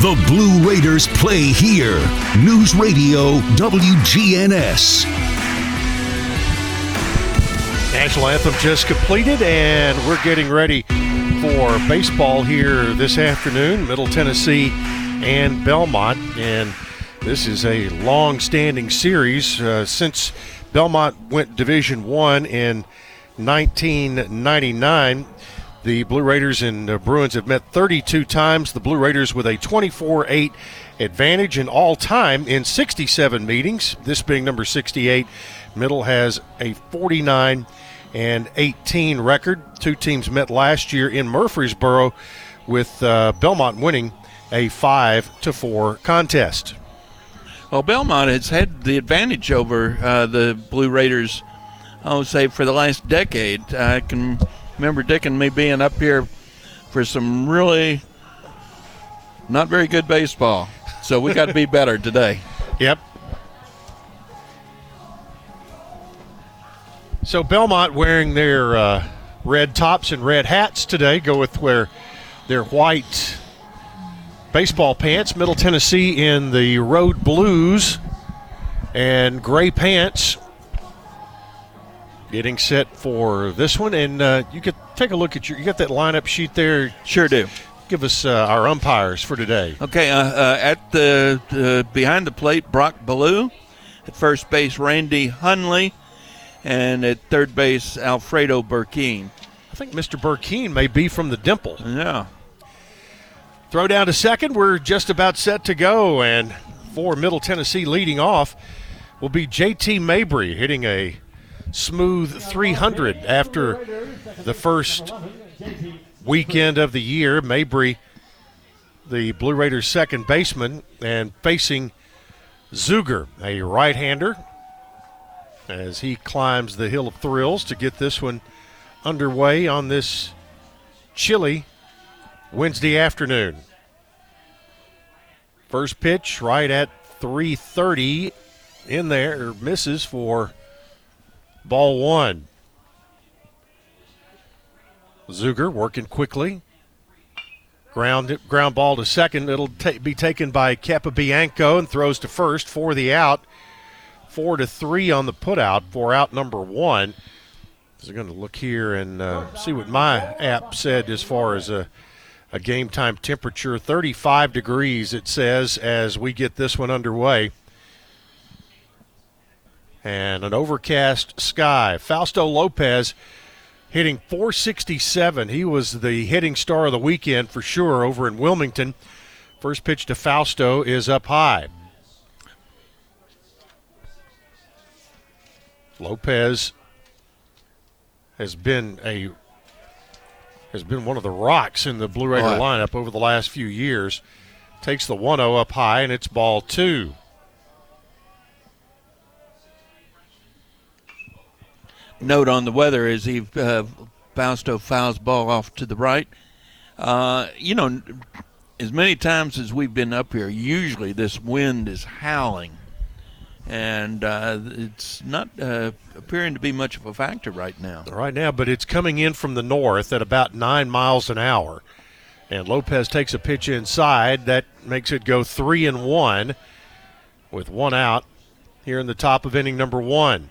The Blue Raiders play here. News Radio WGNS. National anthem just completed, and we're getting ready for baseball here this afternoon. Middle Tennessee and Belmont, and this is a long-standing series uh, since Belmont went Division One in 1999. The Blue Raiders and uh, Bruins have met 32 times. The Blue Raiders with a 24 8 advantage in all time in 67 meetings, this being number 68. Middle has a 49 and 18 record. Two teams met last year in Murfreesboro with uh, Belmont winning a 5 to 4 contest. Well, Belmont has had the advantage over uh, the Blue Raiders, I would say, for the last decade. I can remember Dick and me being up here for some really not very good baseball. So we got to be better today. Yep. So Belmont wearing their uh, red tops and red hats today go with wear their white baseball pants. Middle Tennessee in the road blues and gray pants getting set for this one. And uh, you could take a look at your. You got that lineup sheet there. Sure do. Give us uh, our umpires for today. Okay, uh, uh at the uh, behind the plate, Brock Ballou. At first base, Randy Hunley, and at third base, Alfredo Burkeen. I think Mr. Burkeen may be from the Dimple. Yeah. Throw down to second. We're just about set to go, and for Middle Tennessee leading off will be J.T. Mabry hitting a smooth 300 after the first weekend of the year. Mabry, the Blue Raiders' second baseman, and facing Zuger, a right hander, as he climbs the Hill of Thrills to get this one underway on this chilly Wednesday afternoon. First pitch right at 3:30 in there misses for Ball one. Zuger working quickly. Ground ground ball to second. It'll ta- be taken by Capobianco and throws to first for the out. Four to three on the putout for out number one. So going to look here and uh, see what my app said as far as a, a game time temperature. 35 degrees it says as we get this one underway and an overcast sky. Fausto Lopez hitting 467. He was the hitting star of the weekend for sure over in Wilmington. First pitch to Fausto is up high. Lopez has been a has been one of the rocks in the Blue Raider oh, lineup over the last few years. Takes the 1-0 up high and it's ball 2. Note on the weather is he uh, Fausto fouls ball off to the right. Uh, you know, as many times as we've been up here, usually this wind is howling, and uh, it's not uh, appearing to be much of a factor right now. Right now, but it's coming in from the north at about nine miles an hour, and Lopez takes a pitch inside that makes it go three and one, with one out here in the top of inning number one.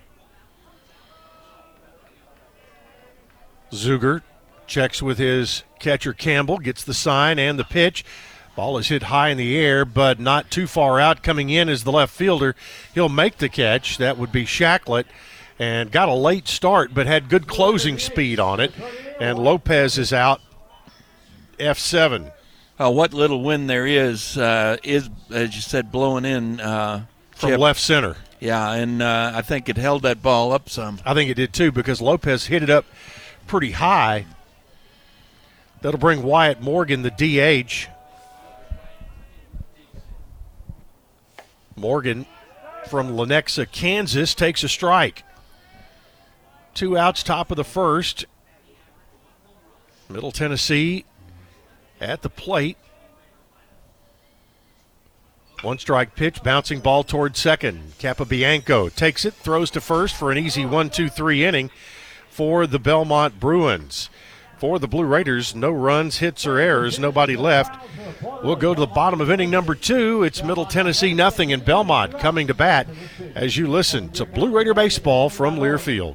Zuger checks with his catcher Campbell, gets the sign and the pitch. Ball is hit high in the air, but not too far out. Coming in is the left fielder. He'll make the catch. That would be Shacklett. And got a late start, but had good closing speed on it. And Lopez is out F7. Uh, what little wind there is, uh, is, as you said, blowing in. Uh, From left center. Yeah, and uh, I think it held that ball up some. I think it did too because Lopez hit it up pretty high. That'll bring Wyatt Morgan, the DH. Morgan from Lenexa, Kansas, takes a strike. Two outs, top of the first. Middle Tennessee at the plate. One strike pitch, bouncing ball towards second. Capobianco takes it, throws to first for an easy one, two, three inning for the Belmont Bruins. for the Blue Raiders. No runs, hits, or errors. Nobody left. We'll go to the bottom of inning number two. It's Middle Tennessee nothing in Belmont coming to bat as you listen to Blue Raider baseball from Learfield.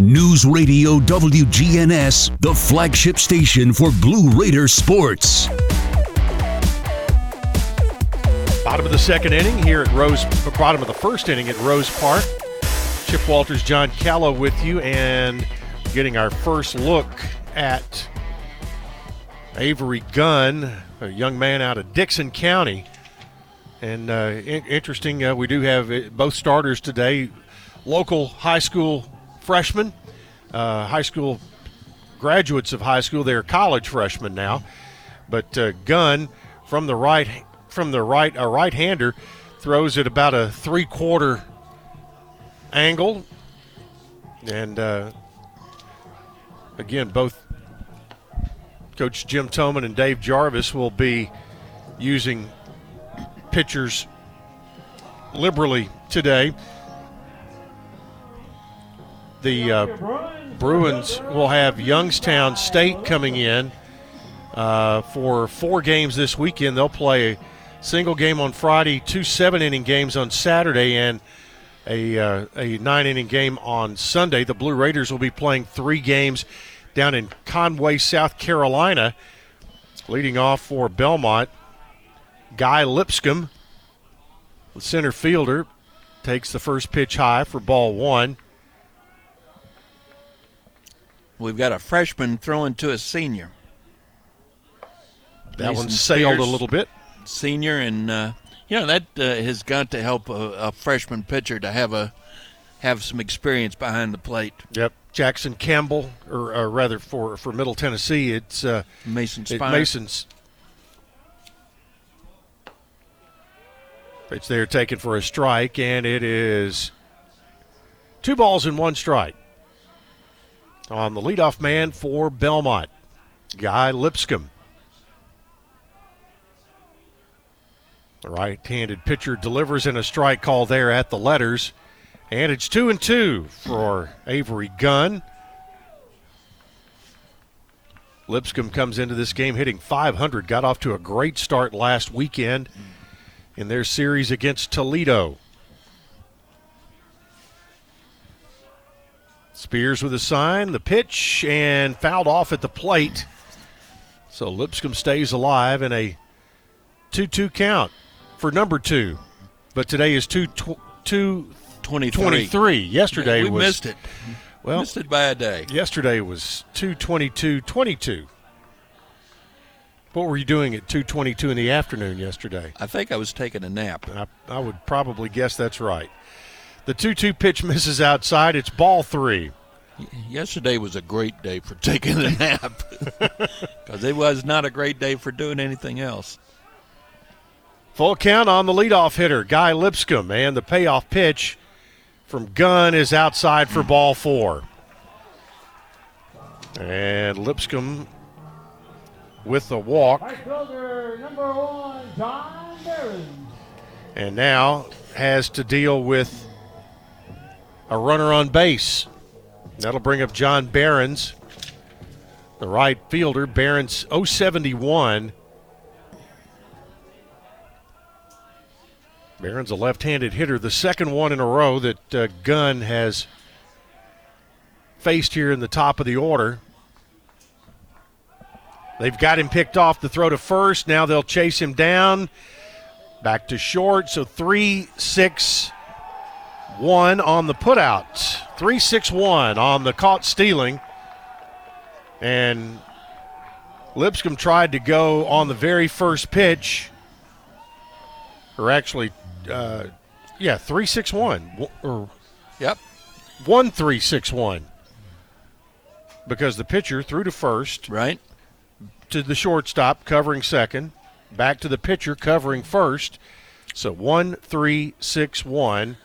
News Radio WGNS, the flagship station for Blue Raider sports. Bottom of the second inning here at Rose, bottom of the first inning at Rose Park. Chip Walters, John Callow with you, and getting our first look at Avery Gunn, a young man out of Dickson County. And uh, in- interesting, uh, we do have uh, both starters today, local high school freshmen, uh, high school graduates of high school. They're college freshmen now. But uh, Gunn from the right, from the right, a right-hander, throws at about a three-quarter angle, and uh, again, both Coach Jim Toman and Dave Jarvis will be using pitchers liberally today the uh, Bruins will have Youngstown State coming in uh, for four games this weekend. They'll play a single game on Friday, two seven inning games on Saturday, and a, uh, a nine inning game on Sunday. The Blue Raiders will be playing three games down in Conway, South Carolina. Leading off for Belmont, Guy Lipscomb, the center fielder, takes the first pitch high for ball one. We've got a freshman throwing to a senior. That Mason one sailed Spears. a little bit. Senior, and uh, you know that uh, has got to help a, a freshman pitcher to have a have some experience behind the plate. Yep. Jackson Campbell, or, or rather for, for Middle Tennessee, it's uh, Mason it- Mason's. It's there taken for a strike, and it is two balls and one strike. On the leadoff man for Belmont, Guy Lipscomb. The right-handed pitcher delivers in a strike call there at the letters, and it's two and two for Avery Gunn. Lipscomb comes into this game hitting 500. Got off to a great start last weekend in their series against Toledo. Spears with a sign, the pitch, and fouled off at the plate. So Lipscomb stays alive in a 2 2 count for number two. But today is 2 tw- 2 23. 23. Yesterday we was. missed it. Well, missed it by a day. Yesterday was 222 22. What were you doing at 222 in the afternoon yesterday? I think I was taking a nap. I, I would probably guess that's right. The 2 2 pitch misses outside. It's ball three. Yesterday was a great day for taking a nap because it was not a great day for doing anything else. Full count on the leadoff hitter, Guy Lipscomb, and the payoff pitch from Gunn is outside for ball four. And Lipscomb with the walk. Number one, John Barron. and now has to deal with a runner on base. That'll bring up John Behrens, the right fielder. Behrens 071. Barron's a left handed hitter, the second one in a row that uh, Gunn has faced here in the top of the order. They've got him picked off the throw to first. Now they'll chase him down. Back to short. So three, six, 1 on the putout, 3 6 1 on the caught stealing. And Lipscomb tried to go on the very first pitch, or actually, uh, yeah, 3 6 1. Or, yep. 1 3 6 1. Because the pitcher threw to first. Right. To the shortstop, covering second. Back to the pitcher, covering first. So 1 3 6 1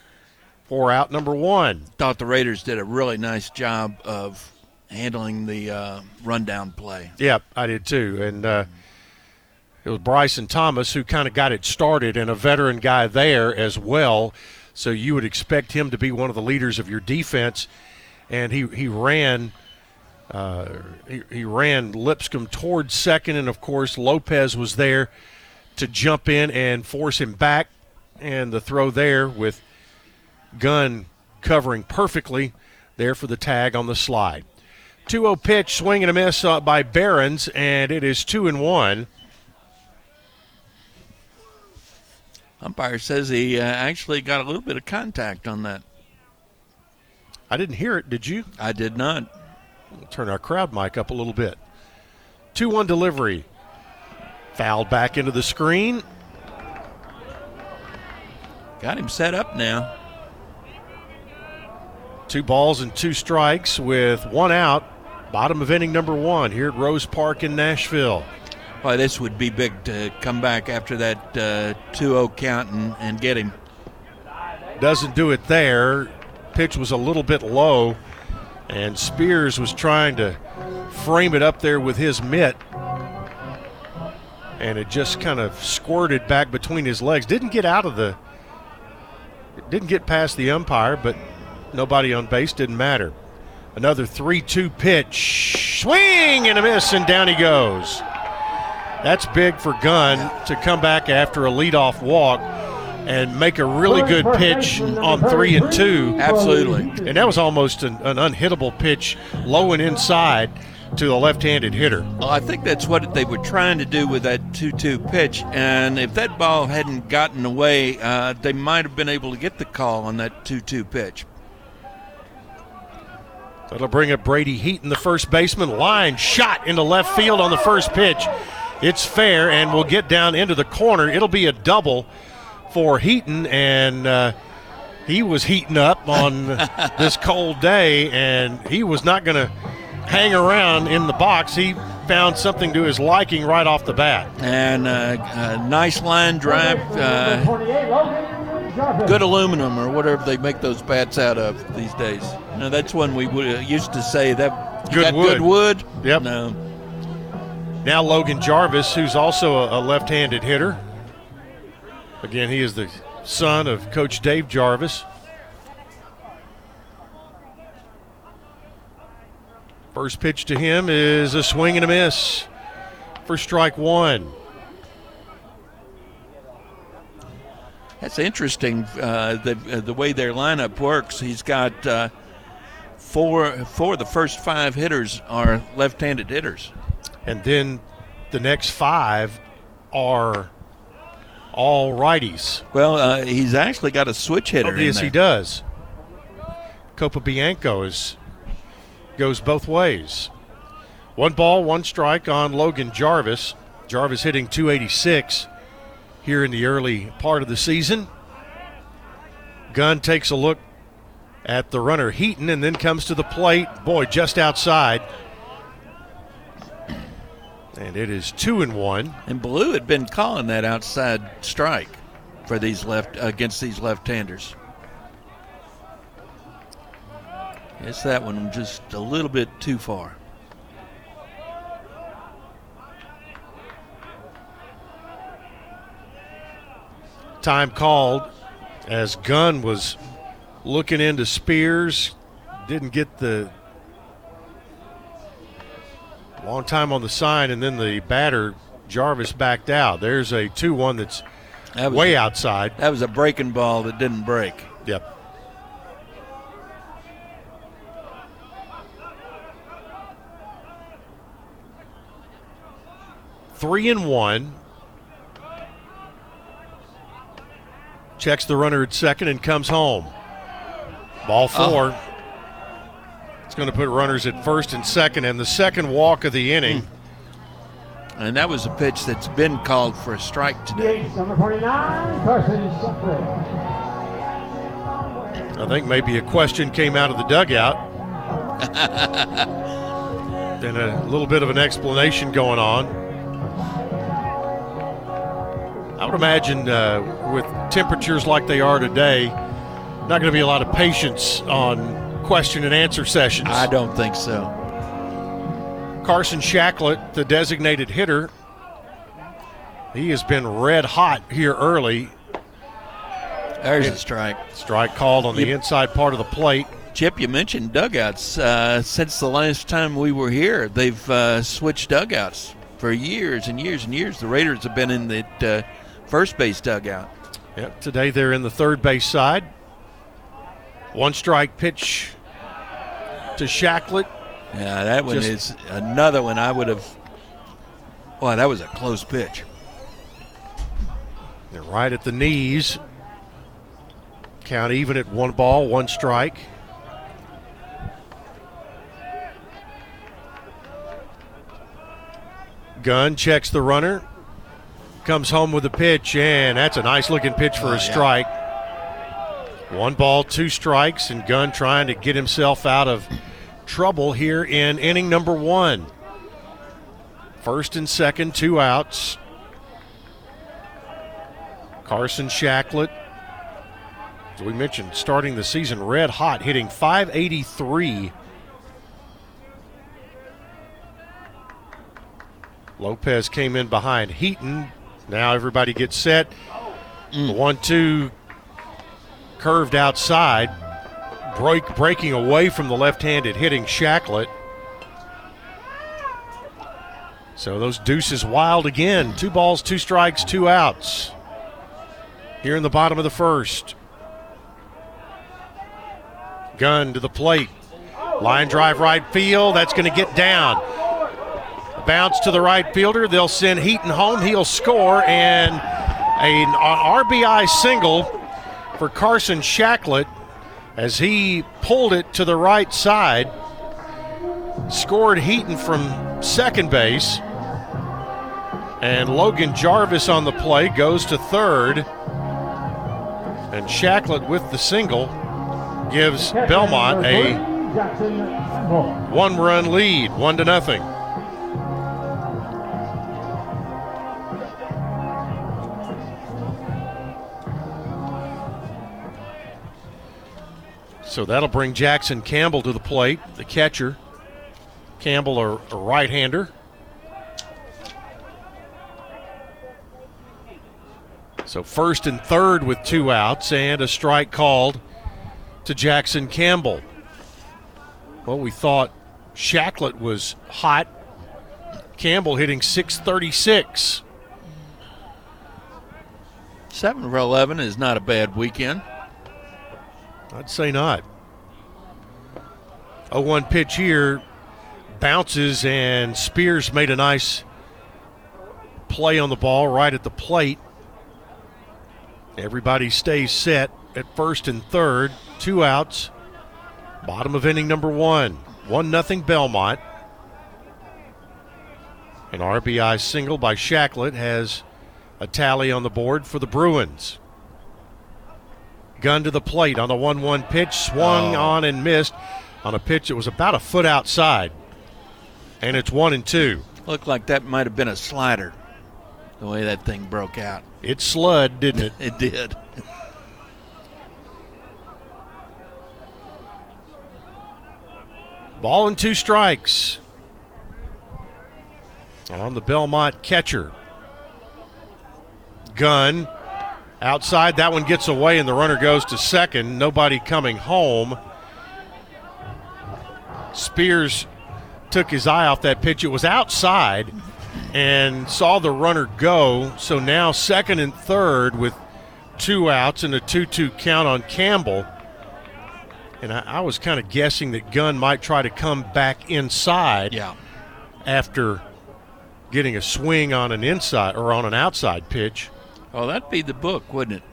pour out number one. Thought the Raiders did a really nice job of handling the uh, rundown play. Yep, I did too. And uh, it was Bryson Thomas who kind of got it started, and a veteran guy there as well. So you would expect him to be one of the leaders of your defense. And he, he ran. Uh, he, he ran Lipscomb towards second, and of course Lopez was there to jump in and force him back. And the throw there with Gunn covering perfectly there for the tag on the slide. 2-0 pitch, swing and a miss uh, by Barons, and it is two and one. Umpire says he uh, actually got a little bit of contact on that. I didn't hear it. Did you? I did not. We'll turn our crowd mic up a little bit. 2 1 delivery. Fouled back into the screen. Got him set up now. Two balls and two strikes with one out. Bottom of inning number one here at Rose Park in Nashville. Boy, this would be big to come back after that uh, 2-0 count and, and get him. Doesn't do it there. Pitch was a little bit low, and Spears was trying to frame it up there with his mitt. And it just kind of squirted back between his legs. Didn't get out of the. Didn't get past the umpire, but nobody on base didn't matter. Another 3 2 pitch. Swing and a miss, and down he goes. That's big for Gunn to come back after a leadoff walk and make a really good pitch on three and two. Absolutely. And that was almost an, an unhittable pitch, low and inside to the left-handed hitter. Well, I think that's what they were trying to do with that 2 2 pitch. And if that ball hadn't gotten away, uh, they might have been able to get the call on that 2 2 pitch. That'll bring up Brady Heaton, the first baseman. Line shot into left field on the first pitch. It's fair, and we'll get down into the corner. It'll be a double for Heaton, and uh, he was heating up on this cold day, and he was not going to hang around in the box. He found something to his liking right off the bat. And uh, a nice line drive, uh, 28, Logan Jarvis. Good aluminum or whatever they make those bats out of these days. No, that's when we would, uh, used to say that. Good wood. Good wood. Yep. No. Now Logan Jarvis, who's also a, a left-handed hitter. Again, he is the son of Coach Dave Jarvis. First pitch to him is a swing and a miss for strike one. That's interesting. Uh, the uh, the way their lineup works, he's got uh, four four of the first five hitters are left-handed hitters. And then the next five are all righties. Well, uh, he's actually got a switch hitter. Oh, yes, he does. Capobianco is goes both ways. One ball, one strike on Logan Jarvis. Jarvis hitting 286 here in the early part of the season. Gunn takes a look at the runner Heaton and then comes to the plate. Boy, just outside. And it is two and one. And Blue had been calling that outside strike for these left against these left-handers. Guess that one just a little bit too far. time called as Gunn was looking into Spears. Didn't get the long time on the sign, and then the batter Jarvis backed out. There's a 2 1 that's that way a, outside. That was a breaking ball that didn't break. Yep. Three and one Checks the runner at second and comes home. Ball oh. four. It's going to put runners at first and second, and the second walk of the inning. Hmm. And that was a pitch that's been called for a strike today. Yates, number 49, Carson I think maybe a question came out of the dugout. then a little bit of an explanation going on. I would imagine uh, with temperatures like they are today, not going to be a lot of patience on question and answer sessions. I don't think so. Carson Shacklet, the designated hitter, he has been red hot here early. There's a strike. Strike called on the inside part of the plate. Chip, you mentioned dugouts. Uh, since the last time we were here, they've uh, switched dugouts for years and years and years. The Raiders have been in the uh, first base dugout. Yep, today they're in the third base side. One strike pitch to Shacklet. Yeah, that one Just- is another one I would have. Wow, that was a close pitch. They're right at the knees. Count even at one ball, one strike. Gunn checks the runner, comes home with a pitch, and that's a nice looking pitch for Oh, a yeah. strike. One ball, two strikes, and Gunn trying to get himself out of trouble here in inning number one. First and second, two outs. Carson Shacklett, as we mentioned, starting the season red hot, hitting 583. Lopez came in behind Heaton. Now everybody gets set. The one two curved outside, break, breaking away from the left handed hitting Shacklet. So those deuces wild again. Two balls, two strikes, two outs. Here in the bottom of the first. Gun to the plate. Line drive right field. That's going to get down. Bounce to the right fielder. They'll send Heaton home. He'll score. And an RBI single for Carson Shacklet as he pulled it to the right side. Scored Heaton from second base. And Logan Jarvis on the play goes to third. And Shacklet with the single gives Belmont a one run lead, one to nothing. So that'll bring Jackson Campbell to the plate, the catcher. Campbell, a, a right hander. So first and third with two outs and a strike called to Jackson Campbell. Well, we thought Shacklet was hot. Campbell hitting 636. Seven for eleven is not a bad weekend. I'd say not. 0 1 pitch here. Bounces, and Spears made a nice play on the ball right at the plate. Everybody stays set at first and third. Two outs. Bottom of inning number one. 1 nothing Belmont. An RBI single by Shacklet has a tally on the board for the Bruins. Gun to the plate on the 1 1 pitch, swung Oh. on and missed on a pitch that was about a foot outside. And it's 1 and 2. Looked like that might have been a slider. The way that thing broke out, It slud, didn't it? it did. Ball and two strikes. On the Belmont catcher. Gun outside. That one gets away, and the runner goes to second. Nobody coming home. Spears took his eye off that pitch. It was outside and saw the runner go. So now second and third with two outs and a 2 2 count on Campbell. And I, I was kind of guessing that Gunn might try to come back inside Yeah. after getting a swing on an inside or on an outside pitch. Oh, that'd be the book, wouldn't it?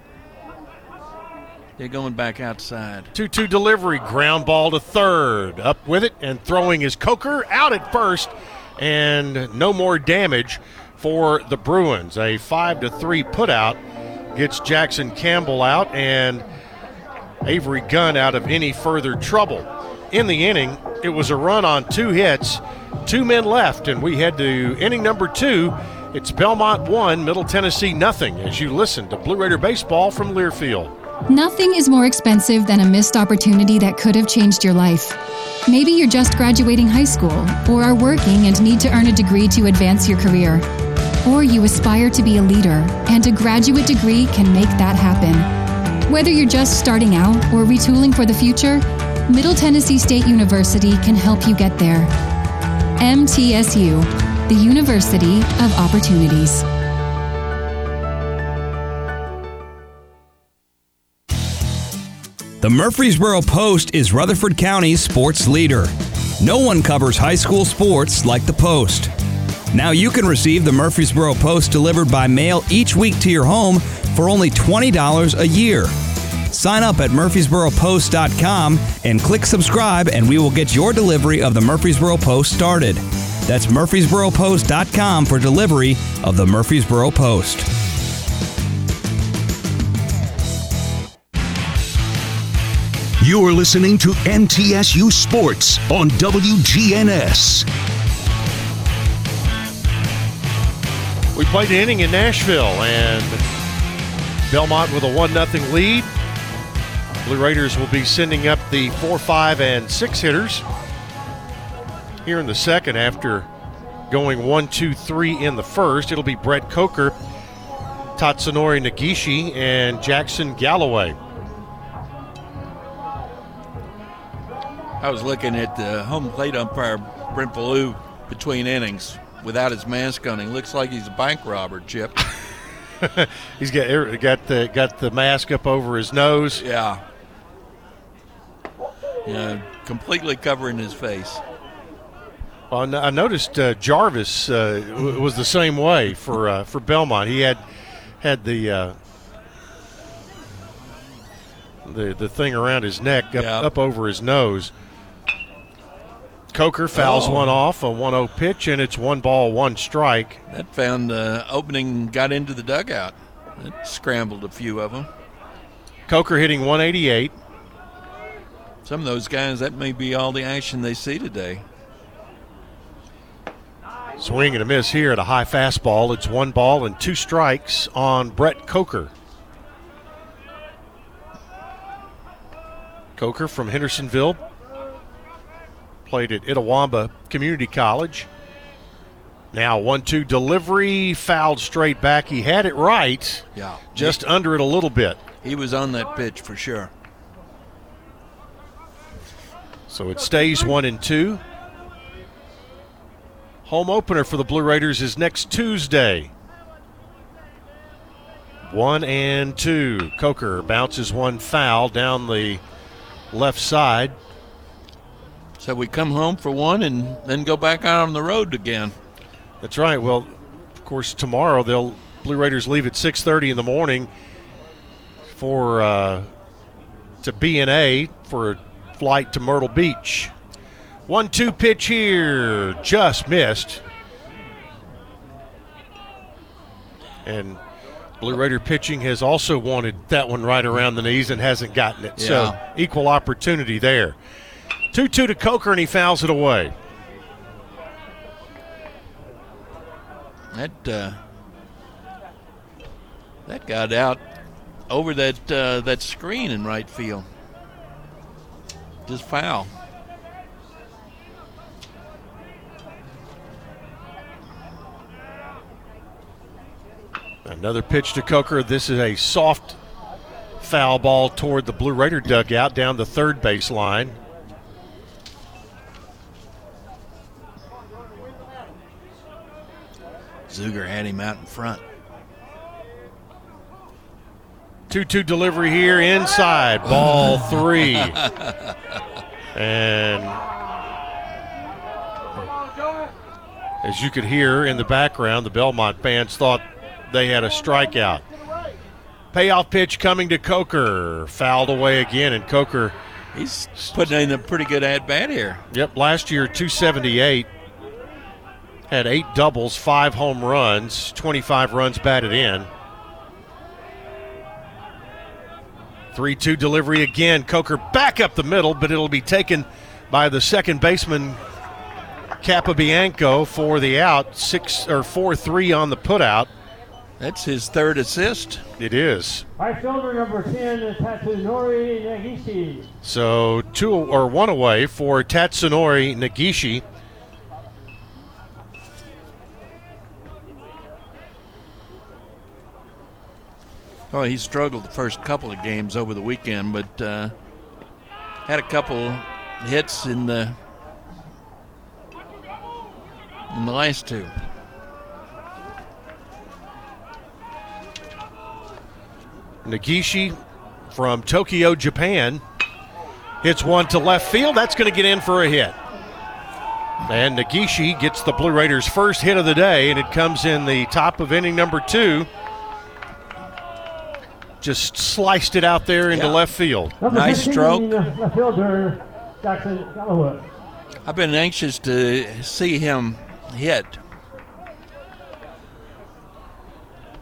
They're going back outside. 2 2 delivery, ground ball to third. Up with it and throwing his Coker out at first, and no more damage for the Bruins. A 5 to 3 putout gets Jackson Campbell out and Avery Gunn out of any further trouble. In the inning, it was a run on two hits, two men left, and we head to inning number two. It's Belmont 1, Middle Tennessee nothing as you listen to Blue Raider Baseball from Learfield. Nothing is more expensive than a missed opportunity that could have changed your life. Maybe you're just graduating high school, or are working and need to earn a degree to advance your career. Or you aspire to be a leader, and a graduate degree can make that happen. Whether you're just starting out or retooling for the future, Middle Tennessee State University can help you get there. MTSU, the University of Opportunities. The Murfreesboro Post is Rutherford County's sports leader. No one covers high school sports like the Post. Now you can receive the Murfreesboro Post delivered by mail each week to your home for only $20 a year. Sign up at murfreesboropost.com and click subscribe, and we will get your delivery of the Murfreesboro Post started. That's murfreesboropost.com for delivery of the Murfreesboro Post. You're listening to MTSU Sports on WGNS. We played an inning in Nashville, and Belmont with a 1 0 lead. Blue Raiders will be sending up the 4, 5, and 6 hitters here in the second after going 1 2 3 in the first. It'll be Brett Coker, Tatsunori Negishi, and Jackson Galloway. I was looking at the home plate umpire, Brent Ballou, between innings without his mask on. He looks like he's a bank robber, Chip. He's got er, got the got the mask up over his nose. Yeah. Yeah, completely covering his face. Well, I n- I noticed uh, Jarvis uh, w- was the same way for uh, for Belmont. He had had the uh, the the thing around his neck up, Yeah. up over his nose. Coker fouls Oh. one off, a 1-0 pitch, and it's one ball, one strike. That found the opening, got into the dugout. It scrambled a few of them. Coker hitting 188. Some of those guys, that may be all the action they see today. Swing and a miss here at a high fastball. It's one ball and two strikes on Brett Coker. Coker from Hendersonville played at Itawamba Community College. Now one two delivery fouled straight back. He had it right, Yeah. just under it a little bit. He was on that pitch for sure. So it stays one and two. Home opener for the Blue Raiders is next Tuesday. One and two. Coker bounces one foul down the left side. So we come home for one and then go back out on the road again. That's right. Well, of course, tomorrow they'll Blue Raiders leave at 6:30 in the morning for uh, to BNA for a flight to Myrtle Beach. One-two pitch here, just missed, and Blue Raider pitching has also wanted that one right around the knees and hasn't gotten it. So equal opportunity there. Two-two to Coker, and he fouls it away. That uh, that got out over that uh, that screen in right field. Just foul. Another pitch to Coker. This is a soft foul ball toward the Blue Raider dugout down the third base line. Zuger had him out in front. 2 2 delivery here inside. Ball three. and As you could hear in the background, the Belmont fans thought they had a strikeout. Payoff pitch coming to Coker. Fouled away again, and Coker. He's putting in a pretty good at bat here. Yep, last year 278. Had eight doubles, five home runs, 25 runs batted in. 3 2 delivery again. Coker back up the middle, but it'll be taken by the second baseman, Capobianco, for the out. Six or 4 3 on the putout. That's his third assist. It is. Right fielder number 10, Tatsunori Negishi. So two or one away for Tatsunori Negishi. Oh, he struggled the first couple of games over the weekend, but uh, had a couple hits in the in the last two. Negishi from Tokyo, Japan, hits one to left field. That's going to get in for a hit. And Negishi gets the Blue Raiders' first hit of the day, and it comes in the top of inning number two. Just sliced it out there into Yeah. left field. Number Nice stroke. Left fielder Jackson Galloway. I've been anxious to see him hit.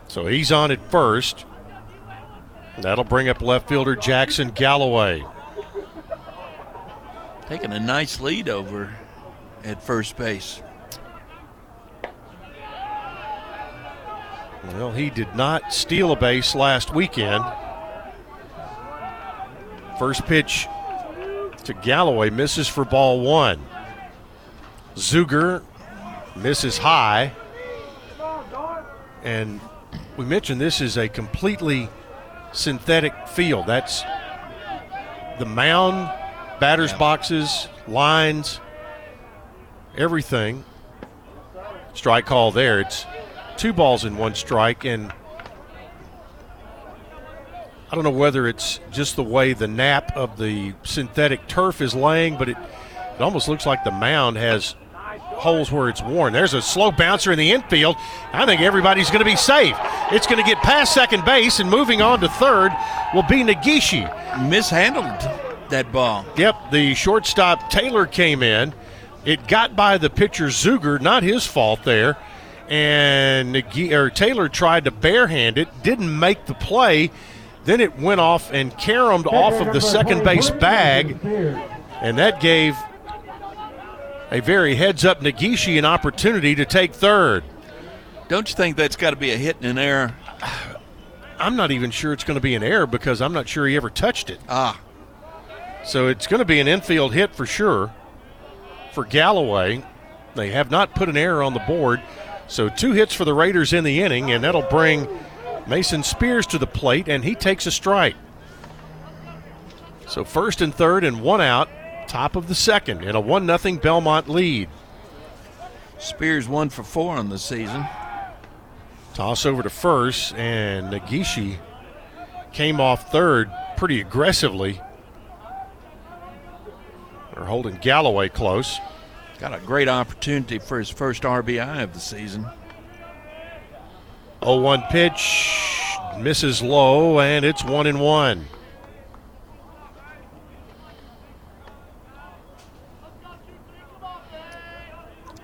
So he's on at first. That'll bring up left fielder Jackson Galloway. Taking a nice lead over at first base. Well, he did not steal a base last weekend. First pitch to Galloway misses for ball one. Zuger misses high. And we mentioned this is a completely synthetic field. That's the mound, batters' boxes, lines, everything. Strike call there. It's two balls in one strike, and I don't know whether it's just the way the nap of the synthetic turf is laying, but it, it almost looks like the mound has holes where it's worn. There's a slow bouncer in the infield. I think everybody's going to be safe. It's going to get past second base, and moving on to third will be Negishi. Mishandled that ball. Yep, the shortstop Taylor came in. It got by the pitcher Zuger, not his fault there. And Nagi- or Taylor tried to barehand it, didn't make the play. Then it went off and caromed off of the second base bag, and that gave a very heads up Negishi an opportunity to take third. Don't you think that's got to be a hit and an error? I'm not even sure it's going to be an error because I'm not sure he ever touched it. Ah, So it's going to be an infield hit for sure for Galloway. They have not put an error on the board. So two hits for the Raiders in the inning, and that'll bring Mason Spears to the plate, and he takes a strike. So first and third, and one out, top of the second, in a 1 0 Belmont lead. Spears one for four on the season. Toss over to first, and Negishi came off third pretty aggressively. They're holding Galloway close. Got a great opportunity for his first RBI of the season. 0 1 pitch, misses low, and it's 1 and 1.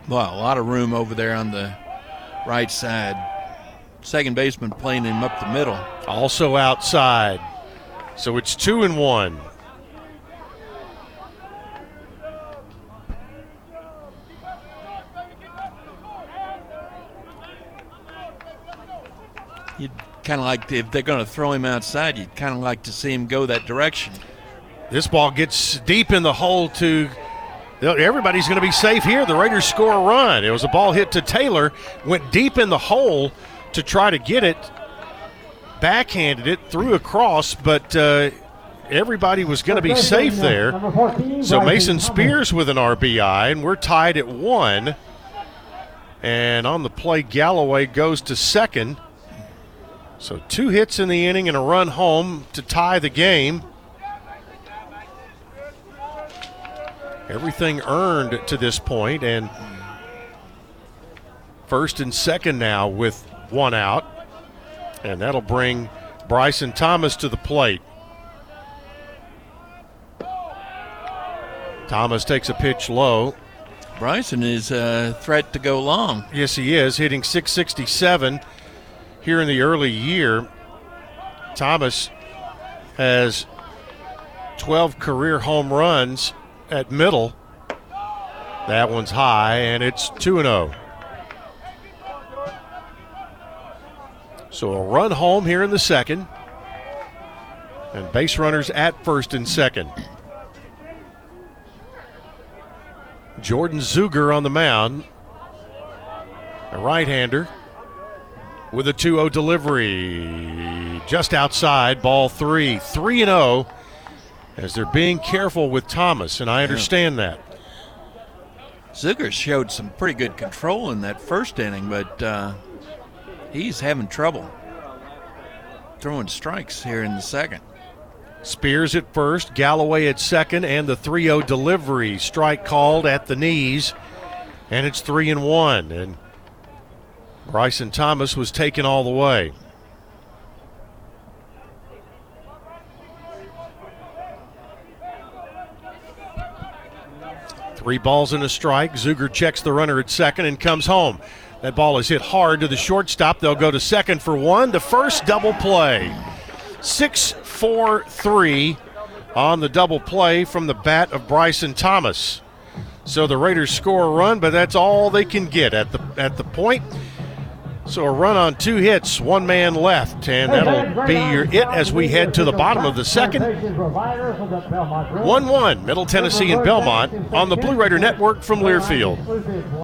Well, a lot of room over there on the right side. Second baseman playing him up the middle. Also outside. So it's 2 and 1. You'd kind of like, to, if they're going to throw him outside, you'd kind of like to see him go that direction. This ball gets deep in the hole to. Everybody's going to be safe here. The Raiders score a run. It was a ball hit to Taylor, went deep in the hole to try to get it, backhanded it, threw across, but uh, everybody was going to be safe there. So Mason Spears with an RBI, and we're tied at one. And on the play, Galloway goes to second. So two hits in the inning and a run home to tie the game. Everything earned to this point, and First and second now with one out. And that'll bring Bryson Thomas to the plate. Thomas takes a pitch low. Bryson is a threat to go long. Yes, he is, hitting 667 here in the early year. Thomas has 12 career home runs at middle. That one's high, and it's 2 0. So a run home here in the second, and base runners at first and second. Jordan Zuger on the mound, a right hander with a 2 0 delivery. Just outside, ball three. 3 0 as they're being careful with Thomas, and I understand that. Zuger showed some pretty good control in that first inning, but uh, he's having trouble throwing strikes here in the second. Spears at first, Galloway at second, and the 3 0 delivery. Strike called at the knees, and it's 3 and 1. And Bryson Thomas was taken all the way. Three balls and a strike. Zuger checks the runner at second and comes home. That ball is hit hard to the shortstop. They'll go to second for one. The first double play. 6 4 3 on the double play from the bat of Bryson Thomas. So the Raiders score a run, but that's all they can get at the at the point. So a run on two hits, one man left, and that'll be your it as we head to the bottom of the second. 1 1, Middle Tennessee and Belmont on the Blue Raider Network from Learfield.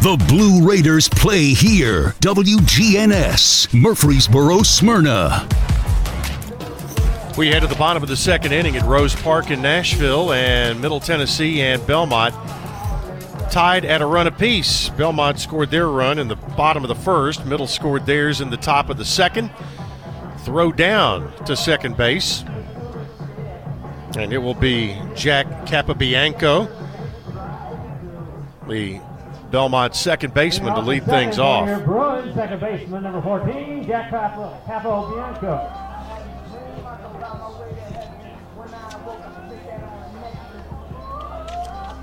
The Blue Raiders play here. WGNS, Murfreesboro, Smyrna. We head to the bottom of the second inning at Rose Park in Nashville, and Middle Tennessee and Belmont tied at a run apiece. Belmont scored their run in the bottom of the first, Middle scored theirs in the top of the second. Throw down to second base, and it will be Jack Capobianco, the Belmont second baseman, to lead things off. Bruin, second baseman, number 14, Jack Capo, Capo Bianco.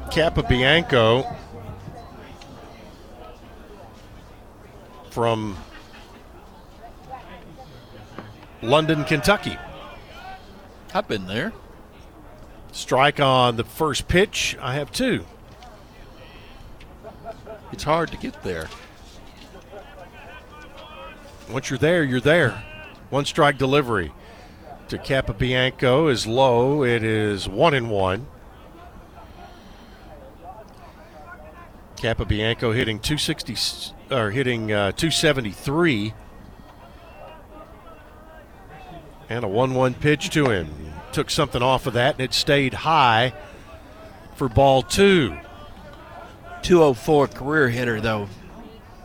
Capobianco from London, Kentucky. I've been there. Strike on the first pitch. I have two. It's hard to get there. Once you're there, you're there. One strike delivery to Capobianco is low. It is one and one. Capobianco hitting 260 or hitting uh, 273. And a 1 1 pitch to him. Took something off of that, and it stayed high for ball two. 204 career hitter, though,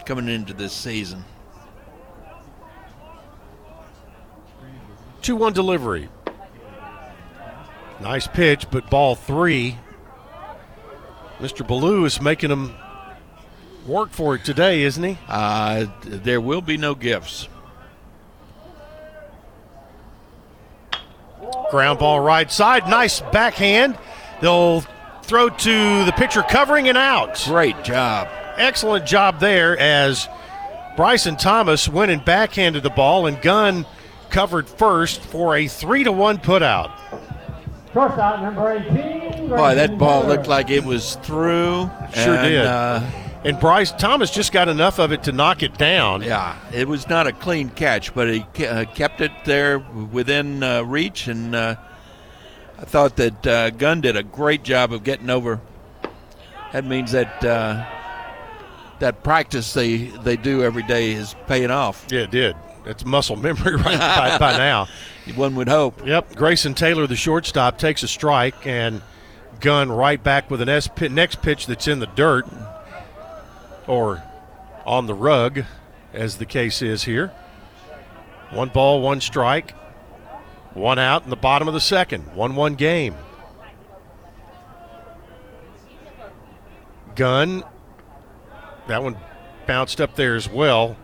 coming into this season. 2 1 delivery. Nice pitch, but ball three. Mr. Ballou is making him work for it today, isn't he? Uh, there will be no gifts. Ground ball right side. Nice backhand. They'll throw to the pitcher covering and out. Great job. Excellent job there as Bryson Thomas went and backhanded the ball, and Gunn covered first for a three to one putout. Shortstop number 18. Boy, that ball Taylor. looked like it was through. Sure and, did. Uh, And Bryce Thomas just got enough of it to knock it down. yeah, it was not a clean catch, but he uh, kept it there within uh, reach, and uh, I thought that uh, Gunn did a great job of getting over. That means that uh, that practice they they do every day is paying off. Yeah, it did. It's muscle memory right by, by now. One would hope. Yep. Grayson Taylor, the shortstop, takes a strike, and Gunn right back with an S pit, next pitch that's in the dirt or on the rug, as the case is here. One ball, one strike, one out in the bottom of the second. 1 1 game. Gunn. that one bounced up there as well.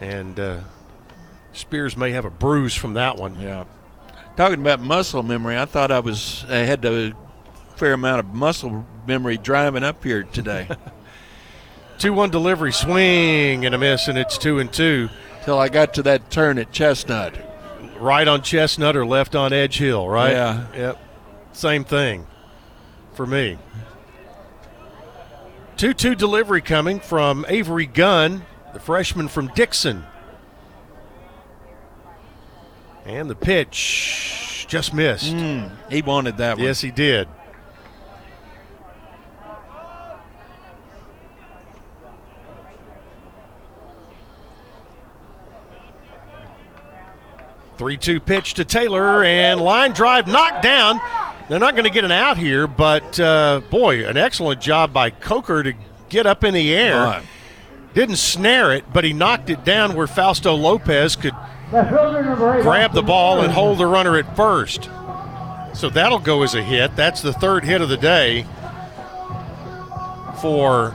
And uh, Spears may have a bruise from that one. Yeah. Talking about muscle memory, I thought I was I had a fair amount of muscle memory driving up here today. 2 1 delivery, swing and a miss, and it's 2 and 2. Till I got to that turn at Chestnut. Right on Chestnut or left on Edge Hill, right? Yeah. Yep. Same thing for me. 2 2 delivery coming from Avery Gunn, the freshman from Dixon. And the pitch just missed. Mm, he wanted that one. Yes, he did. Three-two pitch to Taylor and line drive knocked down. They're not going to get an out here, but uh, boy, an excellent job by Coker to get up in the air. Right. Didn't snare it, but he knocked it down where Fausto Lopez could Left fielder number 8. grab the ball and hold the runner at first. So that'll go as a hit. That's the third hit of the day for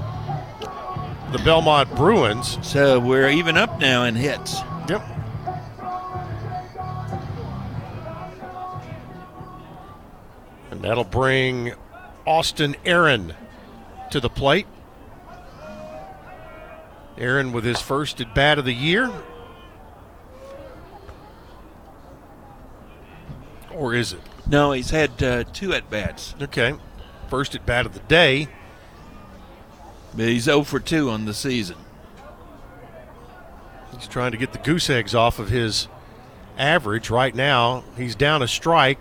the Belmont Bruins. So we're even up now in hits. And that'll bring Austin Aaron to the plate. Aaron with his first at bat of the year. Or is it? No, he's had uh, two at bats, Okay. First at bat of the day. but he's 0 for 2 on the season. He's trying to get the goose eggs off of his average. Right now, he's down a strike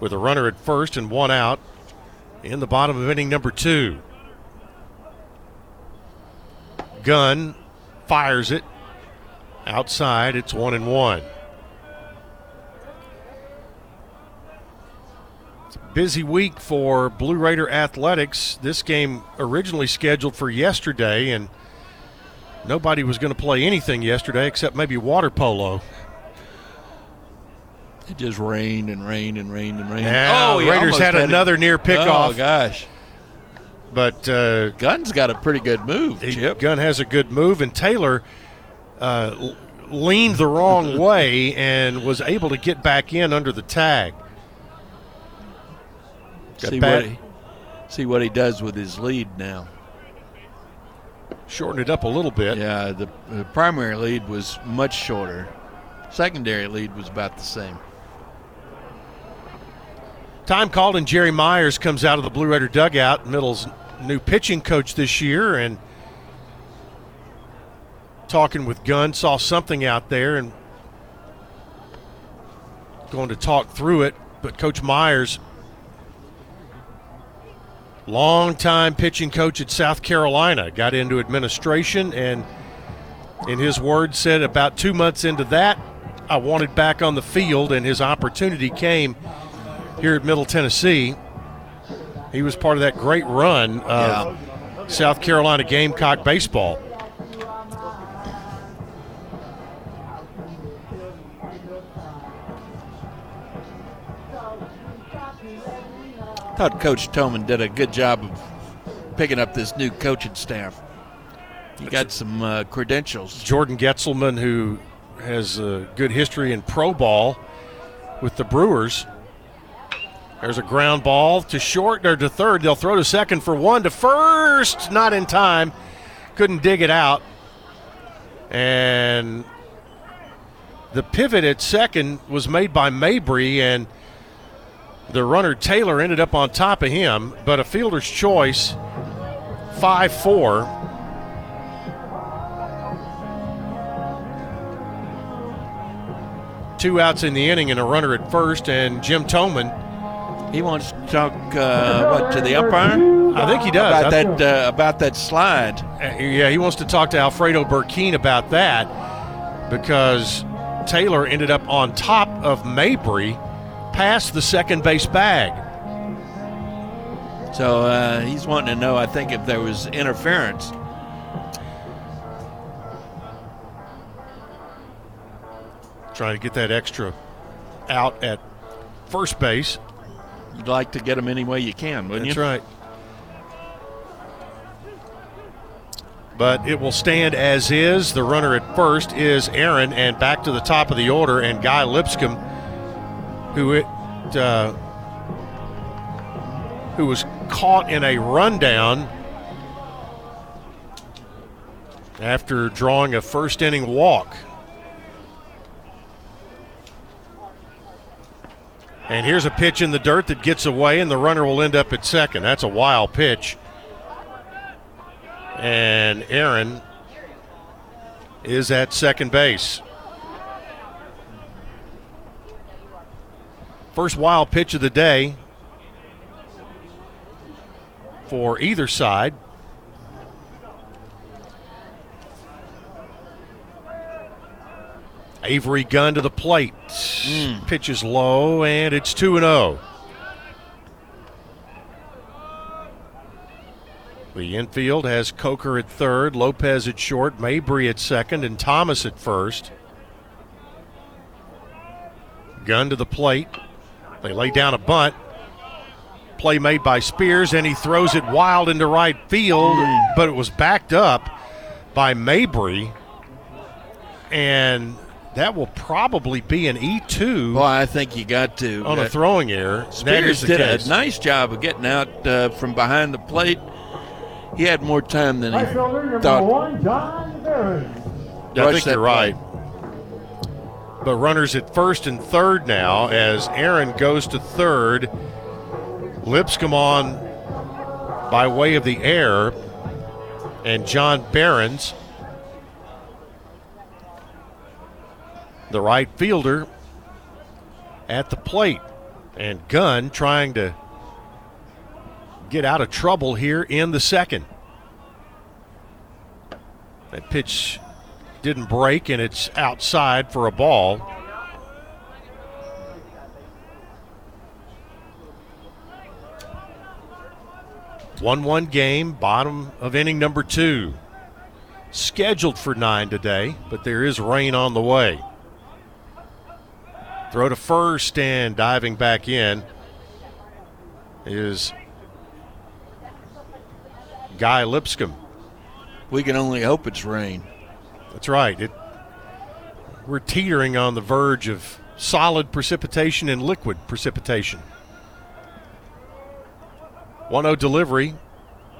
with a runner at first and one out in the bottom of inning number two. Gunn fires it outside. It's one and one. It's a busy week for Blue Raider athletics. This game originally scheduled for yesterday, and nobody was going to play anything yesterday except maybe water polo. It just rained and rained and rained and rained. Yeah, oh, Raiders had it. another near pickoff. Oh gosh, But uh, Gunn's got a pretty good move. Chip. Gunn has a good move, and Taylor uh, leaned the wrong way and was able to get back in under the tag. Got see what he, see what he does with his lead now. Shortened it up a little bit. Yeah, the, the primary lead was much shorter. Secondary lead was about the same. Time called, and Jerry Myers comes out of the Blue Raider dugout, Middle's new pitching coach this year, and talking with Gunn, saw something out there and going to talk through it. But Coach Myers, longtime pitching coach at South Carolina, got into administration and, in his words, said about two months into that, I wanted back on the field, and his opportunity came here at Middle Tennessee. He was part of that great run of South Carolina Gamecock baseball. thought Coach Toman did a good job of picking up this new coaching staff. He got some uh, credentials. Jordan Getzelman, who has a good history in pro ball with the Brewers, There's a ground ball to short or to third. They'll throw to second for one to first. Not in time. Couldn't dig it out. And the pivot at second was made by Mabry, and the runner Taylor ended up on top of him. But a fielder's choice, 5 4. Two outs in the inning and a runner at first, and Jim Toman. He wants to talk uh, what to the umpire I think he does. about I- that uh, about that slide. Uh, Yeah, he wants to talk to Alfredo Burkeen about that because Taylor ended up on top of Mabry past the second base bag. So uh, he's wanting to know, I think, if there was interference. Trying to get that extra out at first base. You'd like to get them any way you can, wouldn't That's you? That's right. But it will stand as is. The runner at first is Aaron, and back to the top of the order, and Guy Lipscomb, who it uh, who was caught in a rundown after drawing a first inning walk. And here's a pitch in the dirt that gets away, and the runner will end up at second. That's a wild pitch. And Aaron is at second base. First wild pitch of the day for either side. Avery Gunn to the plate. Mm. Pitches low, and it's 2 and oh. 0. The infield has Coker at third, Lopez at short, Mabry at second, and Thomas at first. Gunn to the plate. They lay down a bunt. Play made by Spears, and he throws it wild into right field, mm. but it was backed up by Mabry. And that will probably be an E2 Well, I think you got to. on uh, a throwing error. Spears did case. a nice job of getting out uh, from behind the plate. He had more time than he number thought. one, John. I think you're right. But runners at first and third now as Aaron goes to third. Lipscomb on by way of the air, and John Barons, the right fielder, at the plate. And Gunn trying to get out of trouble here in the second. That pitch didn't break, and it's outside for a ball. One-one game, bottom of inning number two. Scheduled for nine today, but there is rain on the way. Throw to first and diving back in is Guy Lipscomb. We can only hope it's rain. That's right. It, we're teetering on the verge of solid precipitation and liquid precipitation. 1 0 delivery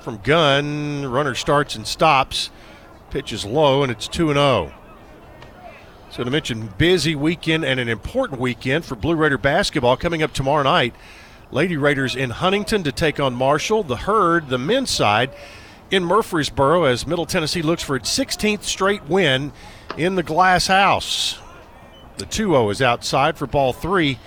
from Gunn. Runner starts and stops. Pitch is low, and it's 2 0. So, to mention, busy weekend and an important weekend for Blue Raider basketball coming up tomorrow night. Lady Raiders in Huntington to take on Marshall. The Herd, the men's side, in Murfreesboro as Middle Tennessee looks for its 16th straight win in the Glass House. The 2 0 is outside for ball three.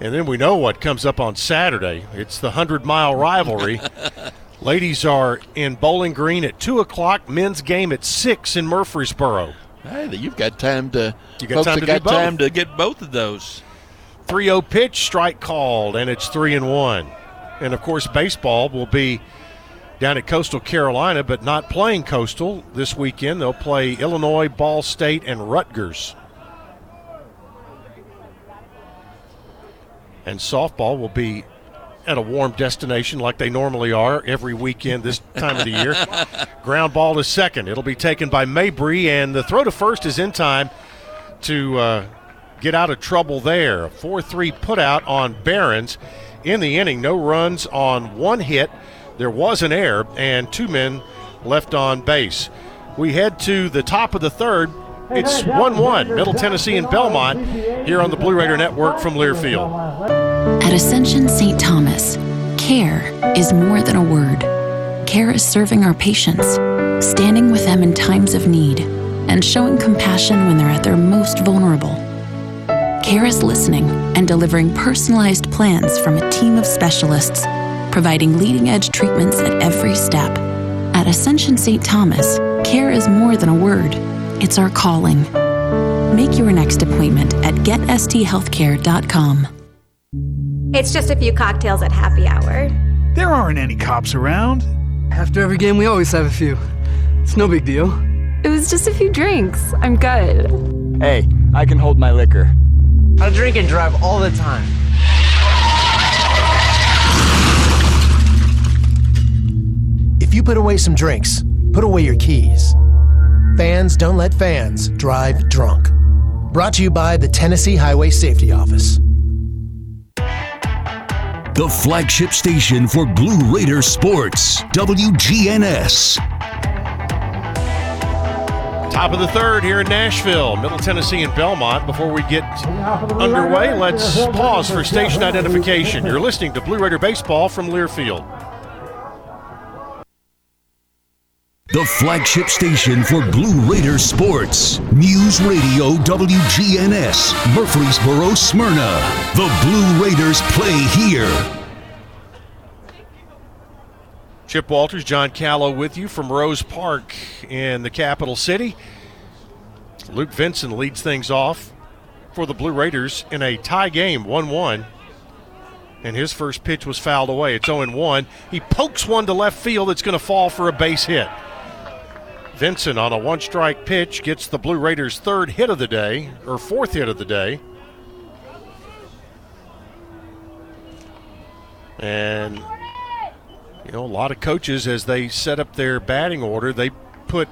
And then we know what comes up on Saturday. It's the 100 mile rivalry. Ladies are in Bowling Green at 2 o'clock, men's game at 6 in Murfreesboro. Hey, you've got time to. You got folks time to got time to get both of those. 3 0 pitch, strike called, and it's 3 and 1. And of course, baseball will be down at Coastal Carolina, but not playing Coastal this weekend. They'll play Illinois, Ball State, and Rutgers. And softball will be at a warm destination like they normally are every weekend this time of the year. Ground ball to second. It'll be taken by Mabry, and the throw to first is in time to uh, get out of trouble there. A 4 3 put out on Barons. in the inning. No runs on one hit. There was an error and two men left on base. We head to the top of the third. It's 1 1, Middle Tennessee and Belmont, here on the Blue Raider Network from Learfield. At Ascension St. Thomas, care is more than a word. Care is serving our patients, standing with them in times of need, and showing compassion when they're at their most vulnerable. Care is listening and delivering personalized plans from a team of specialists, providing leading edge treatments at every step. At Ascension St. Thomas, care is more than a word, it's our calling. Make your next appointment at getsthealthcare.com. It's just a few cocktails at happy hour. There aren't any cops around. After every game, we always have a few. It's no big deal. It was just a few drinks. I'm good. Hey, I can hold my liquor. I drink and drive all the time. If you put away some drinks, put away your keys. Fans don't let fans drive drunk. Brought to you by the Tennessee Highway Safety Office. The flagship station for Blue Raider sports, WGNS. Top of the third here in Nashville, Middle Tennessee and Belmont. Before we get underway, let's pause for station identification. You're listening to Blue Raider Baseball from Learfield. The flagship station for Blue Raider sports, News Radio WGNS, Murfreesboro, Smyrna. The Blue Raiders play here. Chip Walters, John Callow with you from Rose Park in the capital city. Luke Vinson leads things off for the Blue Raiders in a tie game, 1 1. And his first pitch was fouled away. It's 0 1. He pokes one to left field that's going to fall for a base hit. Vinson on a one strike pitch gets the Blue Raiders' third hit of the day, or fourth hit of the day. And, you know, a lot of coaches, as they set up their batting order, they put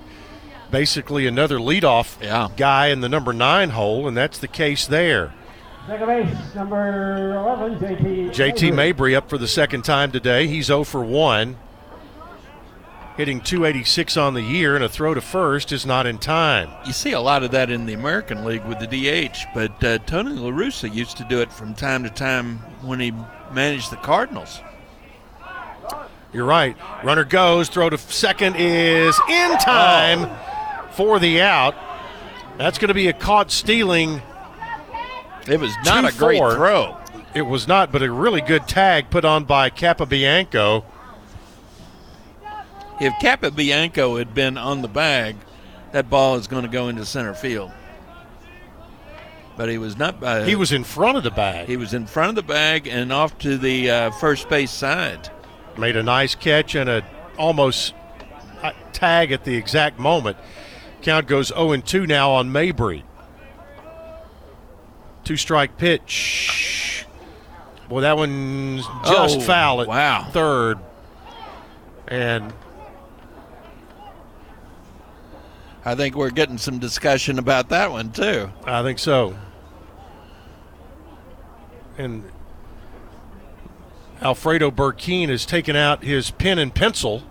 basically another leadoff yeah. guy in the number nine hole, and that's the case there. Second base, number 11, JT. JT Mabry up for the second time today. He's 0 for 1 hitting 286 on the year, and a throw to first is not in time. You see a lot of that in the American League with the DH, but uh, Tony La Russa used to do it from time to time when he managed the Cardinals. You're right. Runner goes, throw to second is in time oh. for the out. That's going to be a caught stealing. It was not a great throw. It was not, but a really good tag put on by Capobianco. If Capobianco had been on the bag, that ball is going to go into center field. But he was not. Uh, he was in front of the bag. He was in front of the bag and off to the uh, first base side. Made a nice catch and a almost uh, tag at the exact moment. Count goes 0 2 now on Mabry. Two strike pitch. Boy, that one's just oh, foul at wow. third. And I think we're getting some discussion about that one too. I think so. And Alfredo Burkeen has taken out his pen and pencil.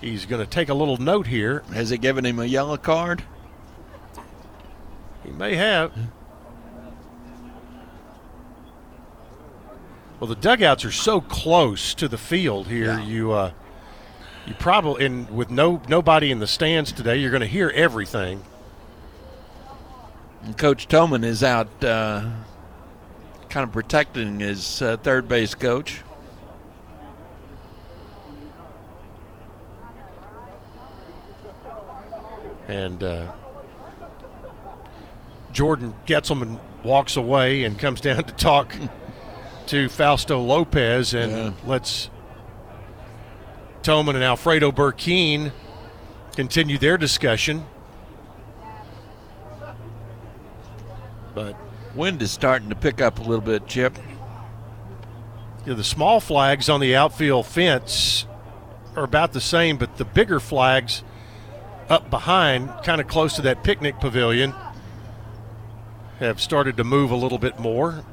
He's going to take a little note here. Has he given him a yellow card? He may have. Well, the dugouts are so close to the field here. Yeah. You uh, you probably and with no nobody in the stands today, you're going to hear everything. And Coach Toman is out, uh, kind of protecting his uh, third base coach. And uh, Jordan Getzelman walks away and comes down to talk to Fausto Lopez and Yeah. lets Toman and Alfredo Burkeen continue their discussion. But Wind is starting to pick up a little bit, Chip. the small flags on the outfield fence are about the same, but the bigger flags up behind, kind of close to that picnic pavilion, have started to move a little bit more.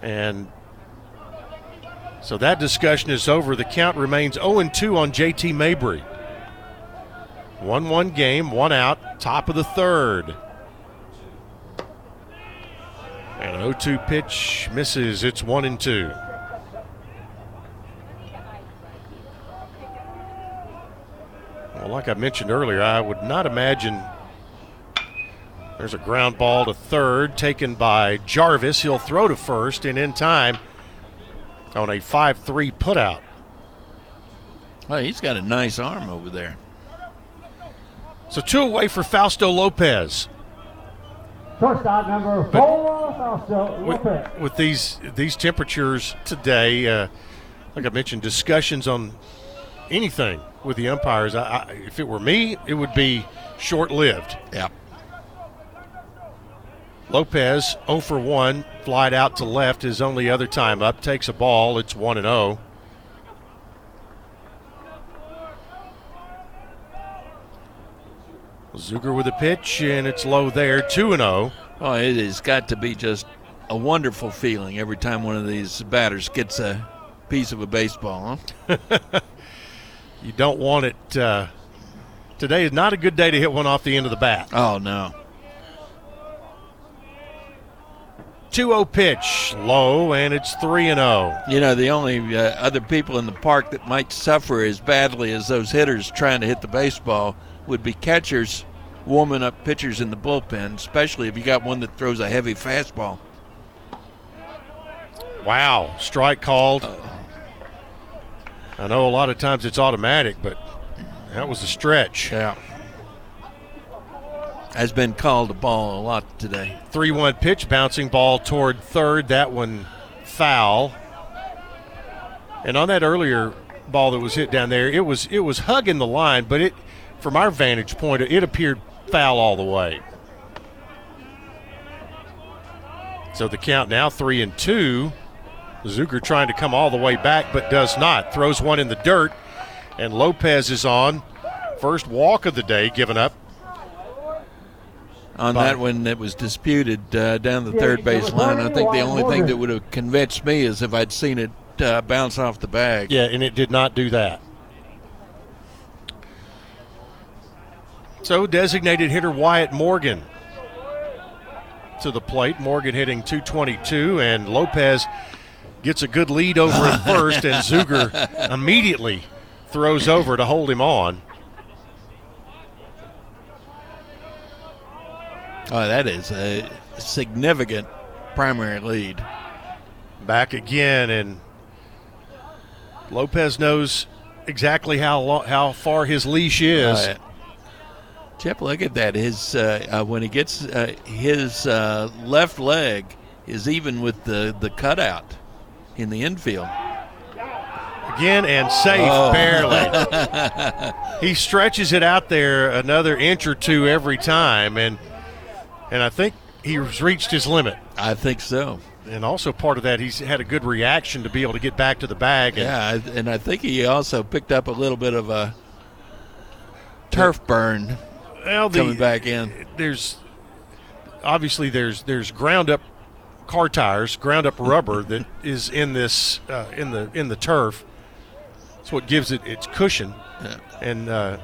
And so that discussion is over. The count remains 0 2 on JT Mabry. 1 1 game, one out, top of the third. And an 0 2 pitch misses. It's 1 and 2. Well, like I mentioned earlier, I would not imagine there's a ground ball to third taken by Jarvis. He'll throw to first and in time on a 5 3 putout. Well, he's got a nice arm over there. So two away for Fausto Lopez. Shortstop number four, Fausto With, Lopez. with these these temperatures today, uh, like I mentioned, discussions on anything with the umpires. I, I, if it were me, it would be short lived. Yeah. Lopez 0 for 1, flied out to left his only other time up, takes a ball. It's 1 and oh. 0. Zuger with a pitch, and it's low there, 2 and oh. 0. Oh, it has got to be just a wonderful feeling every time one of these batters gets a piece of a baseball, huh? You don't want it. Uh, today is not a good day to hit one off the end of the bat. Oh, no. 2 0 pitch, low, and it's 3 and oh. 0. You know, the only uh, other people in the park that might suffer as badly as those hitters trying to hit the baseball would be catchers warming up pitchers in the bullpen, especially if you got one that throws a heavy fastball. Wow, strike called. I know a lot of times it's automatic, but that was a stretch. Yeah. Has been called a ball a lot today. 3 1 pitch, bouncing ball toward third. That one foul. And on that earlier ball that was hit down there, it was it was hugging the line, but it from our vantage point, it appeared foul all the way. So the count now three and two. Zuger trying to come all the way back, but does not. Throws one in the dirt, and Lopez is on. First walk of the day given up. On By- that one that was disputed uh, down the third base line, I think the only thing that would have convinced me is if I'd seen it uh, bounce off the bag. Yeah, and it did not do that. So designated hitter Wyatt Morgan to the plate. Morgan hitting 222, and Lopez gets a good lead over at first, and Zuger immediately throws over to hold him on. Oh, that is a significant primary lead. Back again, and Lopez knows exactly how how far his leash is. Uh, Chip, look at that. His uh, uh, when he gets uh, his uh, left leg is even with the the cutout in the infield. Again and safe, Oh. barely. he stretches it out there another inch or two every time, and and I think he's reached his limit. I think so. And also part of that, he's had a good reaction to be able to get back to the bag. And Yeah, I- and I think he also picked up a little bit of a turf burn well, the- coming back in. There's obviously there's there's ground up car tires, ground up rubber that is in this uh, in the in the turf. That's what gives it its cushion, and uh,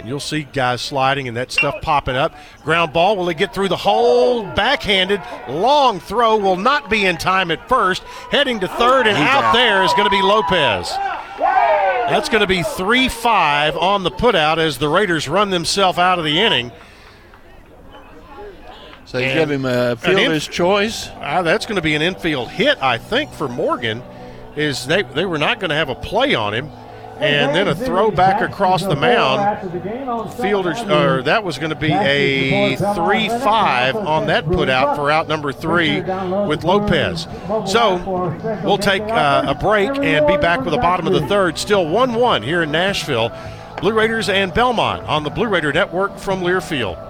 and you'll see guys sliding and that stuff popping up. Ground ball. Will it get through the hole? Backhanded, long throw will not be in time at first. Heading to third and out out. there is going to be Lopez. That's going to be 3 5 on the putout as the Raiders run themselves out of the inning. So you And give him a fielder's inf- choice. Uh, that's going to be an infield hit, I think, for Morgan. Is they they were not going to have a play on him, and then a throw back across the mound. Fielders, or that was going to be a three-five on that putout for out number three with Lopez. So we'll take uh, a break and be back with the bottom of the third. Still one-one here in Nashville. Blue Raiders and Belmont on the Blue Raider Network from Learfield.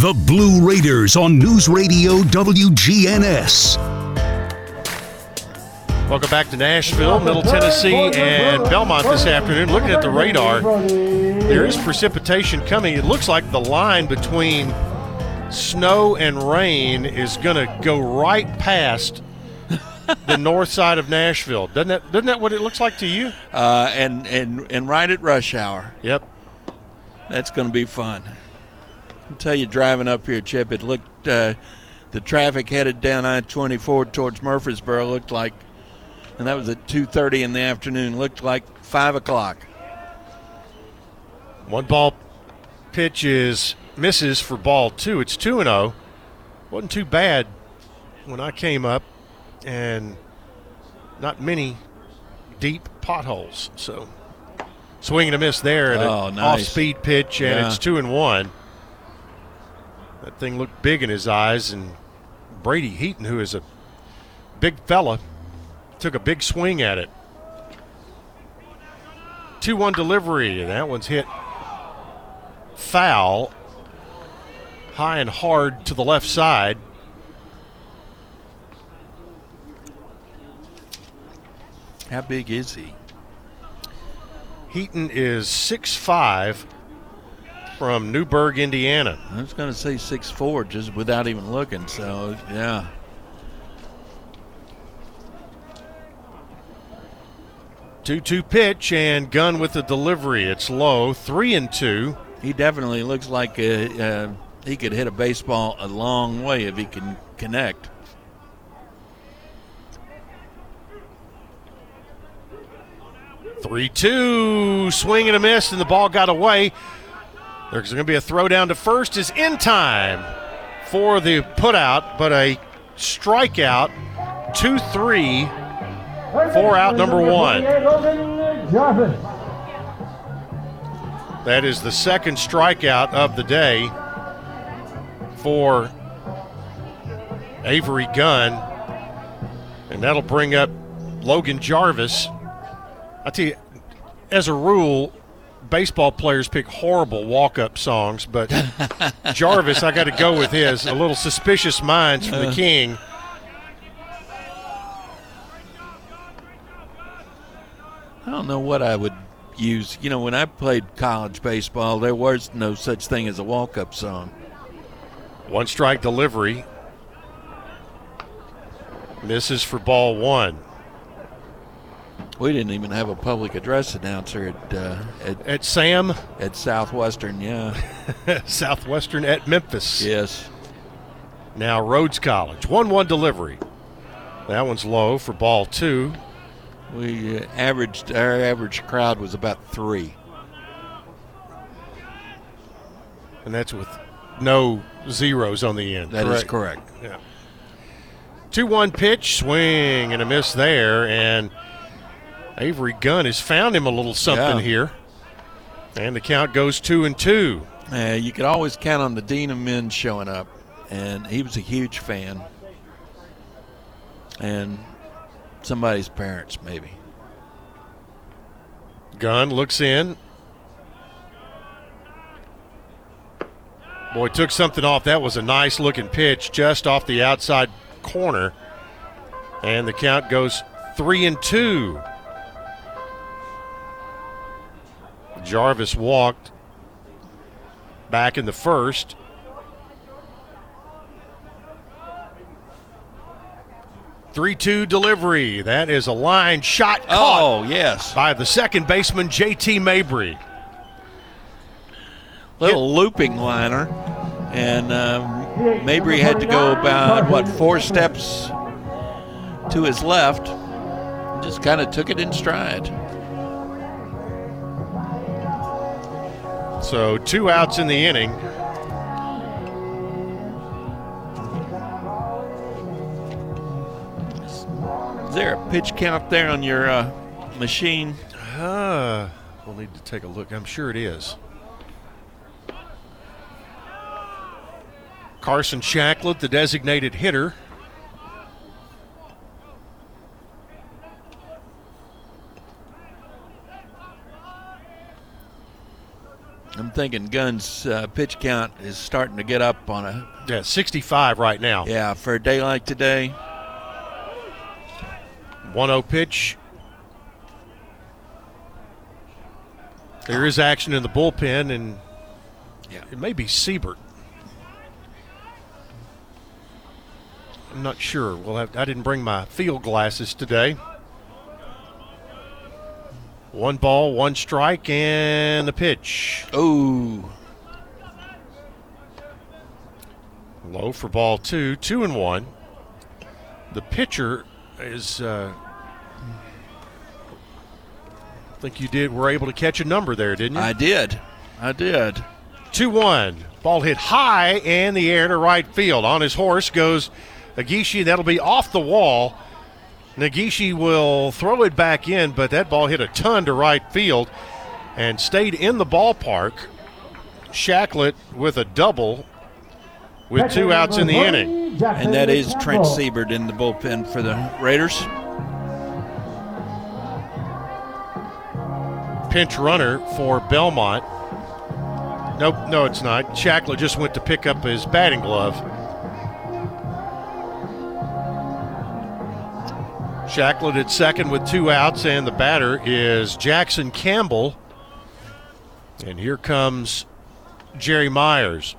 The Blue Raiders on News Radio WGNS. Welcome back to Nashville, Middle Tennessee, and Belmont this afternoon. Looking at the radar, there is precipitation coming. It looks like the line between snow and rain is going to go right past the north side of Nashville. Doesn't that doesn't that what it looks like to you? Uh, and and and right at rush hour. Yep. That's going to be fun. I'll tell you, driving up here, Chip, it looked uh, the traffic headed down I-24 towards Murfreesboro looked like, and that was at 2:30 in the afternoon. Looked like five o'clock. One ball pitch is misses for ball two. It's two and zero. wasn't too bad when I came up, and not many deep potholes. So swing and a miss there, and Oh, an nice. off-speed pitch, and Yeah. it's two and one. That thing looked big in his eyes, and Brady Heaton, who is a big fella, took a big swing at it. 2 1 delivery, and that one's hit foul, high and hard to the left side. How big is he? Heaton is 6'5 from Newburgh, Indiana. I was going to say six four just without even looking. So yeah. Two-two pitch and Gunn with the delivery. It's low, three and two. He definitely looks like uh, uh, he could hit a baseball a long way if he can connect. Three-two, swing and a miss, and the ball got away. There's going to be a throw down to first. Is in time for the putout, but a strikeout. Two-three, four out number one. That is the second strikeout of the day for Avery Gunn. And that'll bring up Logan Jarvis. I tell you, as a rule, baseball players pick horrible walk up songs, but Jarvis, I got to go with his. A little suspicious minds from the Uh. King. I don't know what I would use. You know, when I played college baseball, there was no such thing as a walk up song. One strike delivery. Misses for ball one. We didn't even have a public address announcer at uh, at, At Sam at Southwestern. Yeah. Southwestern at Memphis. yes. Now Rhodes College. 1 1 delivery. That one's low for ball two. We uh, averaged our average crowd was about three. And that's with no zeros on the end. That is correct. Yeah. 2 1 pitch, swing, and a miss there. And Avery Gunn has found him a little something Yeah. here. And the count goes 2 and 2. Uh, you could always count on the Dean of Men showing up, and he was a huge fan. And somebody's parents, maybe. Gunn looks in. Boy, took something off. That was a nice looking pitch just off the outside corner. And the count goes three and two. Jarvis walked. back in the first. Three-two delivery. That is a line shot caught. Oh, yes. By the second baseman J.T. Mabry. Little looping liner, and um, Mabry had to go about what four steps to his left. Just kind of took it in stride. So two outs in the inning. Is there a pitch count there on your uh, machine? Uh, we'll need to take a look. I'm sure it is. Carson Shacklett, the designated hitter. I'm thinking Gunn's uh, pitch count is starting to get up on a yeah 65 right now. Yeah, for a day like today. 1-0 pitch. There is action in the bullpen, and yeah. it may be Siebert. I'm not sure. We'll have, I didn't bring my field glasses today. One ball, one strike, and the pitch. Ooh. Low for ball two, two and one. The pitcher is. Uh, I think you did. Were able to catch a number there, didn't you? I did. I did. Two one. Ball hit high in the air to right field. On his horse goes Negishi. That'll be off the wall. Negishi will throw it back in, but that ball hit a ton to right field and stayed in the ballpark. Shacklett with a double with two outs in the inning. And that is Trent Siebert in the bullpen for the Raiders. Pinch runner for Belmont. Nope, no, it's not. Shacklett just went to pick up his batting glove. Shacklett at second with two outs, and the batter is Jackson Campbell. And here comes Jerry Myers.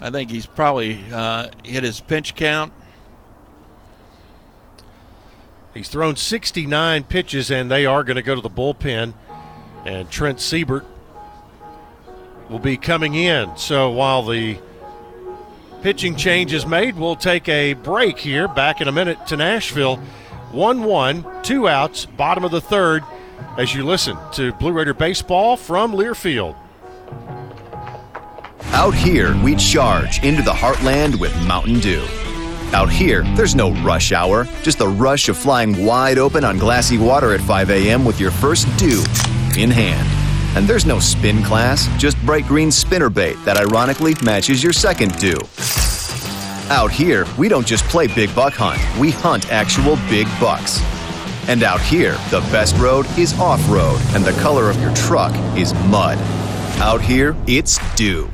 I think he's probably uh, hit his pinch count. He's thrown 69 pitches, and they are going to go to the bullpen. And Trent Siebert will be coming in. So while the pitching change is made, we'll take a break here. Back in a minute to Nashville. 1 1, two outs, bottom of the third, as you listen to Blue Raider Baseball from Learfield. Out here, we charge into the heartland with Mountain Dew. Out here, there's no rush hour, just the rush of flying wide open on glassy water at 5 a.m. with your first dew in hand. And there's no spin class, just bright green spinner bait that ironically matches your second dew. Out here, we don't just play big buck hunt, we hunt actual big bucks. And out here, the best road is off road, and the color of your truck is mud. Out here, it's dew.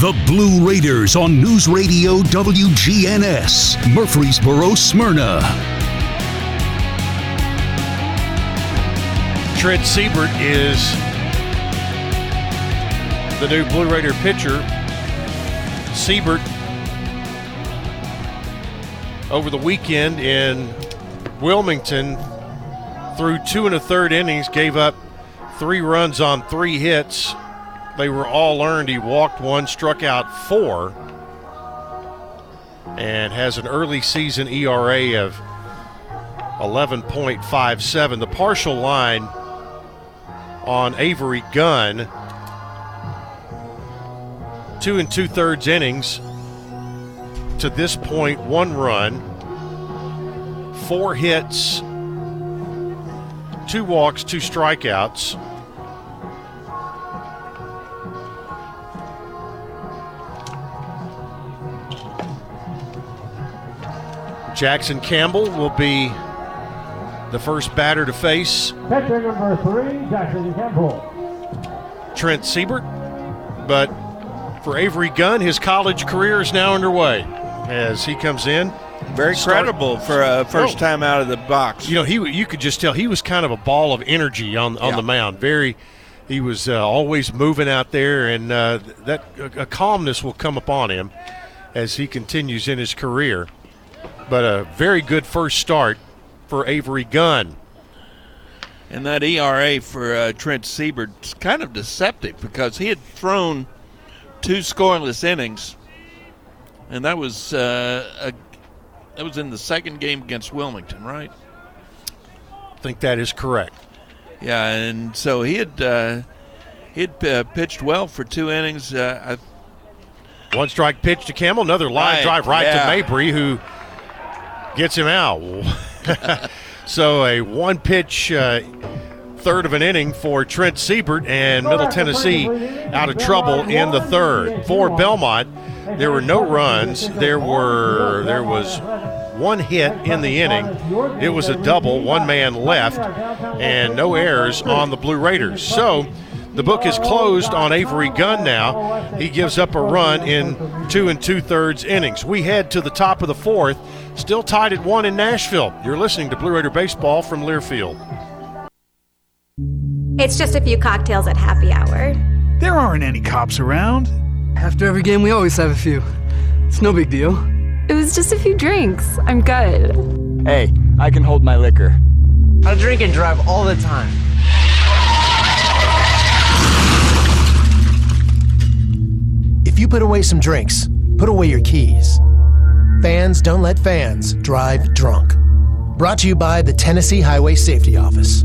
The Blue Raiders on News Radio WGNS, Murfreesboro, Smyrna. Trent Siebert is the new Blue Raider pitcher. Siebert over the weekend in Wilmington through two and a third innings, gave up three runs on three hits. They were all earned. He walked one, struck out four, and has an early season ERA of 11.57. The partial line on Avery Gunn, two and two thirds innings. To this point, one run, four hits, two walks, two strikeouts. Jackson Campbell will be the first batter to face Catcher number three, Jackson Campbell. Trent Siebert. But for Avery Gunn, his college career is now underway as he comes in. Very Start- credible for a first Oh. time out of the box. You know, he you could just tell he was kind of a ball of energy on on Yeah. the mound. Very, he was uh, always moving out there, and uh, that a, a calmness will come upon him as he continues in his career. But a very good first start for Avery Gunn. And that ERA for uh, Trent Siebert's kind of deceptive because he had thrown two scoreless innings, and that was uh, a, that was in the second game against Wilmington, right? I think that is correct. Yeah, and so he had uh, he had uh, pitched well for two innings. Uh, One strike pitch to Campbell, another line Right, drive right yeah. to Mabry, who gets him out. so a one pitch uh, third of an inning for Trent Siebert and Middle Tennessee out of trouble in the third. For Belmont, there were no runs. There were there was one hit in the inning. It was a double, one man left, and no errors on the Blue Raiders. So the book is closed on Avery Gunn now. He gives up a run in two and two thirds innings. We head to the top of the fourth, still tied at one in Nashville. You're listening to Blue Raider Baseball from Learfield. It's just a few cocktails at happy hour. There aren't any cops around. After every game, we always have a few. It's no big deal. It was just a few drinks. I'm good. Hey, I can hold my liquor. I drink and drive all the time. If you put away some drinks, put away your keys. Fans don't let fans drive drunk. Brought to you by the Tennessee Highway Safety Office.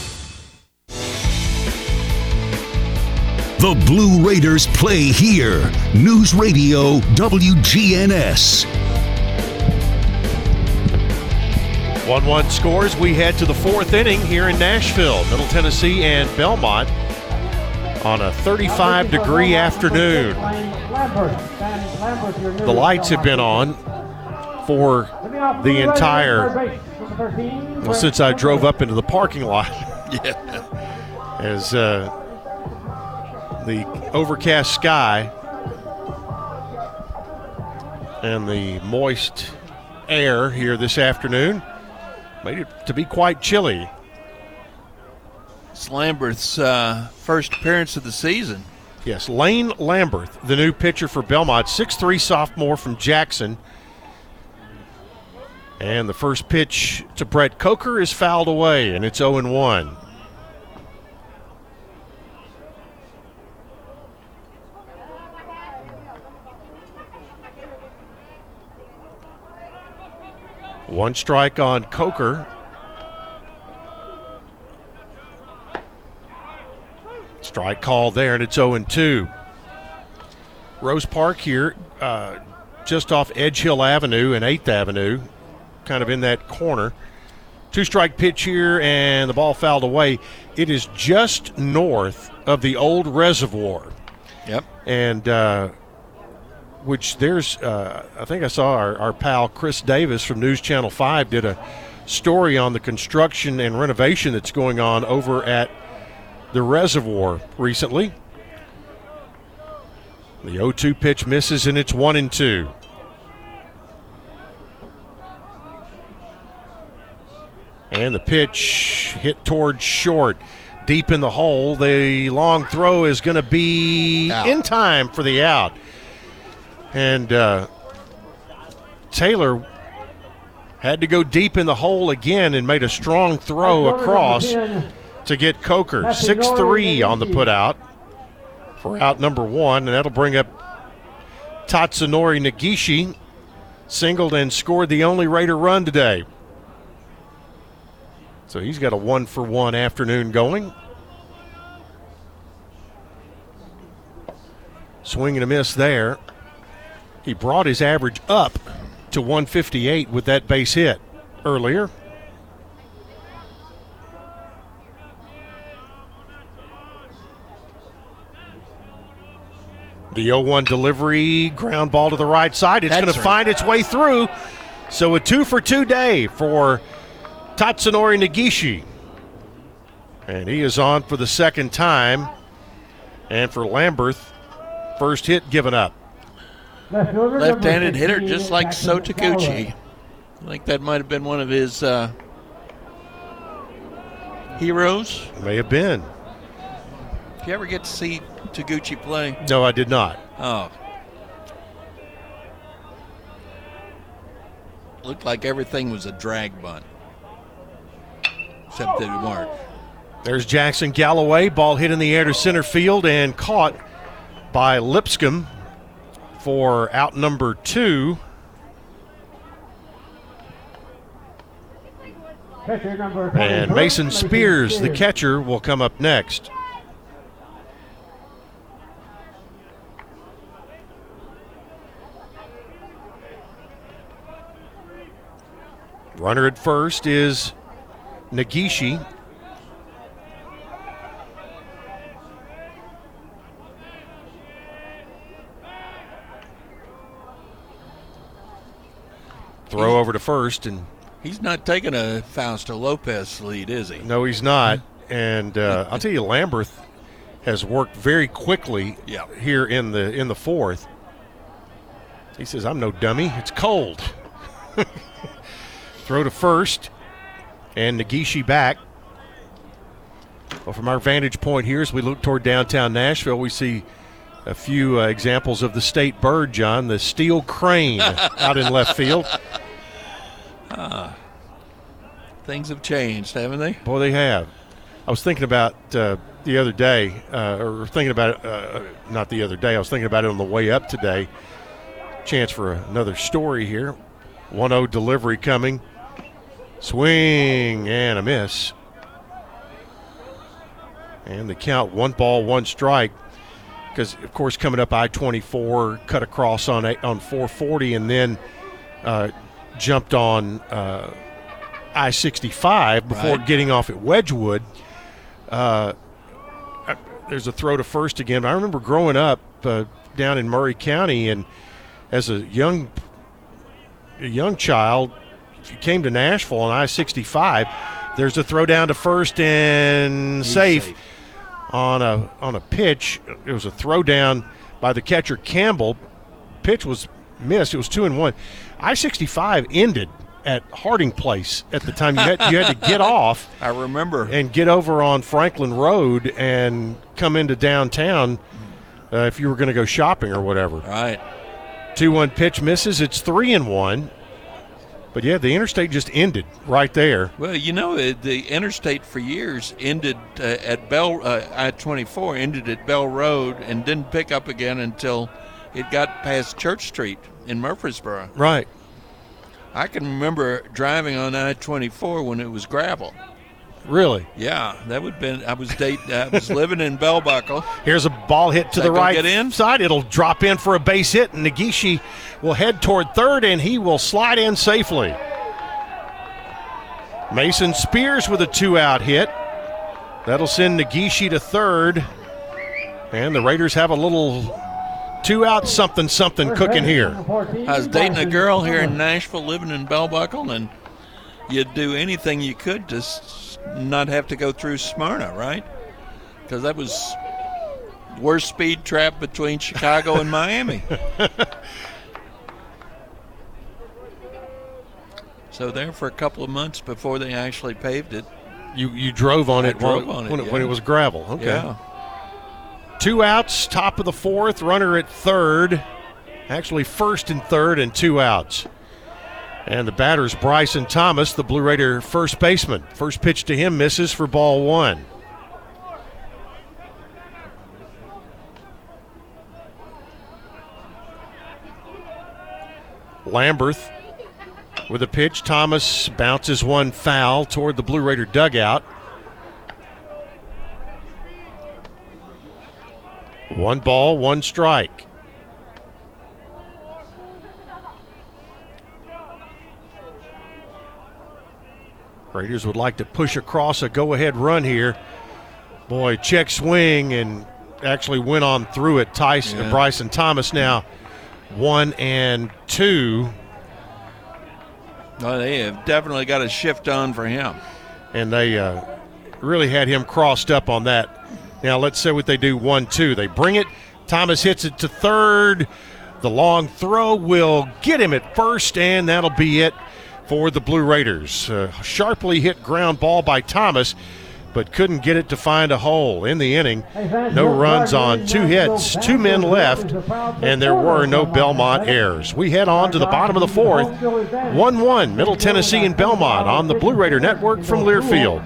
The Blue Raiders play here. News Radio WGNS. 1 1 scores. We head to the fourth inning here in Nashville. Middle Tennessee and Belmont on a 35 degree afternoon. The lights have been on for the entire, well, since I drove up into the parking lot. yeah. As uh, the overcast sky and the moist air here this afternoon made it to be quite chilly. It's Lamberth's uh, first appearance of the season. Yes, Lane Lamberth, the new pitcher for Belmont, 6'3 sophomore from Jackson. And the first pitch to Brett Coker is fouled away, and it's 0 1. One strike on Coker. Strike call there, and it's 0 2. Rose Park here, uh, just off Edge Hill Avenue and 8th Avenue, kind of in that corner. Two strike pitch here, and the ball fouled away. It is just north of the old reservoir. Yep. And uh, which there's, uh, I think I saw our, our pal Chris Davis from News Channel 5 did a story on the construction and renovation that's going on over at the reservoir recently. The 0 2 pitch misses, and it's 1 and 2. And the pitch hit towards short, deep in the hole. The long throw is going to be Out. in time for the out. And uh, Taylor Had to go deep in the hole again and made a strong throw across to get Coker. 6 3 on the putout for out number one, and that'll bring up Tatsunori Negishi. Singled and scored the only Raider run today. So he's got a one for one afternoon going. Swing and a miss there. He brought his average up to 158 with that base hit earlier. The 0 1 delivery, ground ball to the right side. It's going to find its way through. So a two for two day for Tatsunori Negishi. And he is on for the second time. And for Lamberth, first hit given up. Left-handed hitter, just like So Taguchi. I think that might have been one of his uh, heroes. May have been. Did you ever get to see Taguchi play? No, I did not. Oh. Looked like everything was a drag bunt. Except that it weren't. There's Jackson Galloway. Ball hit in the air to center field and caught by Lipscomb for out number two. And Mason Spears, the catcher, will come up next. Runner at first is Negishi. Throw over to first, and He's not taking a Fausto Lopez lead, is he? no, he's not. And uh, I'll tell you, Lamberth has worked very quickly Yeah. here in the in the fourth. He says, "I'm no dummy. It's cold." Throw to first, and Negishi back. Well, from our vantage point here, as we look toward downtown Nashville, we see a few uh, examples of the state bird, John, the steel crane out in left field. Ah. Things have changed, haven't they? Boy, they have. I was thinking about uh, the other day, uh, or thinking about it, uh, not the other day. I was thinking about it on the way up today. Chance for another story here. 1 0 delivery coming. Swing and a miss. And the count one ball, one strike. Because, of course, coming up I 24, cut across on, eight, on 440, and then uh, jumped on uh, I 65 before Right. getting off at Wedgewood. Uh, there's a throw to first again. I remember growing up uh, down in Maury County, and as a young a young child, if you came to Nashville on I 65, there's a throw down to first and safe, on a on a pitch. It was a throw down by the catcher Campbell. Pitch was missed. It was two and one. I 65 ended at Harding Place at the time. You had you had to get off. I remember. And get over on Franklin Road and come into downtown uh, if you were going to go shopping or whatever. Right. Two one pitch misses. It's three and one. But yeah, the interstate just ended right there. Well, you know, the interstate for years ended uh, at Bell uh, I-24, ended at Bell Road, and didn't pick up again until it got past Church Street in Murfreesboro. Right. I can remember driving on I-24 when it was gravel. Really? Yeah, that would have been. I was date. I was living in Bell Buckle. Here's a ball hit to Is the right get in? side. It'll drop in for a base hit, and Negishi will head toward third, and he will slide in safely. Mason Spears with a two-out hit. That'll send Negishi to third, and the Raiders have a little two-out something something cooking here. I was dating a girl here in Nashville, living in Bell Buckle, and you'd do anything you could to s- not have to go through Smyrna, right? Because that was worst speed trap between Chicago and Miami. so there for a couple of months before they actually paved it. You you drove on I it, while- drove on it, when, yeah. when it was gravel. Okay. Yeah. Two outs, top of the fourth, runner at third. Actually, first and third, and two outs. And the batter's Bryson Thomas, the Blue Raider first baseman. First pitch to him misses for ball one. Lamberth with a pitch. Thomas bounces one foul toward the Blue Raider dugout. One ball, one strike. Raiders would like to push across a go ahead run here. Boy, check swing and actually went on through it. Tyson Yeah. Bryson Thomas now one and two. No, they have definitely got a shift on for him. And they uh, really had him crossed up on that. Now let's say what they do one two. They bring it. Thomas hits it to third. The long throw will get him at first, and that'll be it for the Blue Raiders. Uh, sharply hit ground ball by Thomas, but couldn't get it to find a hole in the inning. No runs on two hits, two men left, and there were no Belmont errors. We head on to the bottom of the fourth. 1 1, Middle Tennessee and Belmont on the Blue Raider Network from Learfield.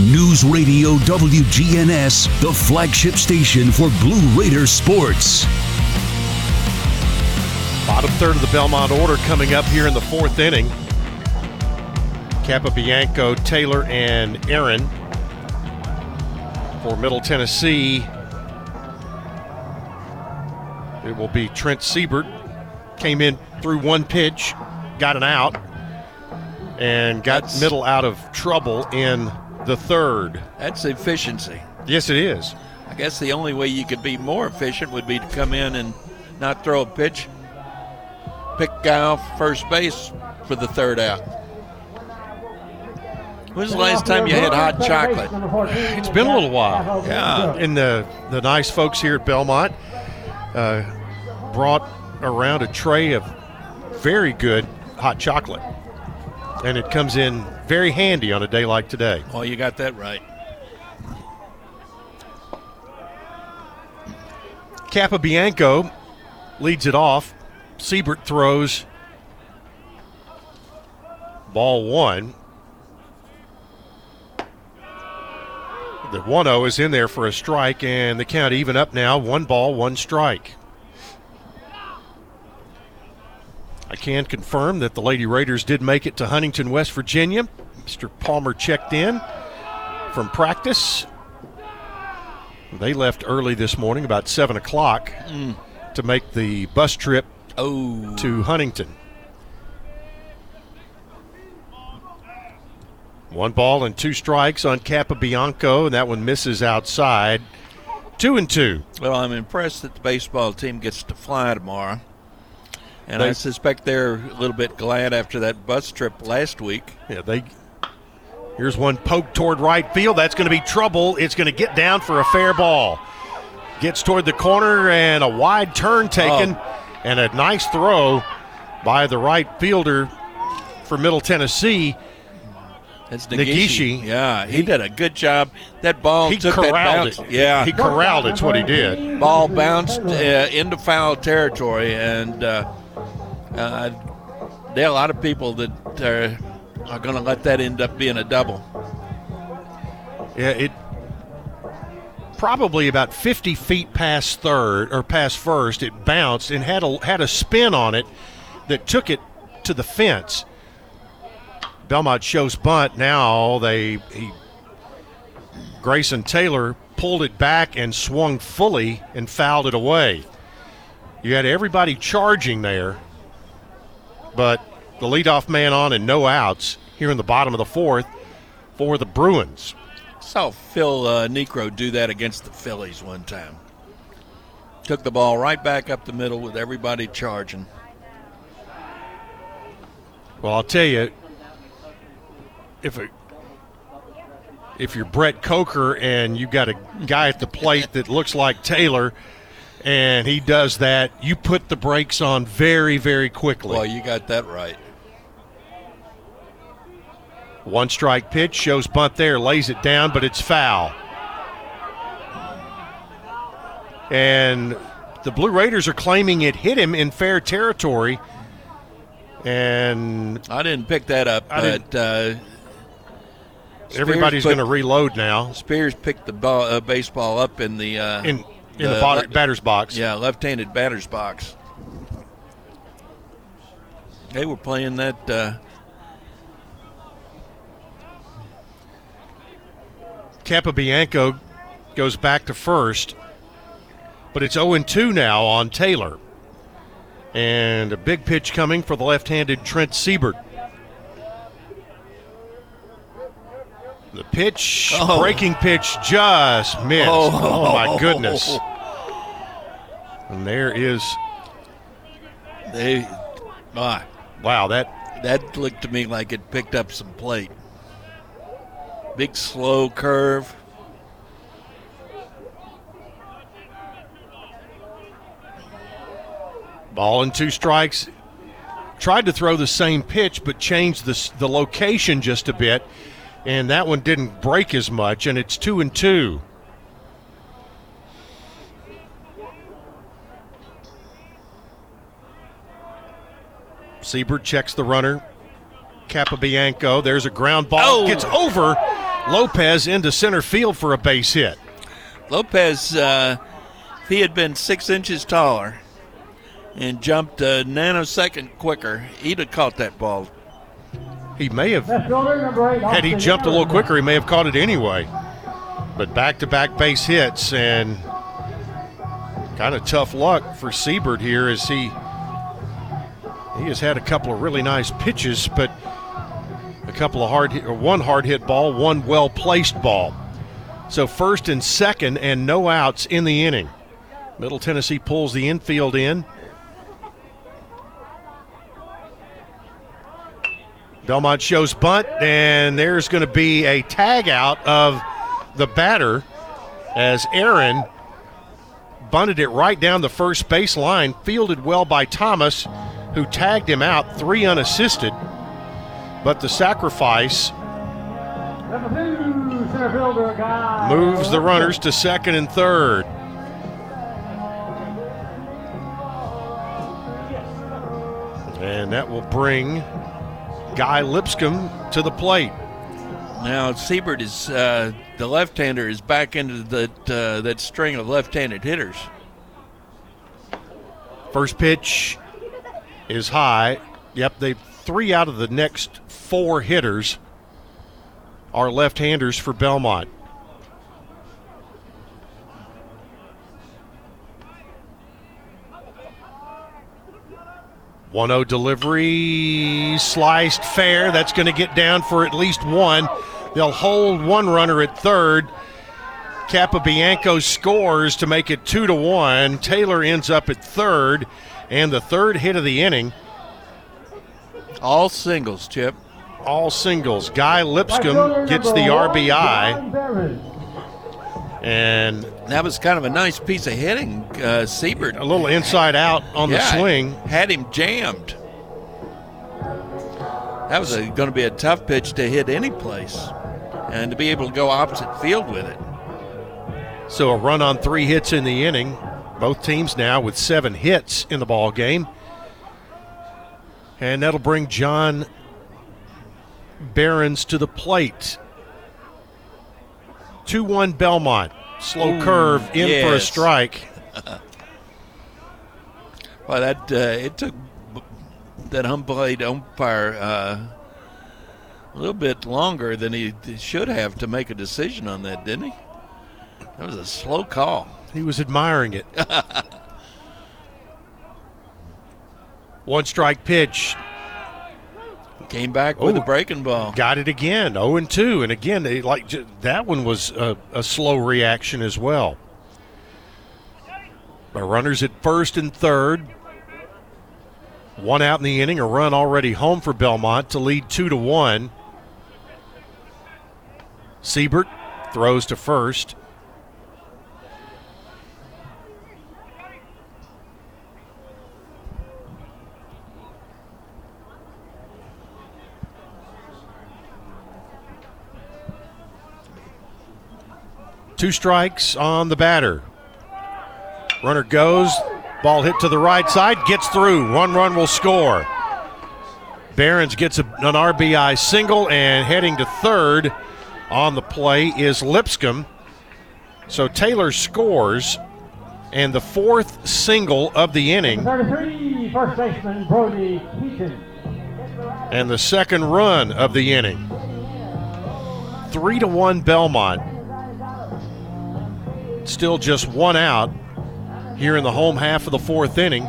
News Radio WGNS, the flagship station for Blue Raider sports. Bottom third of the Belmont order coming up here in the fourth inning. Capobianco, Taylor, and Aaron for Middle Tennessee. It will be Trent Siebert. Came in through one pitch, got an out, and got Middle out of trouble in the third. That's efficiency. Yes, it is. I guess the only way you could be more efficient would be to come in and not throw a pitch, pick guy off first base for the third out. When's the last time you had hot chocolate? It's been a little while. Yeah. And the, the nice folks here at Belmont uh, brought around a tray of very good hot chocolate. And it comes in very handy on a day like today. Well, you got that right. Capobianco leads it off. Siebert throws ball one. The 1 0 is in there for a strike, and the count even up now. One ball, one strike. I can confirm that the Lady Raiders did make it to Huntington, West Virginia. Mr. Palmer checked in from practice. They left early this morning, about 7 o'clock, Mm. to make the bus trip oh. to Huntington. One ball and two strikes on Capobianco, and that one misses outside. Two and two. Well, I'm impressed that the baseball team gets to fly tomorrow. And I suspect they're a little bit glad after that bus trip last week. Yeah, they. Here's one poked toward right field. That's going to be trouble. It's going to get down for a fair ball. Gets toward the corner and a wide turn taken, and a nice throw by the right fielder for Middle Tennessee. That's Negishi. Negishi. Yeah, he, did a good job. That ball He took that corralled bounce. it. Yeah, He corralled it's what he did. Ball bounced uh, into foul territory, and uh, uh, there are a lot of people that are, are going to let that end up being a double. Yeah, it probably about 50 feet past third or past first. It bounced and had a had a spin on it that took it to the fence. Belmont shows bunt. Now they he Grayson Taylor pulled it back and swung fully and fouled it away. You had everybody charging there, but the leadoff man on and no outs here in the bottom of the fourth for the Bruins. Saw Phil uh, Niekro do that against the Phillies one time. Took the ball right back up the middle with everybody charging. Well, I'll tell you, if it, if you're Brett Coker and you've got a guy at the plate that looks like Taylor, and he does that, you put the brakes on very, very quickly. Well, you got that right. One strike pitch shows bunt there, lays it down, but it's foul. And the Blue Raiders are claiming it hit him in fair territory. And I didn't pick that up, I but uh, everybody's going to reload now. Spears picked the ball, uh, baseball up in the uh, In in the, batter, batter's box. Yeah, left-handed batter's box. They were playing that. Uh, Capobianco goes back to first, but it's 0 2 now on Taylor. And a big pitch coming for the left handed Trent Siebert. The pitch, Oh. breaking pitch, just missed. Oh. Oh, my goodness. And there is. they, my, Wow, that that looked to me like it picked up some plate. Big slow curve. Ball and two strikes. Tried to throw the same pitch, but changed the, the location just a bit. And that one didn't break as much, and it's two and two. Siebert checks the runner. Capobianco. There's a ground ball. Oh. Gets over Lopez into center field for a base hit. Lopez, uh, if he had been six inches taller and jumped a nanosecond quicker, he'd have caught that ball. He may have Left fielder, number eight. Had he jumped a little quicker, he may have caught it anyway. But back to back base hits and kind of tough luck for Siebert here as he he has had a couple of really nice pitches, but a couple of hard hit, or one hard hit ball, one well placed ball. So first and second and no outs in the inning. Middle Tennessee pulls the infield in. Belmont shows bunt, and there's going to be a tag out of the batter as Aaron bunted it right down the first base line, fielded well by Thomas, who tagged him out, three unassisted. But the sacrifice moves the runners to second and third. And that will bring Guy Lipscomb to the plate. Now Siebert is uh, the left-hander is back into that uh, that string of left-handed hitters. First pitch is high. Yep, they three out of the next four hitters are left-handers for Belmont. One zero delivery, sliced fair. That's going to get down for at least one. They'll hold one runner at third. Capobianco scores to make it two to one. Taylor ends up at third, and the third hit of the inning. All singles, Chip. All singles. Guy Lipscomb gets the RBI, and That was kind of a nice piece of hitting. Uh, Siebert a little inside out on the swing. had him jammed. That was going to be a tough pitch to hit any place, and to be able to go opposite field with it. So a run on three hits in the inning. Both teams now with seven hits in the ball game. And that'll bring John Barons to the plate. 2 1 Belmont. Slow curve in for a strike. Well, that uh, it took that unplayed umpire uh, a little bit longer than he should have to make a decision on that, didn't he? That was a slow call. He was admiring it. One strike pitch. Came back with Oh, a breaking ball. Got it again. 0 and 2. And again, they like that one was a, a slow reaction as well. The runners at first and third. One out in the inning, a run already home for Belmont to lead 2 to 1. Siebert throws to first. Two strikes on the batter. Runner goes, ball hit to the right side, gets through. One run will score. Barons gets a, an RBI single, and heading to third on the play is Lipscomb. So Taylor scores, and the fourth single of the inning, 33, first baseman Brody Heaton. and the second run of the inning. Three to one Belmont. Still just one out here in the home half of the fourth inning.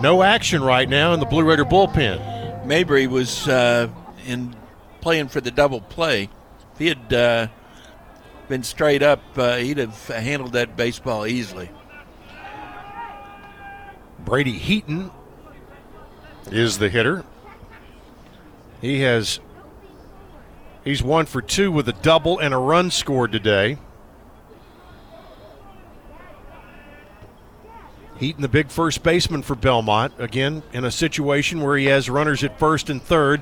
No action right now in the Blue Raider bullpen. Mabry was uh, in playing for the double play. If he had uh, been straight up, uh, he'd have handled that baseball easily. Brady Heaton is the hitter. He has he's one for two with a double and a run scored today. Heaton, the big first baseman for Belmont, again in a situation where he has runners at first and third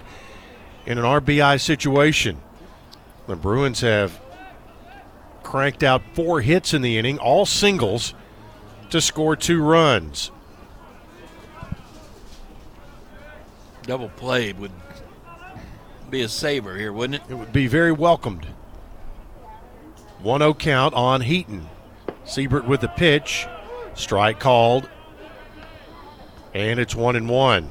in an RBI situation. The Bruins have cranked out four hits in the inning, all singles, to score two runs. Double play would be a saver here, wouldn't it? It would be very welcomed. 1 0 count on Heaton. Siebert with the pitch. Strike called. And it's 1 and 1.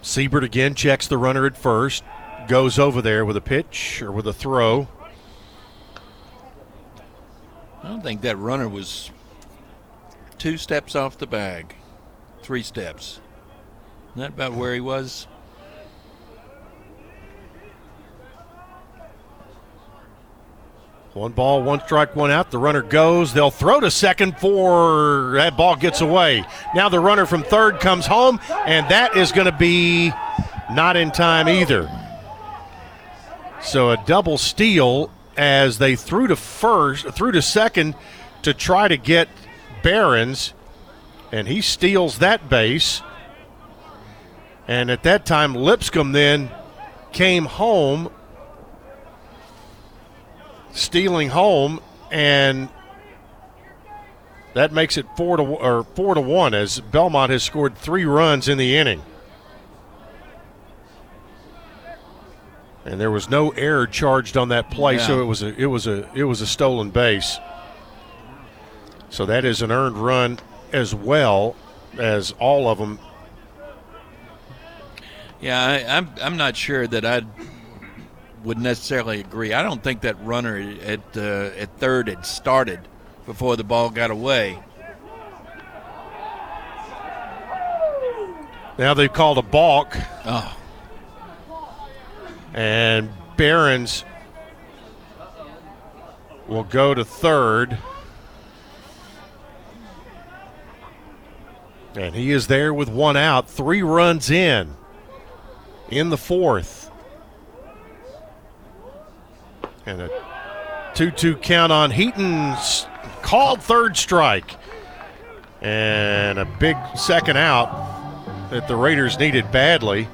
Siebert again checks the runner at first, goes over there with a pitch or with a throw. I don't think that runner was two steps off the bag, three steps. Isn't that about where he was? One ball, one strike, one out. The runner goes. They'll throw to second for that ball gets away. Now the runner from third comes home, and that is going to be not in time either. So a double steal as they threw to first, threw to second to try to get Barons, and he steals that base. And at that time, Lipscomb then came home stealing home, and that makes it four to or four to one as Belmont has scored three runs in the inning. And there was no error charged on that play, so it was a it was a it was a stolen base. So that is an earned run as well as all of them. Yeah, I, I'm. I'm not sure that I would necessarily agree. I don't think that runner at uh, at third had started before the ball got away. Now they've called a balk. Oh, And Barons will go to third. And he is there with one out, three runs in in the fourth. And a 2 2 count on Heaton's called third strike. And a big second out that the Raiders needed badly.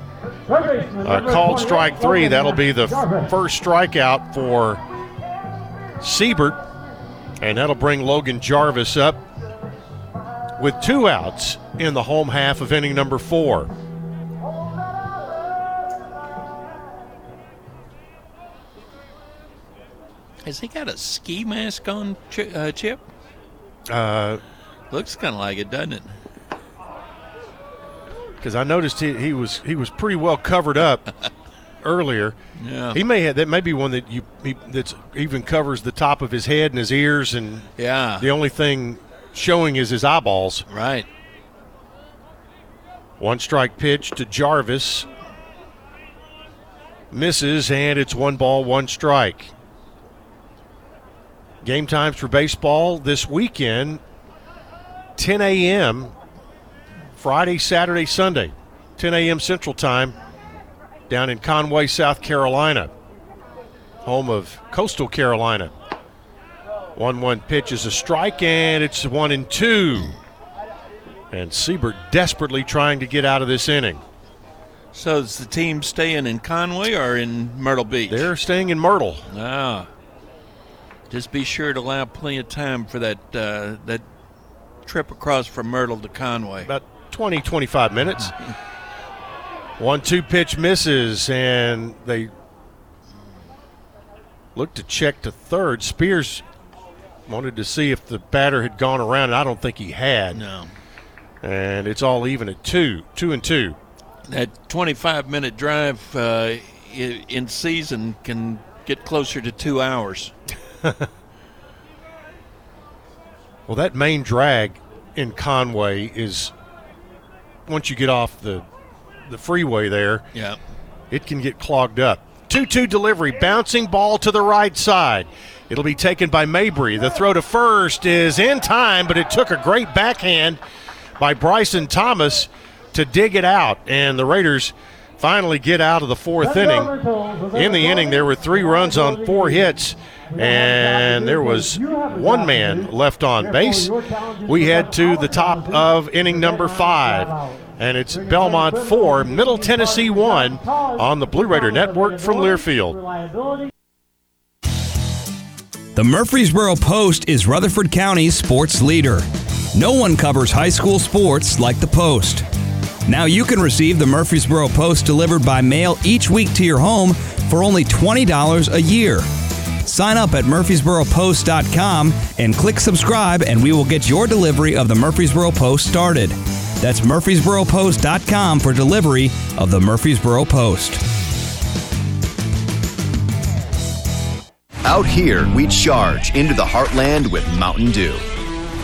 Called strike three. That'll be the first strikeout for Siebert, and that'll bring Logan Jarvis up. with two outs in the home half of inning number four. Has he got a ski mask on, uh, Chip? Uh, Looks kind of like it, doesn't it? Because I noticed he, he was he was pretty well covered up earlier. Yeah. He may have that may be one that you he, that's even covers the top of his head and his ears, and Yeah. the only thing showing is his eyeballs. Right. One strike pitch to Jarvis. Misses, and it's one ball, one strike. Game times for baseball this weekend 10 a.m. Friday, Saturday, Sunday. 10 a.m. Central Time down in Conway, South Carolina, home of Coastal Carolina. 1 1 pitch is a strike, and it's 1 and 2. And Siebert desperately trying to get out of this inning. So is the team staying in Conway or in Myrtle Beach? They're staying in Myrtle. Ah. Just be sure to allow plenty of time for that uh, that trip across from Myrtle to Conway. About 20, 25 minutes. One two pitch misses, and they look to check to third. Spears wanted to see if the batter had gone around, and I don't think he had. No. And it's all even at two, two and two. That 25 minute drive uh, in season can get closer to two hours. Well, that main drag in Conway is once you get off the the freeway there. Yeah. It can get clogged up. 2 2 delivery, bouncing ball to the right side. It'll be taken by Mabry. The throw to first is in time, but it took a great backhand by Bryson Thomas to dig it out. And the Raiders finally get out of the fourth inning. In the inning, there were three runs on four hits, and there was one man left on base. We head to the top of inning number five. And it's Belmont 4, Middle Tennessee 1 on the Blue Raider Network from Learfield. The Murfreesboro Post is Rutherford County's sports leader. No one covers high school sports like the Post. Now you can receive the Murfreesboro Post delivered by mail each week to your home for only $20 a year. Sign up at murfreesboropost.com and click subscribe, and we will get your delivery of the Murfreesboro Post started. That's murfreesboropost.com for delivery of the Murfreesboro Post. Out here, we charge into the heartland with Mountain Dew.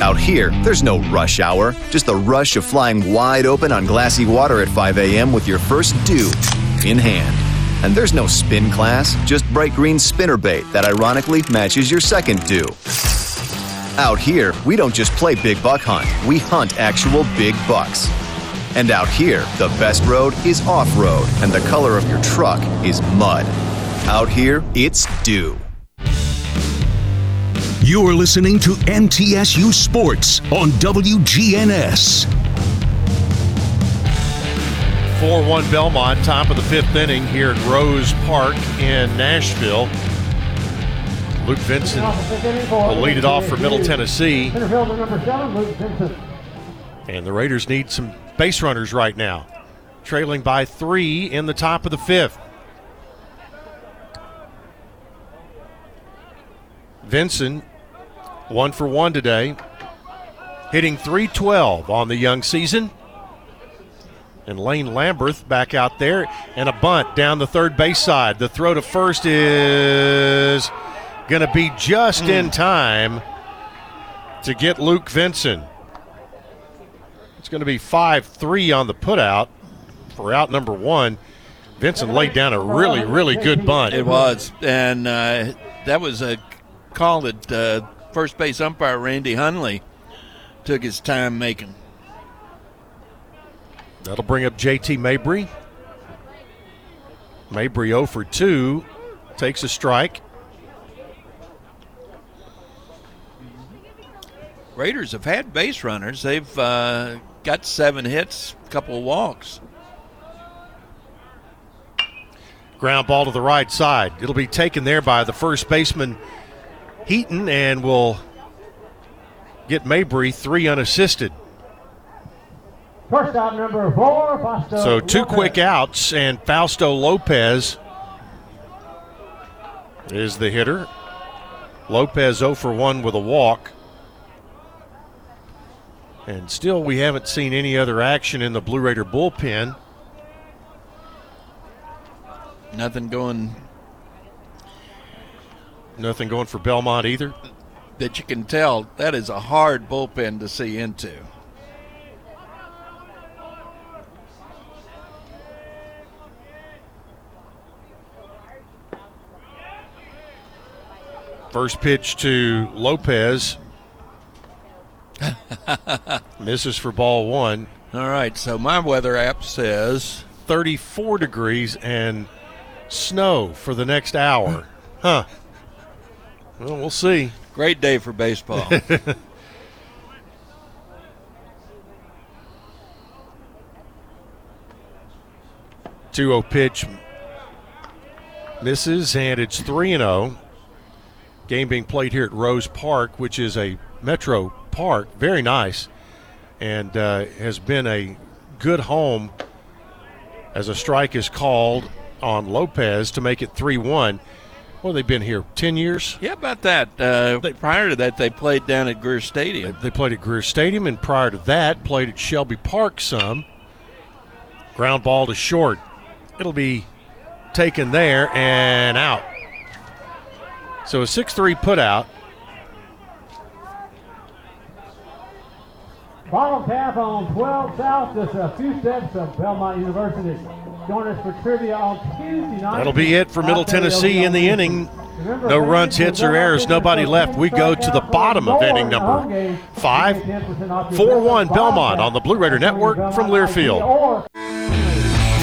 Out here, there's no rush hour, just the rush of flying wide open on glassy water at 5 a.m. with your first dew in hand. And there's no spin class, just bright green spinner bait that ironically matches your second dew. Out here, we don't just play big buck hunt, we hunt actual big bucks. And out here, the best road is off road, and the color of your truck is mud. Out here, it's dew. You're listening to MTSU Sports on WGNS. 4 1 Belmont, top of the fifth inning here at Rose Park in Nashville. Luke Vincent will lead it off for Middle Tennessee. And the Raiders need some base runners right now, trailing by three in the top of the fifth. Vincent, one for one today, hitting 312 on the young season. And Lane Lamberth back out there, and a bunt down the third base side. The throw to first is going to be just in time to get Luke Vincent. It's going to be 5 3 on the putout for out number one. Vincent laid down a really, really good bunt. It was, and uh, that was a call that uh, first base umpire Randy Hunley took his time making. That'll bring up JT Mabry. Mabry 0 for 2, takes a strike. Raiders have had base runners. They've uh, got seven hits, a couple of walks. Ground ball to the right side. It'll be taken there by the first baseman, Heaton, and will get Mabry three unassisted. First out, number four, Fausto. So two Lopez. quick outs, and Fausto Lopez is the hitter. Lopez 0 for 1 with a walk. And still, we haven't seen any other action in the Blue Raider bullpen. Nothing going Nothing going for Belmont either. that you can tell. That is a hard bullpen to see into. First pitch to Lopez. Misses for ball one. All right, so my weather app says 34 degrees and snow for the next hour. Huh. Well, we'll see. great day for baseball. 2 0 pitch misses, and it's 3 and 0. Game being played here at Rose Park, which is a metro park. Very nice. And uh, has been a good home as a strike is called on Lopez to make it 3 1. Well, they've been here 10 years. yeah, about that. Uh, prior to that, they played down at Greer Stadium. They played at Greer Stadium, and prior to that, played at Shelby Park some. Ground ball to short. It'll be taken there and out. So a 6 3 put out. Path on 12 South, just a few steps of Belmont University. Join us for trivia on Tuesday night. That'll be it for Middle Tennessee in the inning. No runs, hits, or errors. Nobody left. We go to the bottom of inning number five. You get 10% off your 4 1 Belmont Belmont on the Blue Raider Network from Learfield.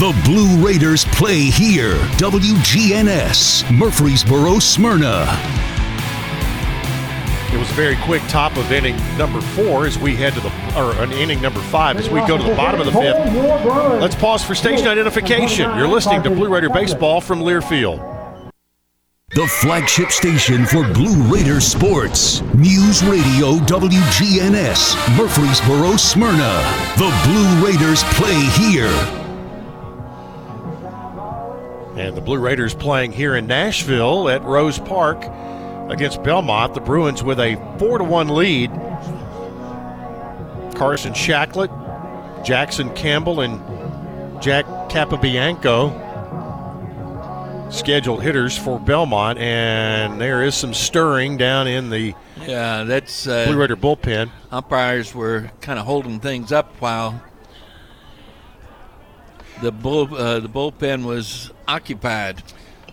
The Blue Raiders play here. WGNS, Murfreesboro, Smyrna. It was a very quick top of inning number four as we head to the, or an inning number five as we go to the bottom of the fifth. Let's pause for station identification. You're listening to Blue Raider Baseball from Learfield. The flagship station for Blue Raider sports. News Radio WGNS, Murfreesboro, Smyrna. The Blue Raiders play here. And the Blue Raiders playing here in Nashville at Rose Park against Belmont. The Bruins with a 4 to 1 lead. Carson Shacklet, Jackson Campbell, and Jack Capobianco scheduled hitters for Belmont. And there is some stirring down in the Yeah, that's uh, Blue Raider bullpen. umpires were kind of holding things up while the bull uh, the bullpen was occupied.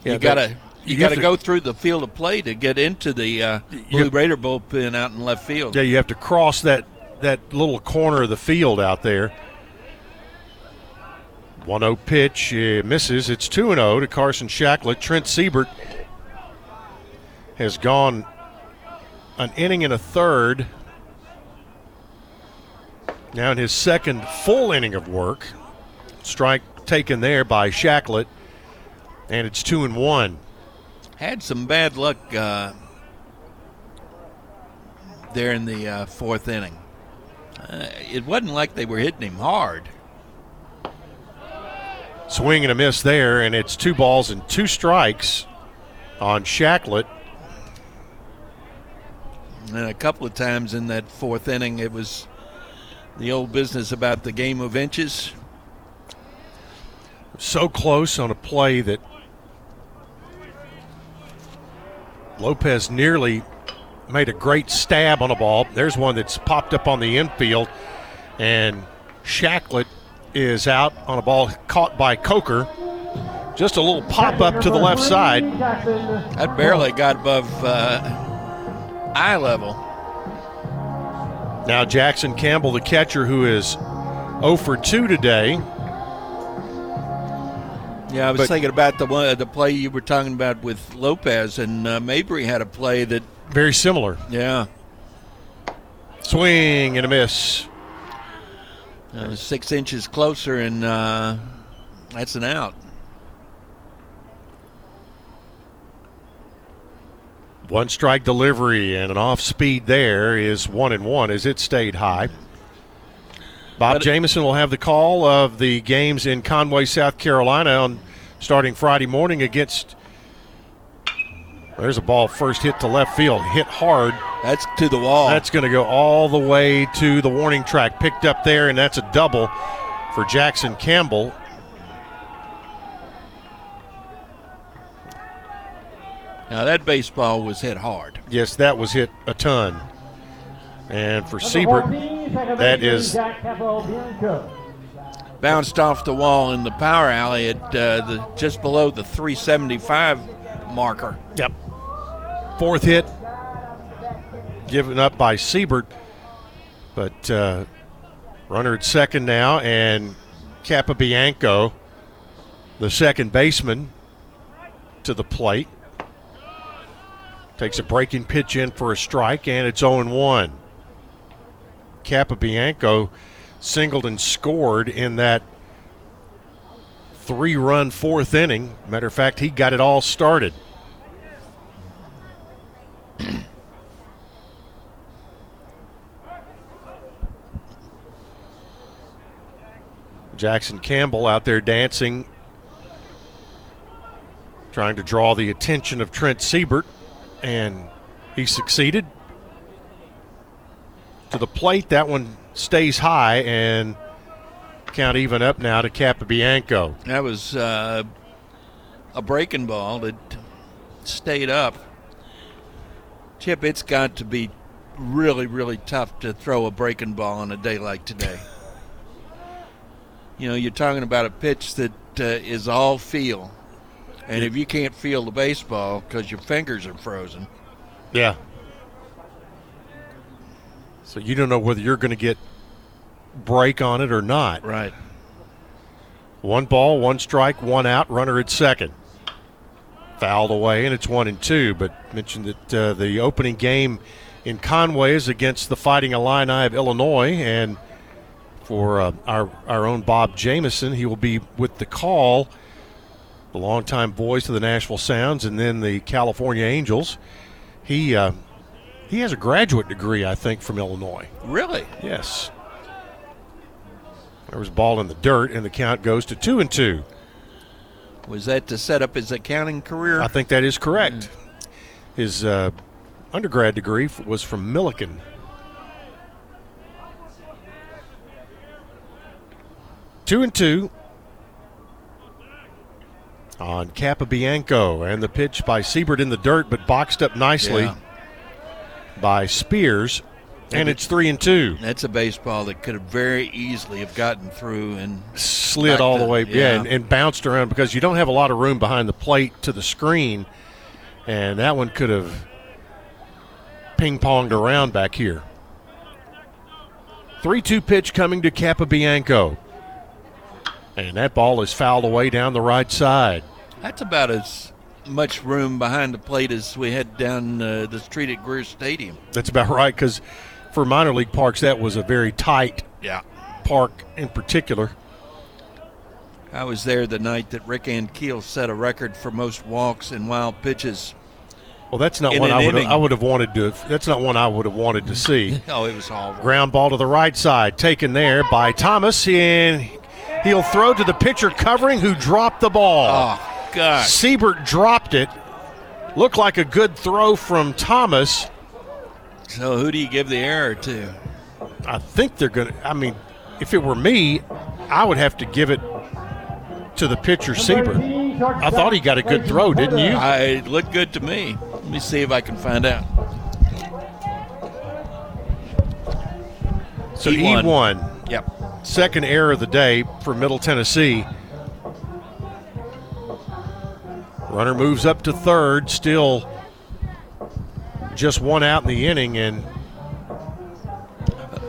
Yeah, you gotta you, you gotta go through the field of play to get into the uh, Blue have- Raider bullpen out in left field. Yeah, you have to cross that that little corner of the field out there. 1-0 pitch uh, misses. It's 2-0 to Carson Shacklet. Trent Siebert has gone an inning and a third. Now in his second full inning of work. Strike taken there by Shacklet. And it's 2 and 1. Had some bad luck uh, there in the uh, fourth inning. Uh, it wasn't like they were hitting him hard. Swing and a miss there, and it's two balls and two strikes on Shacklet. And a couple of times in that fourth inning, it was The old business about the game of inches. So close on a play that Lopez nearly made a great stab on a ball. There's one that's popped up on the infield, and Shacklett is out on a ball caught by Coker. Just a little pop up to the left side. That barely got above uh, eye level. Now Jackson Campbell, the catcher, who is 0 for 2 today. Yeah, I was But- thinking about the one, the play you were talking about with Lopez, and uh, Mabry had a play that, Very similar. yeah, Swing and a miss. uh, six inches closer, and uh, that's an out. One strike delivery and an off speed there is one and one as it stayed high. Bob But- Jamison will have the call of the games in Conway, South Carolina on starting Friday morning against. There's a ball first hit to left field, hit hard. That's to the wall. That's going to go all the way to the warning track. Picked up there, and that's a double for Jackson Campbell. Now that baseball was hit hard. Yes, that was hit a ton. And for Siebert, that is Jack Capobianco. Bounced off the wall in the power alley at uh, the just below the 375 marker. Yep. Fourth hit given up by Siebert. But uh, runner at second now, and Capobianco, the second baseman, to the plate. Takes a breaking pitch in for a strike, and it's 0 1. Capobianco singled and scored in that three run fourth inning. Matter of fact, he got it all started. Jackson Campbell out there dancing, trying to draw the attention of Trent Siebert, and he succeeded. To the plate, that one stays high and count even up now to Capobianco. That was uh, a breaking ball that stayed up. Chip, it's got to be really, really tough to throw a breaking ball on a day like today. you know, you're talking about a pitch that uh, is all feel. And if you can't feel the baseball because your fingers are frozen, Yeah. So you don't know whether you're going to get break on it or not. right? One ball, one strike, one out, runner at second. Fouled away, and it's one and two. But mentioned that uh, the opening game in Conway is against the Fighting Illini of Illinois, and for uh, our our own Bob Jamison, he will be with the call. The longtime voice of the Nashville Sounds, and then the California Angels. He uh, he has a graduate degree, I think, from Illinois. Really? Yes. There was a ball in the dirt, and the count goes to two and two. Was that to set up his accounting career? I think that is correct. His uh, undergrad degree was from Millikin. Two and two on Capobianco, and the pitch by Siebert in the dirt, but boxed up nicely Yeah. By Spears, and it's three and two. That's a baseball that could have very easily have gotten through and slid all the to- way, yeah, and, and bounced around because you don't have a lot of room behind the plate to the screen, and that one could have ping ponged around back here. 3 2 pitch coming to Capobianco. And that ball is fouled away down the right side. That's about as much room behind the plate as we had down uh, the street at Greer Stadium. That's about right because for minor league parks, that was a very tight Yeah. park in particular. I was there the night that Rick Ankiel set a record for most walks and wild pitches. Well, that's not In one I would. I would have wanted to. That's not one I would have wanted to see. Oh, it was horrible. Ground ball to the right side, taken there by Thomas, and he'll throw to the pitcher covering, who dropped the ball. Oh, God. Siebert dropped it. Looked like a good throw from Thomas. So who do you give the error to? I think they're going to. I mean, if it were me, I would have to give it to the pitcher, Siebert. I thought he got a good throw, didn't you? I, it looked good to me. Let me see if I can find out. So E1. E1. Yep. Second error of the day for Middle Tennessee. Runner moves up to third, still just one out in the inning, and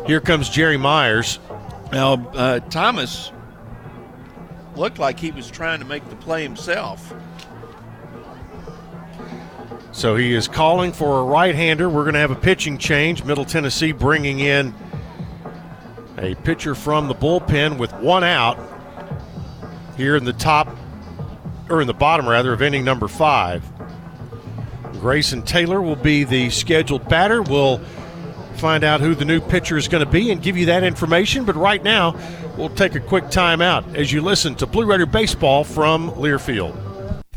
here comes Jerry Myers. Now, uh, Thomas looked like he was trying to make the play himself. So he is calling for a right hander. We're going to have a pitching change. Middle Tennessee bringing in a pitcher from the bullpen with one out here in the top, or in the bottom rather, of inning number five. Grayson Taylor will be the scheduled batter. We'll find out who the new pitcher is going to be and give you that information. But right now, we'll take a quick time out as you listen to Blue Raider Baseball from Learfield.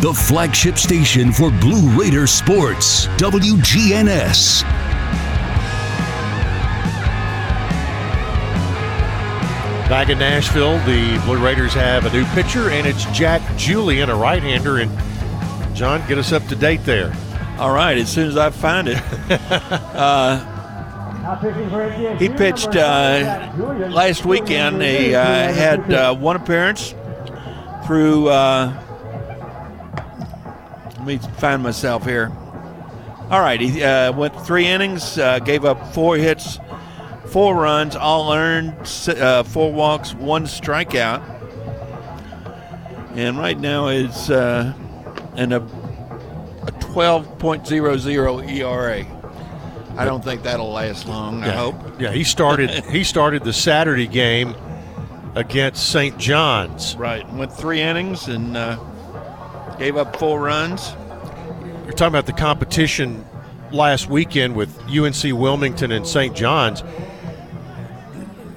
The flagship station for Blue Raider sports, WGNS. Back in Nashville, the Blue Raiders have a new pitcher, and it's Jack Julian, a right hander. And John, get us up to date there. All right, as soon as I find it. uh, he pitched uh, last weekend. He uh, had uh, one appearance through. Uh, let me find myself here. All right, he uh, went three innings, uh, gave up four hits, four runs, all earned, uh, four walks, one strikeout, and right now is uh, in a, a 12.00 ERA. I don't think that'll last long. I hope. Yeah, he started. he started the Saturday game against St. John's. Right, went three innings and uh, gave up four runs. You're talking about the competition last weekend with UNC Wilmington and St. John's.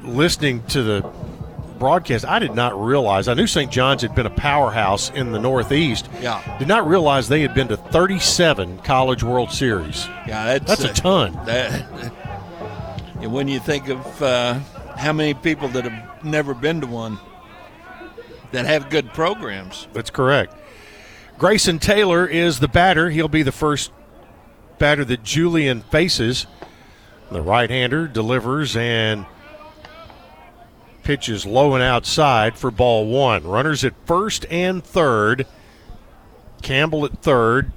Listening to the broadcast, I did not realize. I knew St. John's had been a powerhouse in the Northeast. Yeah. Did not realize they had been to 37 College World Series. Yeah, that's, That's a ton. That, and when you think of uh, how many people that have never been to one that have good programs. That's correct. Grayson Taylor is the batter. He'll be the first batter that Julian faces. The right hander delivers and pitches low and outside for ball one. Runners at first and third. Campbell at third.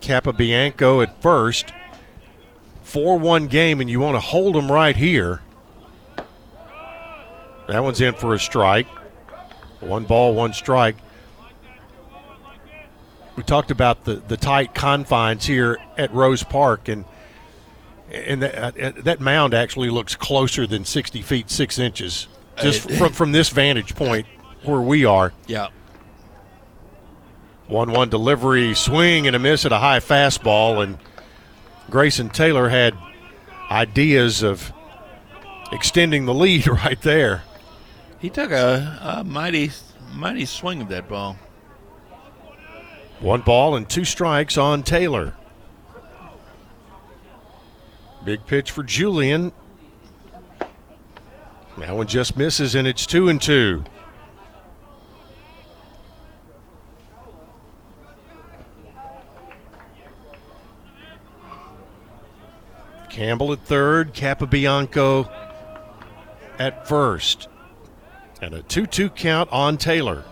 Capobianco at first. 4 1 game, and you want to hold them right here. That one's in for a strike. One ball, one strike. We talked about the, the tight confines here at Rose Park, and and that, uh, that mound actually looks closer than 60 feet 6 inches just from, from this vantage point where we are. Yeah. 1 1 delivery, swing and a miss at a high fastball. And Grayson Taylor had ideas of extending the lead right there. He took a, a mighty, mighty swing of that ball. One ball and two strikes on Taylor. Big pitch for Julian. That one just misses, and it's two and two. Campbell at third, Capobianco at first. And a 2 2 count on Taylor.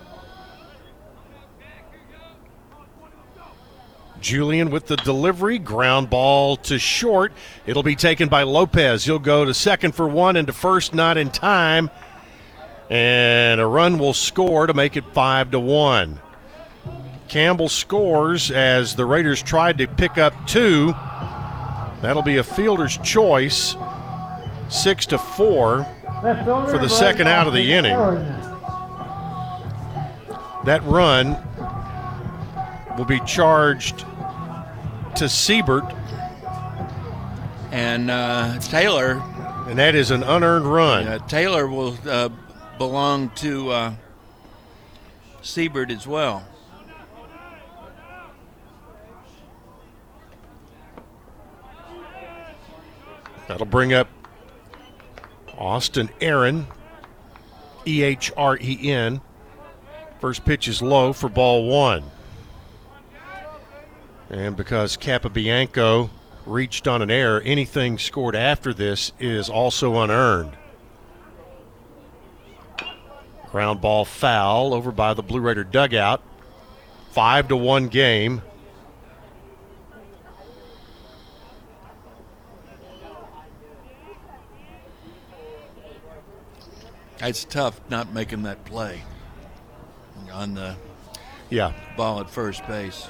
Julian with the delivery, ground ball to short. It'll be taken by Lopez. He'll go to second for one and to first, not in time. And a run will score to make it five to one. Campbell scores as the Raiders tried to pick up two. That'll be a fielder's choice. Six to four for the second out of the inning. That run will be charged to Siebert. And uh, Taylor. And that is an unearned run. Uh, Taylor will uh, belong to uh, Siebert as well. That'll bring up Austin Ehren, E H R E N. First pitch is low for ball one. And because Capobianco reached on an error, anything scored after this is also unearned. Ground ball foul over by the Blue Raider dugout. Five to one game. It's tough not making that play on the yeah ball at first base.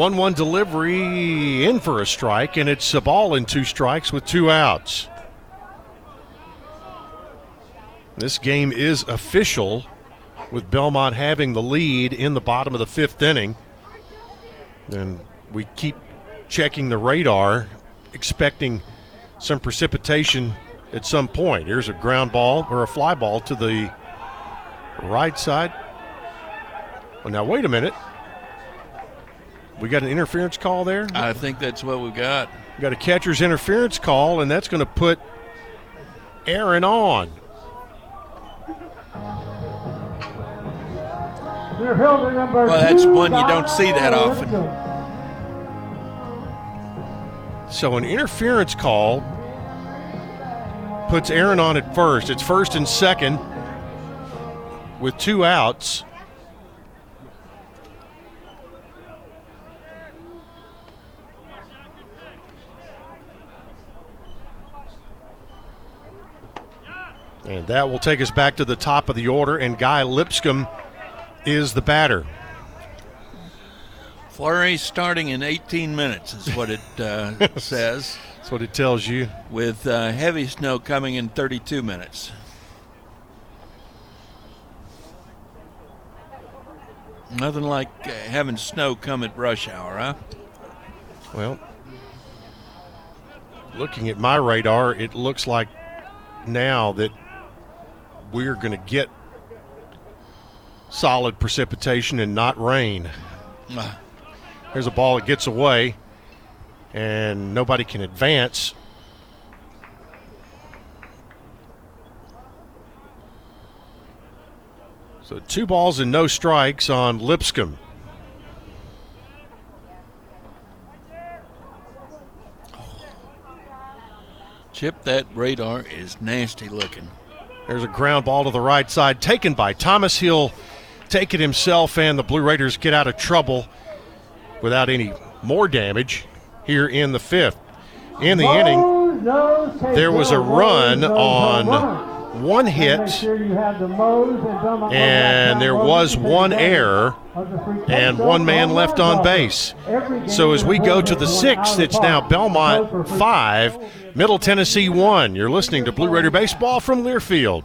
One one delivery in for a strike, and it's a ball in two strikes with two outs. This game is official with Belmont having the lead in the bottom of the fifth inning. And we keep checking the radar, expecting some precipitation at some point. Here's a ground ball or a fly ball to the right side. Well, now, wait a minute. We got an interference call there? I think that's what we got. We got a catcher's interference call, and that's going to put Ehren on. Well, that's one you don't see that often. So an interference call puts Ehren on at first. It's first and second with two outs. And that will take us back to the top of the order, and Guy Lipscomb is the batter. Flurry starting in 18 minutes is what it uh, says. That's what it tells you. With uh, heavy snow coming in 32 minutes. Nothing like uh, having snow come at rush hour, huh? Well, looking at my radar, it looks like now that we're going to get solid precipitation and not rain. There's a ball that gets away, and nobody can advance. So two balls and no strikes on Lipscomb. Chip, that radar is nasty looking. There's a ground ball to the right side, taken by Thomas. He'll take it himself, and the Blue Raiders get out of trouble without any more damage here in the fifth. In the inning, there was a run on one hit, and there was one error, and one man left on base. So as we go to the sixth, it's now Belmont five, Middle Tennessee one. You're listening to Blue Raider Baseball from Learfield.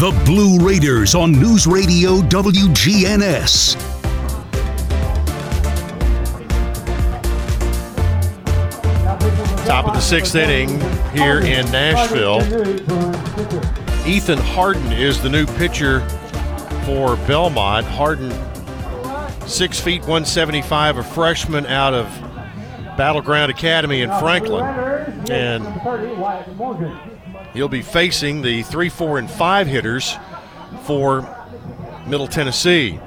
The Blue Raiders on News Radio WGNS. Top of the sixth inning here in Nashville. Ethan Harden is the new pitcher for Belmont. Harden, six feet 175, a freshman out of Battleground Academy in Franklin. And he'll be facing the three, four, and five hitters for Middle Tennessee.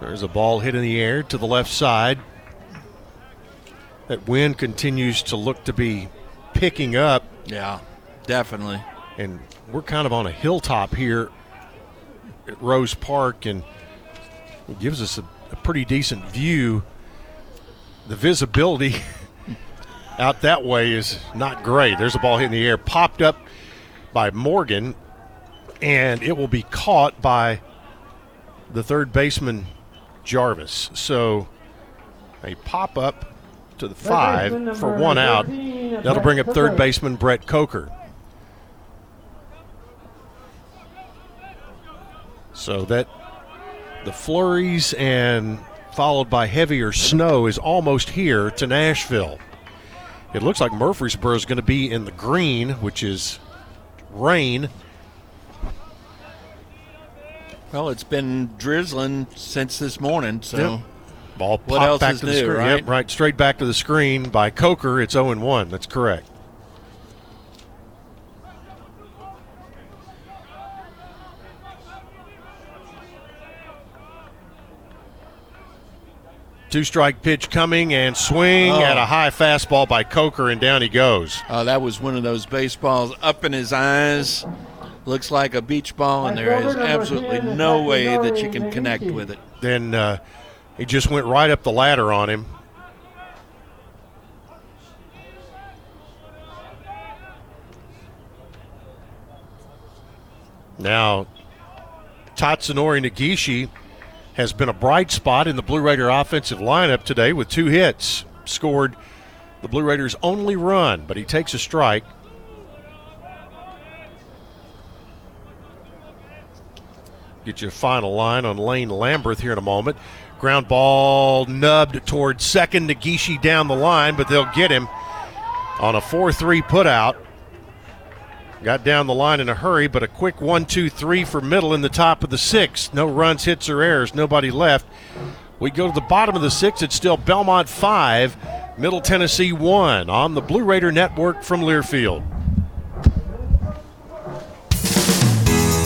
There's a ball hit in the air to the left side. That wind continues to look to be picking up. Yeah, definitely. And we're kind of on a hilltop here at Rose Park, and it gives us a, a pretty decent view. The visibility out that way is not great. There's a ball hit in the air, popped up by Morgan, and it will be caught by the third baseman Jarvis. So a pop up to the five for one out. That'll bring up third baseman Brett Coker. So that the flurries and followed by heavier snow is almost here to Nashville. It looks like Murfreesboro is going to be in the green, which is rain. Well, it's been drizzling since this morning, so Yep. Ball what popped else back is to the new, screen. right? Yep, right, straight back to the screen by Coker. It's 0 1. That's correct. Two strike pitch coming and swing Oh. at a high fastball by Coker, and down he goes. Uh, that was one of those baseballs up in his eyes. Looks like a beach ball, and there is absolutely no way that you can connect with it. Then uh, he just went right up the ladder on him. Now, Tatsunori Negishi has been a bright spot in the Blue Raider offensive lineup today with two hits. Scored the Blue Raiders' only run, but he takes a strike. Get you a final line on Lane Lamberth here in a moment. Ground ball nubbed towards second. Negishi down the line, but they'll get him on a 4 3 putout. Got down the line in a hurry, but a quick one, two, three for middle in the top of the sixth. No runs, hits, or errors. Nobody left. We go to the bottom of the sixth. It's still Belmont five, Middle Tennessee one on the Blue Raider Network from Learfield.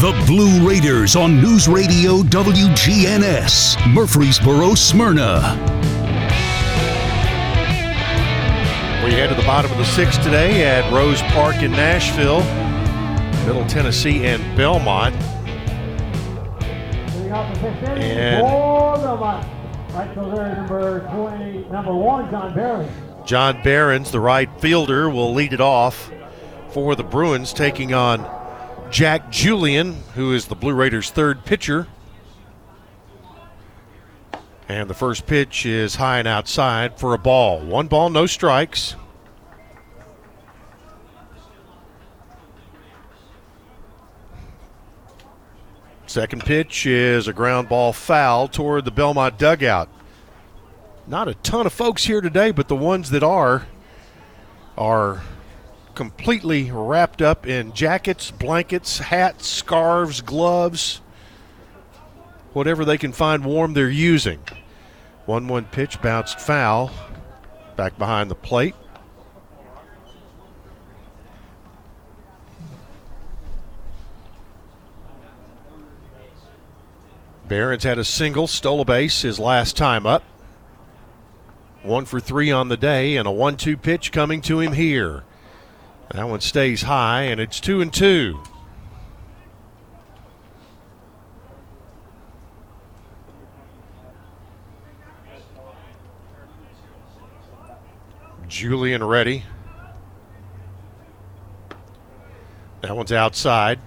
The Blue Raiders on News Radio WGNS, Murfreesboro, Smyrna. We head to the bottom of the sixth today at Rose Park in Nashville, Middle Tennessee and Belmont. And- number 20, number one, John Barry. John Behrens, the right fielder, will lead it off for the Bruins, taking on Jack Julian, who is the Blue Raiders' third pitcher. And the first pitch is high and outside for a ball. One ball, no strikes. Second pitch is a ground ball foul toward the Belmont dugout. Not a ton of folks here today, but the ones that are are completely wrapped up in jackets, blankets, hats, scarves, gloves, whatever they can find warm, they're using. 1 1 pitch bounced foul back behind the plate. Barons had a single, stole a base his last time up. One for three on the day, and a one-two pitch coming to him here. That one stays high, and it's two and two. Julian ready. That one's outside.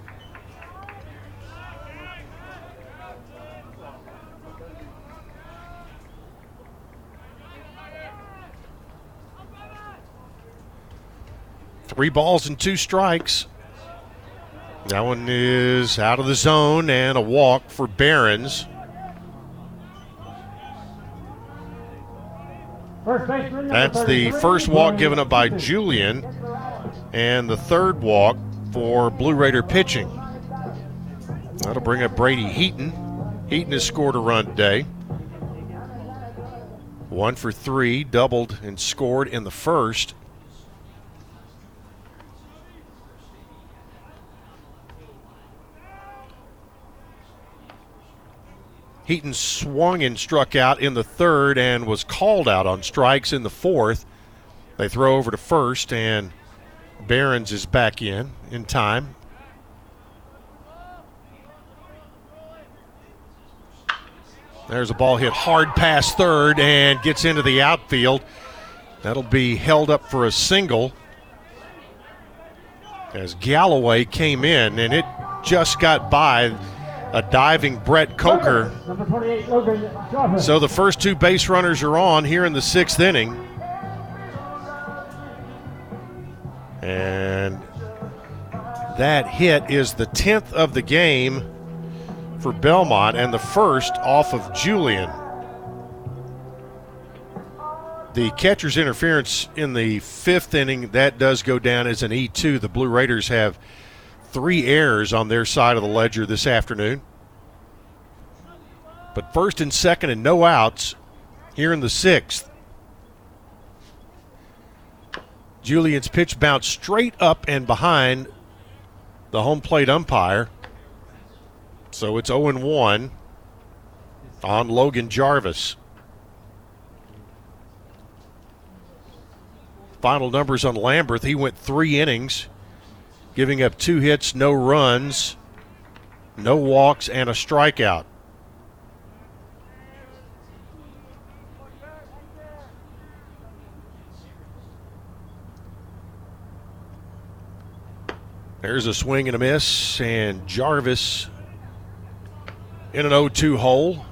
Three balls and two strikes. That one is out of the zone and a walk for Barons. That's the first walk given up by Julian and the third walk for Blue Raider pitching. That'll bring up Brady Heaton. Heaton has scored a run today. One for three, doubled and scored in the first. Heaton swung and struck out in the third and was called out on strikes in the fourth. They throw over to first, and Barons is back in in time. There's a ball hit hard past third and gets into the outfield. That'll be held up for a single as Galloway came in, and it just got by a diving Brett Coker. Number 28, Logan Jarvis. So the first two base runners are on here in the sixth inning. And that hit is the 10th of the game for Belmont and the first off of Julian. The catcher's interference in the fifth inning, that does go down as an E2. The Blue Raiders have three errors on their side of the ledger this afternoon. But first and second and no outs here in the sixth. Julian's pitch bounced straight up and behind the home plate umpire. So it's 0 1 on Logan Jarvis. Final numbers on Lamberth. He went three innings, giving up two hits, no runs, no walks, and a strikeout. There's a swing and a miss, and Jarvis in an 0 2 hole.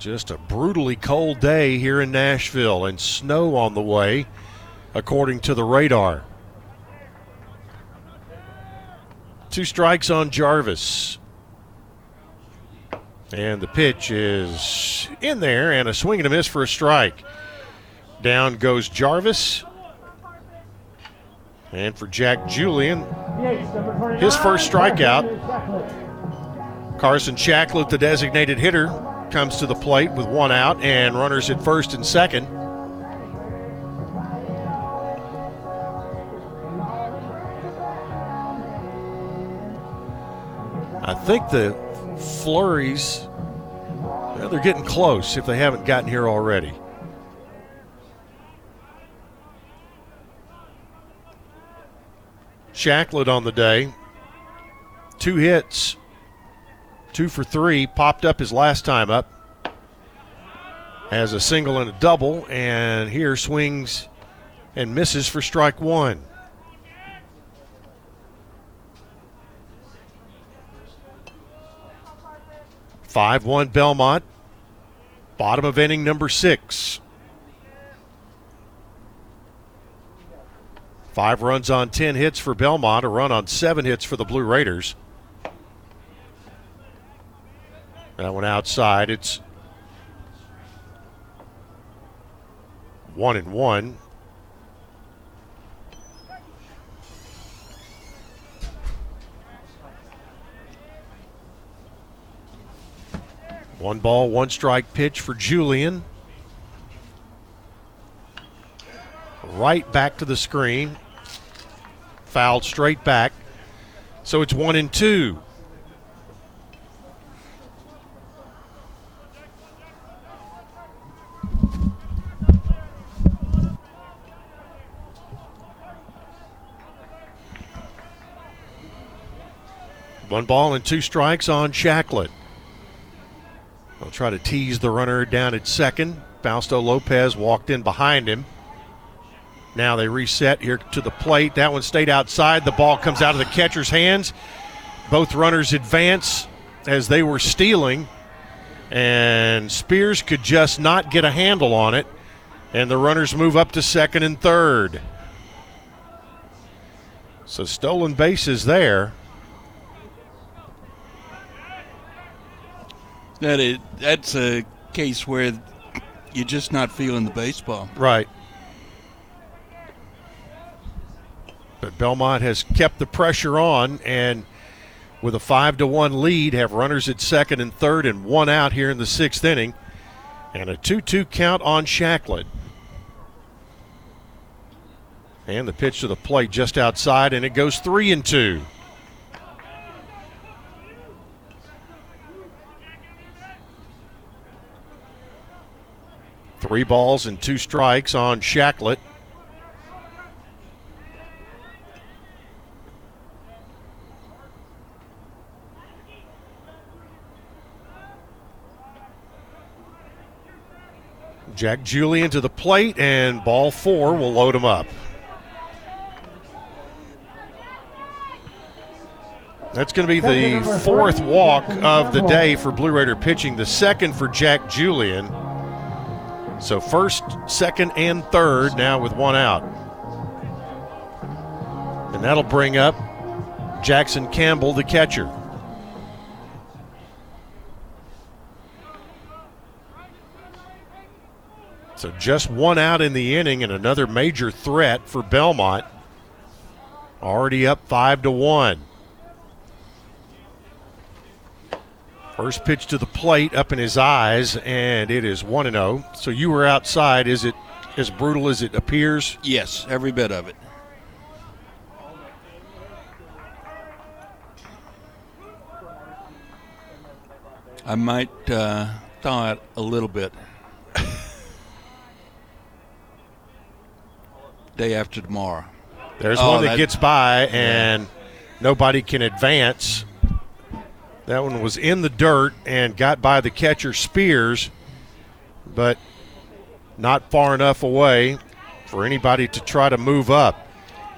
Just a brutally cold day here in Nashville, and snow on the way, according to the radar. Two strikes on Jarvis. And the pitch is in there, and a swing and a miss for a strike. Down goes Jarvis. And for Jack Julian, his first strikeout. Carson Shacklett, the designated hitter, comes to the plate with one out and runners at first and second. I think the flurries—they're getting close if they haven't gotten here already. Shacklett on the day. Two hits, two for three, popped up his last time up. Has a single and a double, and here swings and misses for strike one. Five one Belmont. Bottom of inning number six. Five runs on 10 hits for Belmont, a run on seven hits for the Blue Raiders. That one outside. It's one and one. One ball, one strike pitch for Julian. Right back to the screen. Fouled straight back. So it's one and two. One ball and two strikes on Shacklett. They'll try to tease the runner down at second. Fausto Lopez walked in behind him. Now they reset here to the plate. That one stayed outside. The ball comes out of the catcher's hands. Both runners advance as they were stealing, and Spears could just not get a handle on it. And the runners move up to second and third. So stolen bases there. That is, that's a case where you're just not feeling the baseball. Right. But Belmont has kept the pressure on and with a 5 to 1 lead have runners at second and third and one out here in the 6th inning and a 2-2 count on Shacklett. And the pitch to the plate just outside and it goes 3 and 2. Three balls and two strikes on Shacklett. Jack Julian to the plate, and ball four will load him up. That's going to be the fourth walk of the day for Blue Raider pitching, the second for Jack Julian. So first, second, and third now with one out. And that'll bring up Jackson Campbell, the catcher. So just one out in the inning and another major threat for Belmont. Already up five to one. First pitch to the plate up in his eyes, and it is 1 0. So you were outside. Is it as brutal as it appears? Yes, every bit of it. I might uh, thaw it a little bit. Day after tomorrow. There's Oh, one that, that- gets by, and nobody can advance. That one was in the dirt and got by the catcher Spears, but not far enough away for anybody to try to move up.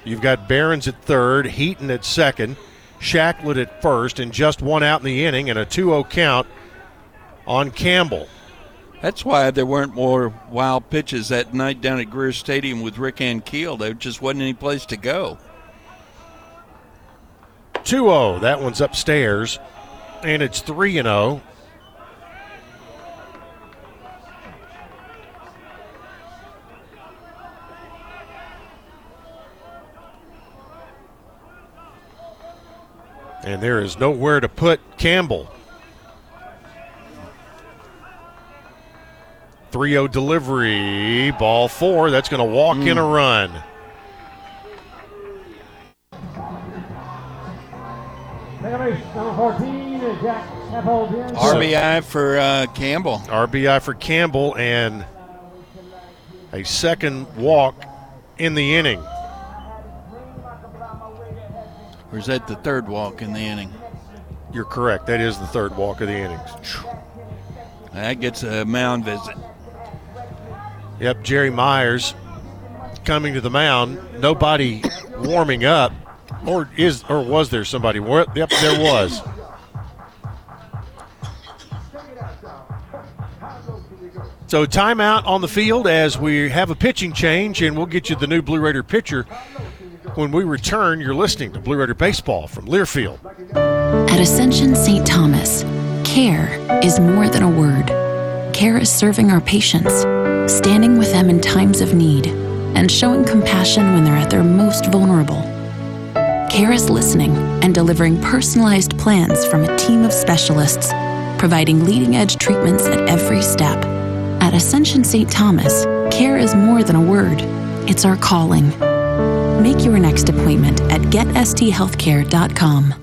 You've got Barons at third, Heaton at second, Shacklett at first, and just one out in the inning and a 2 0 count on Campbell. That's why there weren't more wild pitches that night down at Greer Stadium with Rick and Keel. There just wasn't any place to go. 2 0. That one's upstairs. And it's 3 and 0. And there is nowhere to put Campbell. 3 0 delivery. Ball four. That's going to walk in a hmm. run. Second number 14, Jack Appleton. RBI for uh, Campbell. RBI for Campbell and a second walk in the inning. Or is that the third walk in the inning? You're correct. That is the third walk of the innings. That gets a mound visit. Yep, Jerry Myers coming to the mound. Nobody warming up, or is or was there somebody? Yep, there was. So timeout on the field as we have a pitching change, and we'll get you the new Blue Raider pitcher when we return. You're listening to Blue Raider Baseball from Learfield. At Ascension St. Thomas, care is more than a word. Care is serving our patients, standing with them in times of need, and showing compassion when they're at their most vulnerable. Care is listening and delivering personalized plans from a team of specialists, providing leading edge treatments at every step. At Ascension St. Thomas, care is more than a word, it's our calling. Make your next appointment at getsthealthcare.com.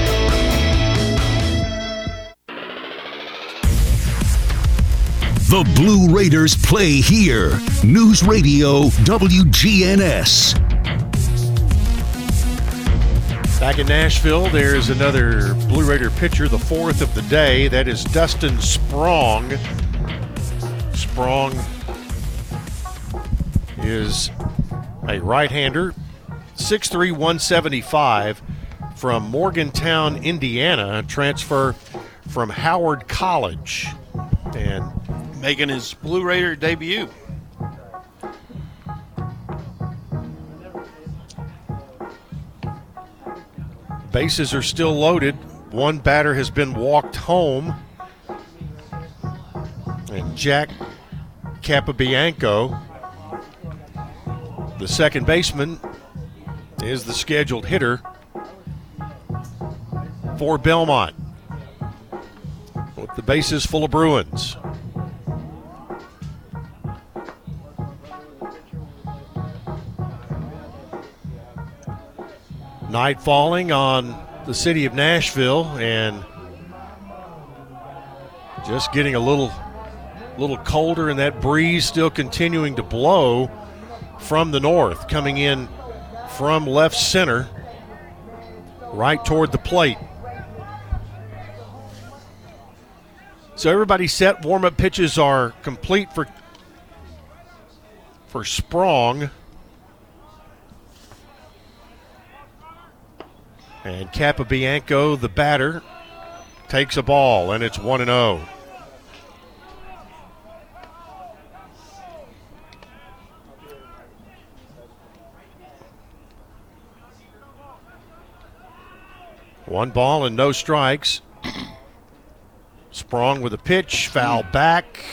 The Blue Raiders play here. News Radio WGNS. Back in Nashville, there's another Blue Raider pitcher, the fourth of the day. That is Dustin Sprong. Sprong is a right hander, 6'3, 175 from Morgantown, Indiana, transfer from Howard College. And making his Blue Raider debut. Bases are still loaded. One batter has been walked home. And Jack Capobianco, the second baseman, is the scheduled hitter for Belmont. With the bases full of Bruins. Night falling on the city of Nashville and just getting a little little colder and that breeze still continuing to blow from the north coming in from left center right toward the plate. So everybody's set. Warm-up pitches are complete for for Sprong. And Capobianco, the batter, takes a ball, and it's 1 0. One ball and no strikes. Sprong with a pitch, foul back.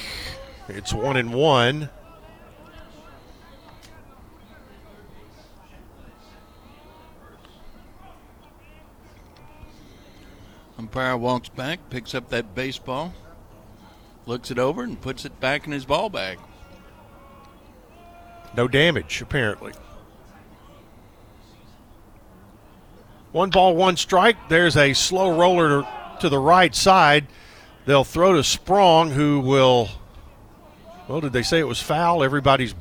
It's one and one. Umpire walks back, picks up that baseball, looks it over, and puts it back in his ball bag. No damage, apparently. One ball, one strike. There's a slow roller to the right side. They'll throw to Sprong, who will. Well, did they say it was foul? Everybody's.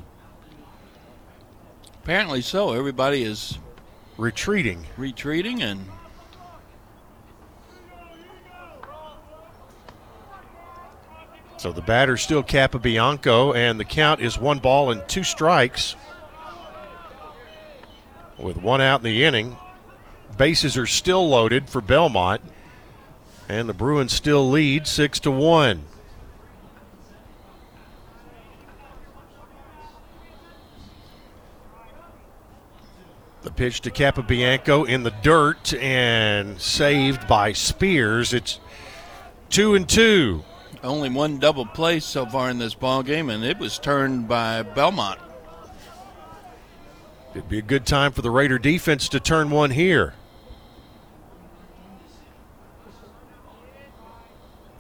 Apparently so. Everybody is retreating. Retreating, and So the batter still Capobianco, and the count is one ball and two strikes. With one out in the inning, bases are still loaded for Belmont, and the Bruins still lead six to one. The pitch to Capobianco in the dirt and saved by Spears. It's two and two. Only one double play so far in this ball game, and it was turned by Belmont. It'd be a good time for the Raider defense to turn one here.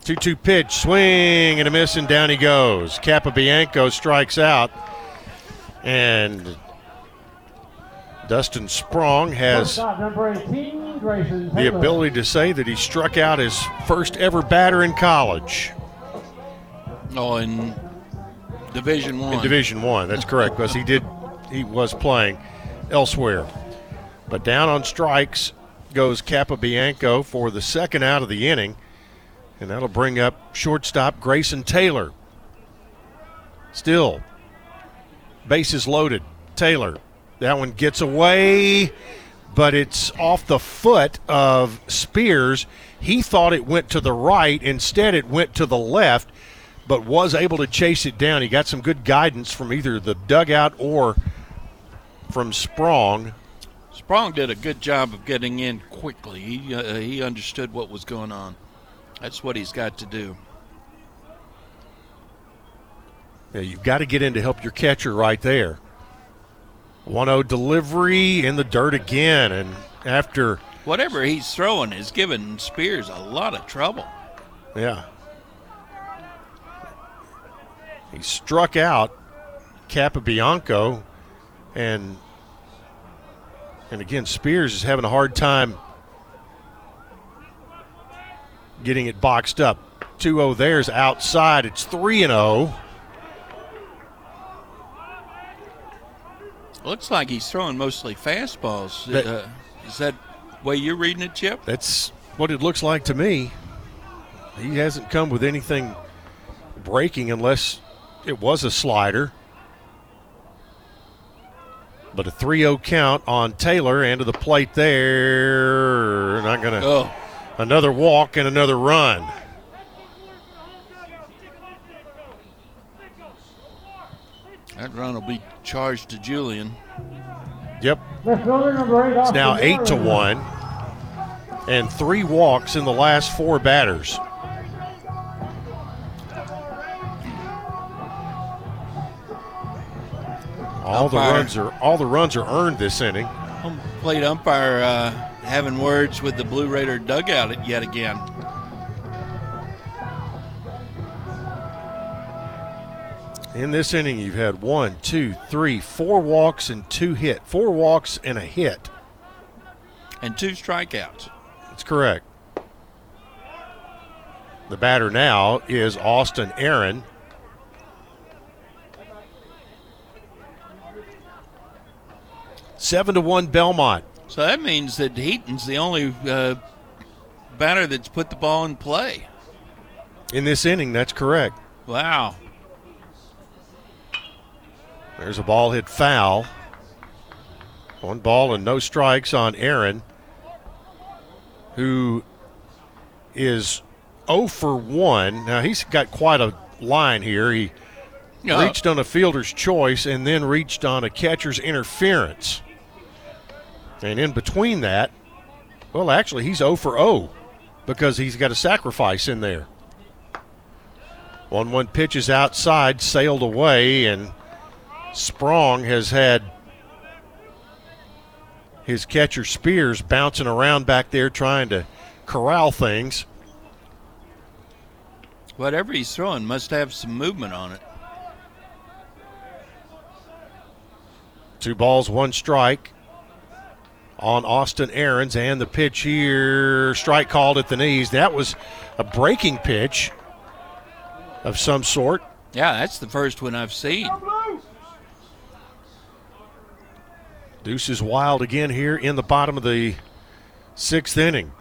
2 2 pitch, swing and a miss, and down he goes. Capobianco strikes out. And Dustin Sprong has Shortstop 18, the ability to say that he struck out his first ever batter in college. Oh, in Division One. In Division One, that's correct, because he did he was playing elsewhere. But down on strikes goes Capobianco for the second out of the inning, and that'll bring up shortstop Grayson Taylor. Still, bases loaded. Taylor, that one gets away, but it's off the foot of Spears. He thought it went to the right. Instead, it went to the left, but was able to chase it down. He got some good guidance from either the dugout or from Sprong. Sprong did a good job of getting in quickly. He uh, he understood what was going on. That's what he's got to do. Yeah, you've got to get in to help your catcher right there. 1 0 delivery in the dirt again. And after, Whatever he's throwing is giving Spears a lot of trouble. yeah, he struck out Capobianco. And, and again, Spears is having a hard time getting it boxed up. 2 0 there's outside. It's 3 0. Looks like he's throwing mostly fastballs. That- uh, is that way you're reading it, Chip? That's what it looks like to me. He hasn't come with anything breaking unless it was a slider. But a 3 0 count on Taylor and to the plate there. Not going to. Oh. Another walk and another run. That run will be charged to Julian. Yep. Left fielder number 8, It's now 8 to 1. And three walks in the last four batters. All the runs are all the runs are earned this inning. Home plate umpire uh, having words with the Blue Raider dugout yet again. In this inning, you've had one, two, three, four walks and two hit. Four walks and a hit. And two strikeouts. That's correct. The batter now is Austin Aaron. Seven to one Belmont. So that means that Heaton's the only uh, batter that's put the ball in play. In this inning, that's correct. Wow. There's a ball hit foul. One ball and no strikes on Aaron, who is 0 for 1. Now, he's got quite a line here. He reached on a fielder's choice and then reached on a catcher's interference. And in between that, well, actually, he's 0 for 0 because he's got a sacrifice in there. 1 1 pitches outside, sailed away, and Sprong has had his catcher Spears bouncing around back there trying to corral things. Whatever he's throwing must have some movement on it. Two balls, one strike on Austin Aaron's, and the pitch here, strike called at the knees. That was a breaking pitch of some sort. Yeah, that's the first one I've seen. Deuce is wild again here in the bottom of the sixth inning.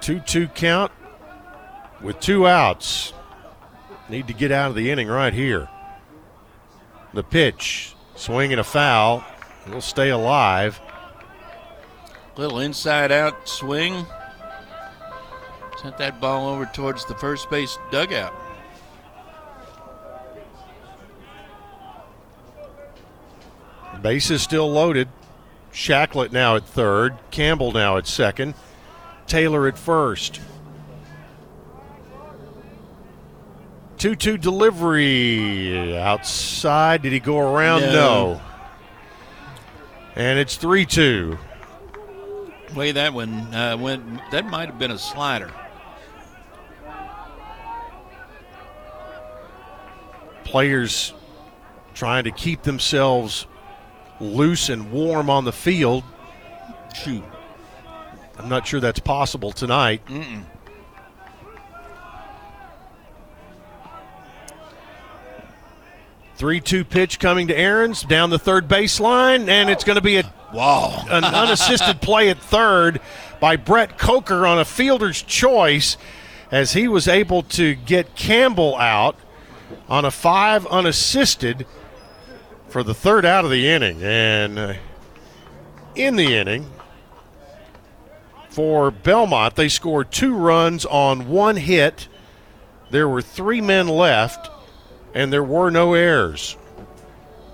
2 2 count with two outs. Need to get out of the inning right here. The pitch, swing and a foul. Will stay alive. Little inside out swing. Sent that ball over towards the first base dugout. Base is still loaded. Shacklett now at third. Campbell now at second. Taylor at first. 2 2 delivery. Outside. Did he go around? No. no and it's 3 2. Way that one uh, went, that might have been a slider. Players trying to keep themselves loose and warm on the field. Shoot. I'm not sure that's possible tonight. Mm-mm. Three-two pitch coming to Aaron's down the third baseline, and it's going to be a wow. an unassisted play at third by Brett Coker on a fielder's choice, as he was able to get Campbell out on a five unassisted for the third out of the inning, and uh, in the inning for Belmont, they scored two runs on one hit. There were three men left and there were no errors.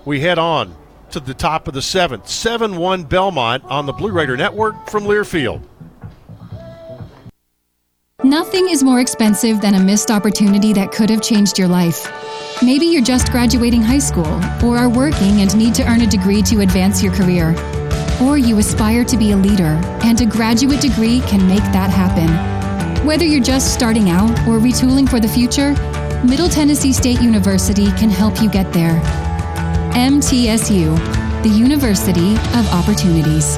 We head on to the top of the seventh. 7 1 Belmont on the Blue Raider Network from Learfield. Nothing is more expensive than a missed opportunity that could have changed your life. Maybe you're just graduating high school, or are working and need to earn a degree to advance your career. Or you aspire to be a leader, and a graduate degree can make that happen. Whether you're just starting out or retooling for the future, Middle Tennessee State University can help you get there. MTSU, the University of Opportunities.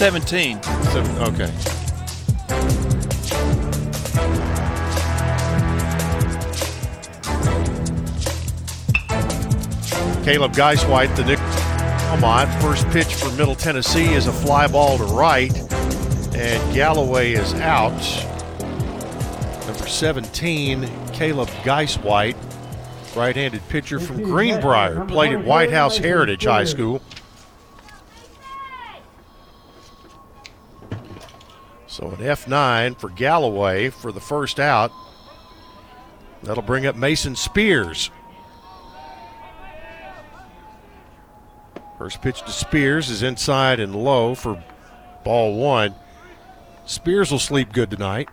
17. Seven, okay. Caleb Geiswhite, the Nick Belmont. First pitch for Middle Tennessee is a fly ball to right, and Galloway is out. Number 17, Caleb Geiswhite, right-handed pitcher from Greenbrier, played at White House Heritage High School. So an F9 for Galloway for the first out. That'll bring up Mason Spears. First pitch to Spears is inside and low for ball one. Spears will sleep good tonight.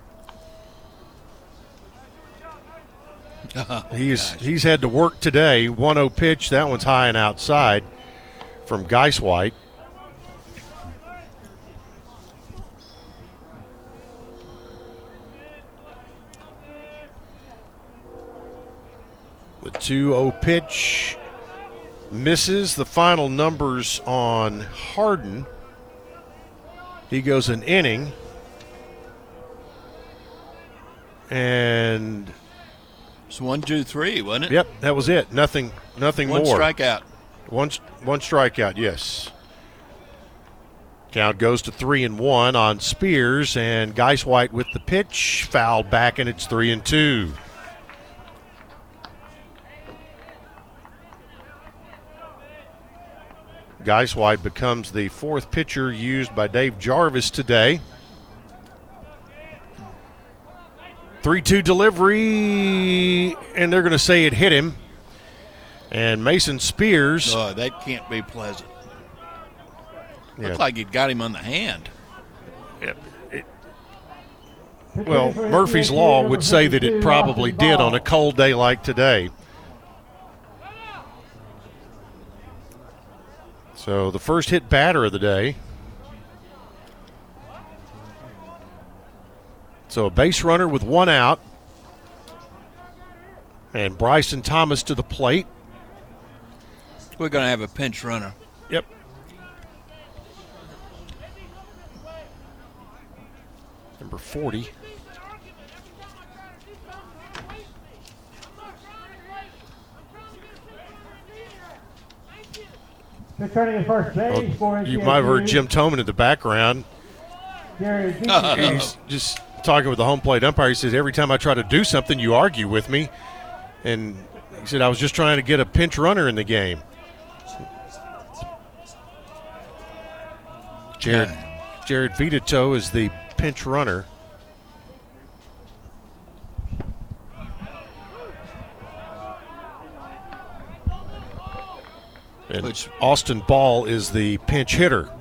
he's he's had to work today. 1-0 pitch. That one's high and outside from Geiswhite. The 2 0 pitch misses the final numbers on Harden. He goes an inning. And It's one, two, three, wasn't it? Yep, that was it. Nothing, nothing One more. strikeout. One, one strikeout. Yes. Count goes to three and one on Spears, and Geiswhite with the pitch fouled back, and it's three and two. Geiswhite becomes the fourth pitcher used by Dave Jarvis today. 3 2 delivery, and they're going to say it hit him. And Mason Spears. Oh, that can't be pleasant. Yeah. Looked like it got him on the hand. Well, Murphy's Law would say that it probably did on a cold day like today. So the first hit batter of the day. So a base runner with one out. And Bryson Thomas to the plate. We're going to have a pinch runner. Yep. Number 40. Returning at first base oh, for You might have heard Jim Toman in the background. Gary He's just talking with the home plate umpire. He says, Every time I try to do something, you argue with me. And he said, I was just trying to get a pinch runner in the game. Jared, Jared Vitato is the pinch runner. And Austin Ball is the pinch hitter.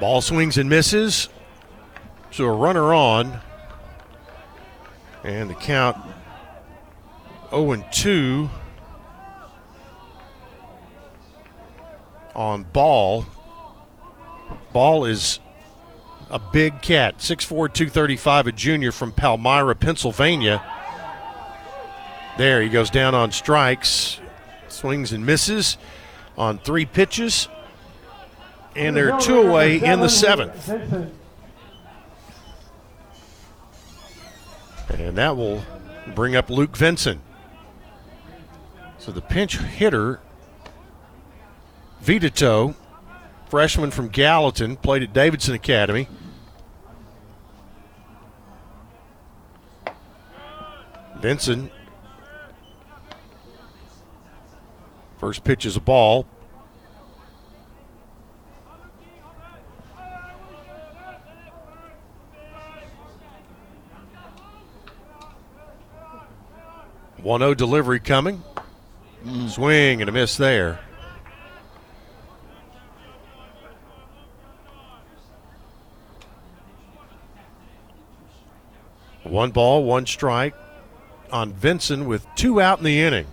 Ball swings and misses. So a runner on. And the count 0 and 2 on ball. Ball is a big cat, 6'4, 235, a junior from Palmyra, Pennsylvania. There, he goes down on strikes, swings and misses on three pitches. And they're two away in the seventh. And that will bring up Luke Vinson. So the pinch hitter, Vitato, freshman from Gallatin, played at Davidson Academy. Vinson. First pitch is a ball. One zero delivery coming. Mm. Swing and a miss there. One ball, one strike on Vinson with two out in the inning.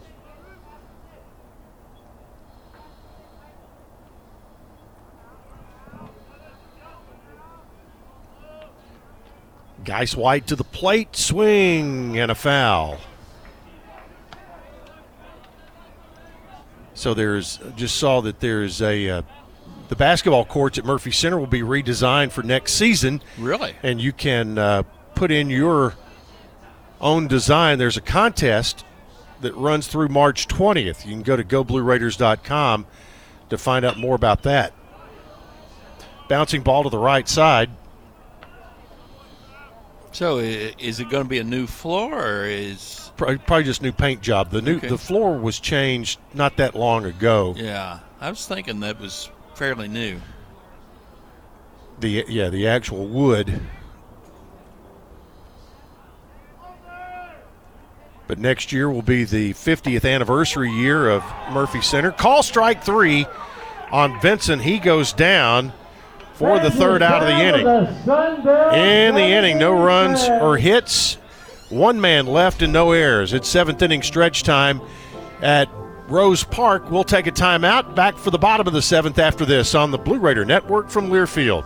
Geiswhite to the plate, swing and a foul. So there's just saw that there's a uh, the basketball courts at Murphy Center will be redesigned for next season. Really? And you can uh, put in your own design. There's a contest that runs through March 20th. You can go to goblueraiders.com to find out more about that. Bouncing ball to the right side. So is it going to be a new floor or is Probably, just new paint job. The new Okay. the floor was changed not that long ago. yeah? I was thinking that was fairly new. The yeah, the actual wood. But next year will be the 50th anniversary year of Murphy Center. Call strike three on Vinson. He goes down for the third out of the inning. In the inning, no runs or hits. One man left and no errors. It's seventh inning stretch time at Rose Park. We'll take a timeout. Back for the bottom of the seventh after this on the Blue Raider Network from Learfield.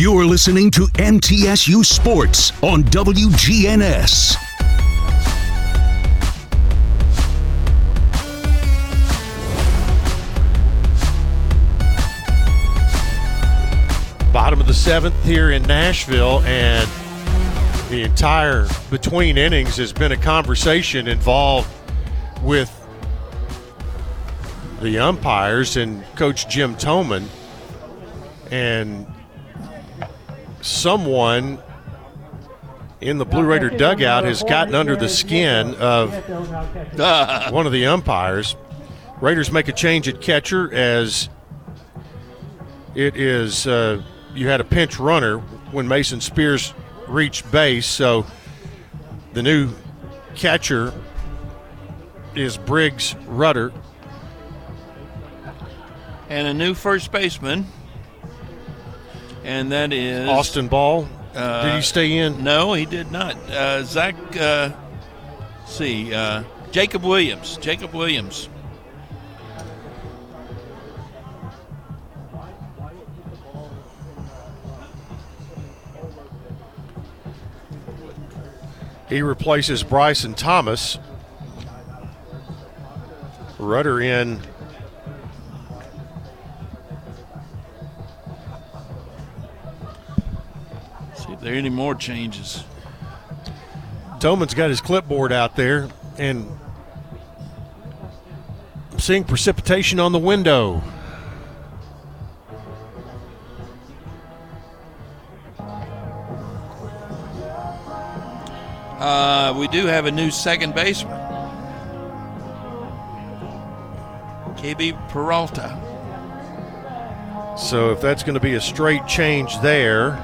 You're listening to MTSU Sports on WGNS. Bottom of the seventh here in Nashville, and the entire between innings has been a conversation involved with the umpires and Coach Jim Toman. And someone in the Blue Raider dugout has gotten under the skin of one of the umpires. Raiders make a change at catcher as it is uh, you had a pinch runner when Mason Spears reached base, so the new catcher is Briggs Rudder. And a new first baseman, and that is Austin Ball. Uh, did he stay in? No, he did not. Uh, Zach, uh, let's see, uh, Jacob Williams. Jacob Williams. He replaces Bryson Thomas. Rudder in. There any more changes. Toman's got his clipboard out there, and I'm seeing precipitation on the window. Uh, we do have a new second baseman. KB Peralta. So if that's going to be a straight change there,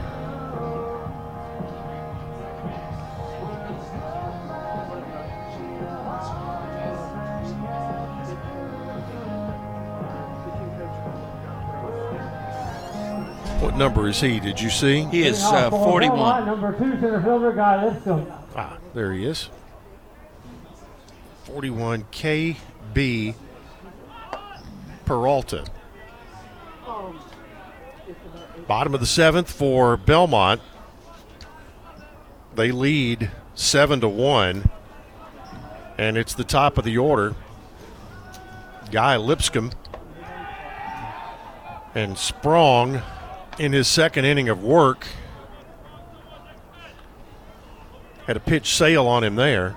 is he? Did you see? He is uh, 41. Number two center fielder, Guy Lipscomb. Ah, there he is. 41 KB Peralta. Bottom of the seventh for Belmont. They lead seven to one, and it's the top of the order. Guy Lipscomb and Sprong in his second inning of work had a pitch sail on him there.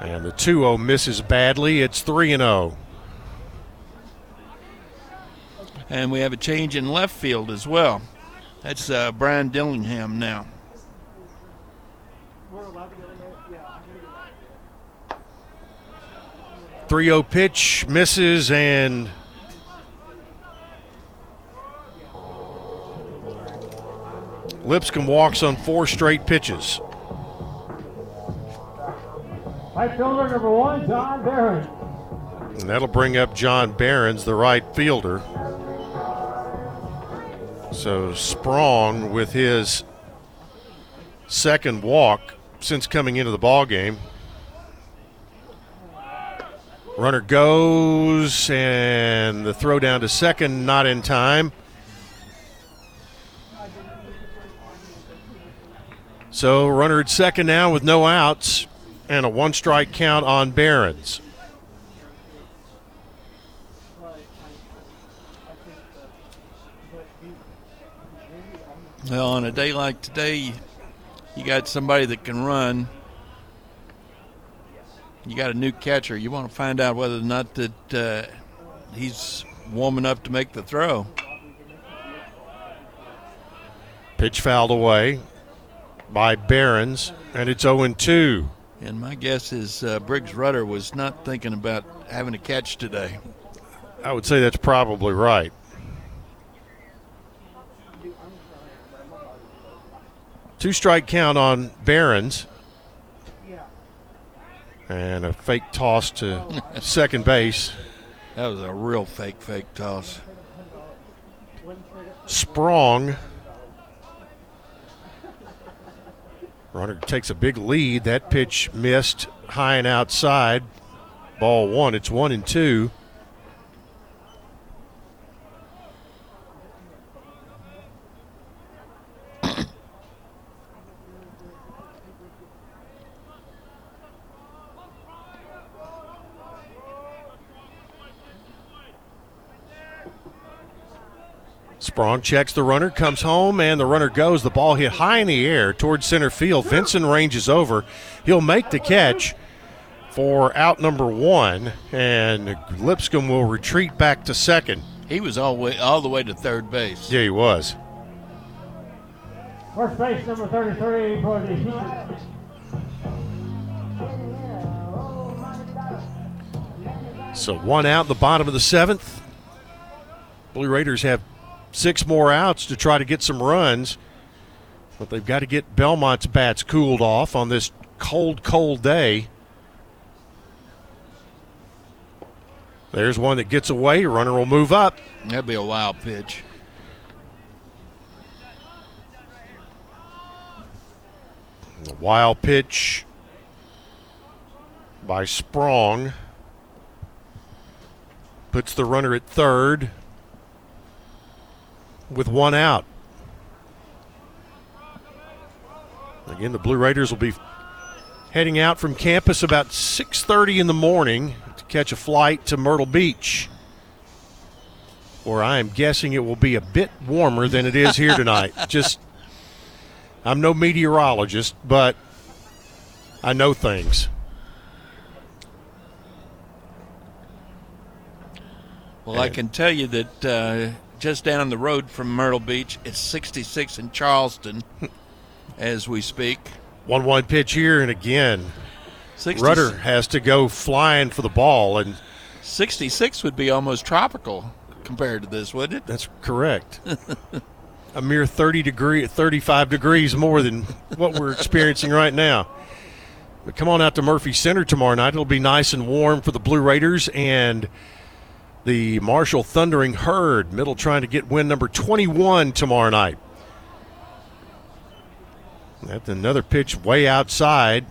And the 2 0 misses badly. It's 3 0. And we have a change in left field as well. That's uh, Brian Dillingham now. Three zero pitch misses and Lipscomb walks on four straight pitches. Right fielder number one, John Barron. And that'll bring up John Behrens, the right fielder. So Sprong with his second walk since coming into the ball game. Runner goes and the throw down to second, not in time. So runner at second now with no outs and a one strike count on Behrens. Well, on a day like today, you got somebody that can run. You got a new catcher. You want to find out whether or not that uh, he's warm enough to make the throw. Pitch fouled away by Barons, and it's 0 2. And my guess is uh, Briggs Rudder was not thinking about having a catch today. I would say that's probably right. Two strike count on Behrens. And a fake toss to second base. That was a real fake, fake toss. Sprong. Runner takes a big lead. That pitch missed high and outside. Ball one. It's one and two. Sprong checks the runner, comes home, and the runner goes. The ball hit high in the air towards center field. Vinson ranges over. He'll make the catch for out number one, and Lipscomb will retreat back to second. He was all way all the way to third base. Yeah, he was. First base number 33 for the So one out in the bottom of the seventh. Blue Raiders have six more outs to try to get some runs, but they've got to get Belmont's bats cooled off on this cold, cold day. There's one that gets away. Runner will move up. That'd be a wild pitch. A wild pitch by Sprong. Puts the runner at third with one out. Again, the Blue Raiders will be heading out from campus about 6:30 in the morning to catch a flight to Myrtle Beach, where I am guessing it will be a bit warmer than it is here tonight. Just I'm no meteorologist, but I know things. Well, I can tell you that uh, just down the road from Myrtle Beach, it's 66 in Charleston as we speak. 1 1 pitch here, and again, 60 Rudder has to go flying for the ball, and 66 would be almost tropical compared to this, wouldn't it? that's correct. a mere 30 degree, 35 degrees more than what we're experiencing right now. But come on out to Murphy Center tomorrow night. It'll be nice and warm for the Blue Raiders and the Marshall Thundering Herd. Middle trying to get win number 21 tomorrow night. That's another pitch way outside.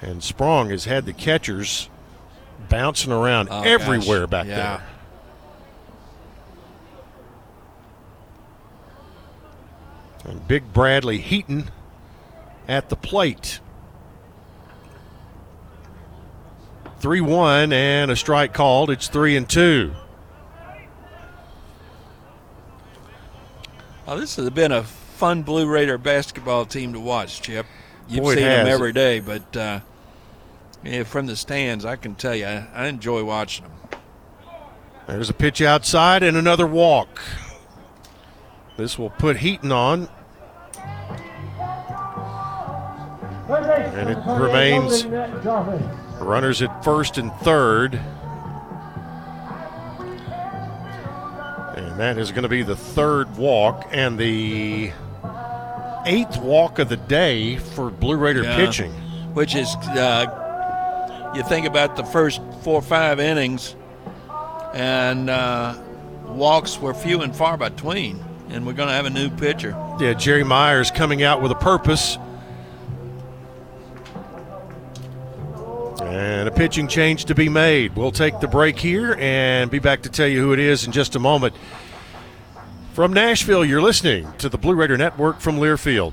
And Sprong has had the catchers bouncing around Oh, everywhere gosh. back Yeah. there. And Big Bradley Heaton at the plate. 3 1 and a strike called. It's 3 and 2. Oh, this has been a fun Blue Raider basketball team to watch, Chip. You've Boy, seen them every day, but uh, yeah, from the stands, I can tell you, I, I enjoy watching them. There's a pitch outside and another walk. This will put Heaton on. And it remains- Golden Net Dolphins. Runners at first and third. And that is going to be the third walk and the eighth walk of the day for Blue Raider Yeah. pitching. Which is, uh, you think about the first four or five innings, and uh, walks were few and far between, and we're going to have a new pitcher. Yeah, Jerry Myers coming out with a purpose. And a pitching change to be made. We'll take the break here and be back to tell you who it is in just a moment. From Nashville, you're listening to the Blue Raider Network from Learfield.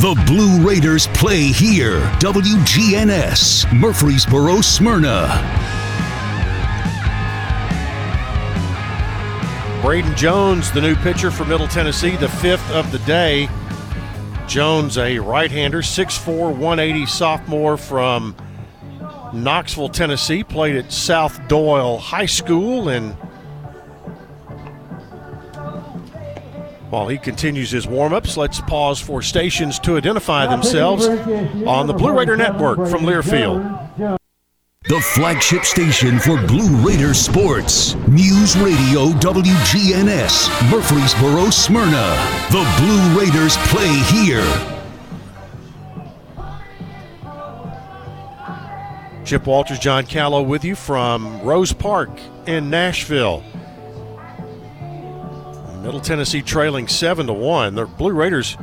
The Blue Raiders play here. WGNS, Murfreesboro, Smyrna. Braden Jones, the new pitcher for Middle Tennessee, the fifth of the day. Jones, a right hander, 6'4, 180 sophomore from Knoxville, Tennessee, played at South Doyle High School and While he continues his warm ups, let's pause for stations to identify themselves on the Blue Raider Network from Learfield. The flagship station for Blue Raider sports. News Radio WGNS, Murfreesboro, Smyrna. The Blue Raiders play here. Chip Walters, John Callow with you from Rose Park in Nashville. Middle Tennessee trailing 7 to 1. The Blue Raiders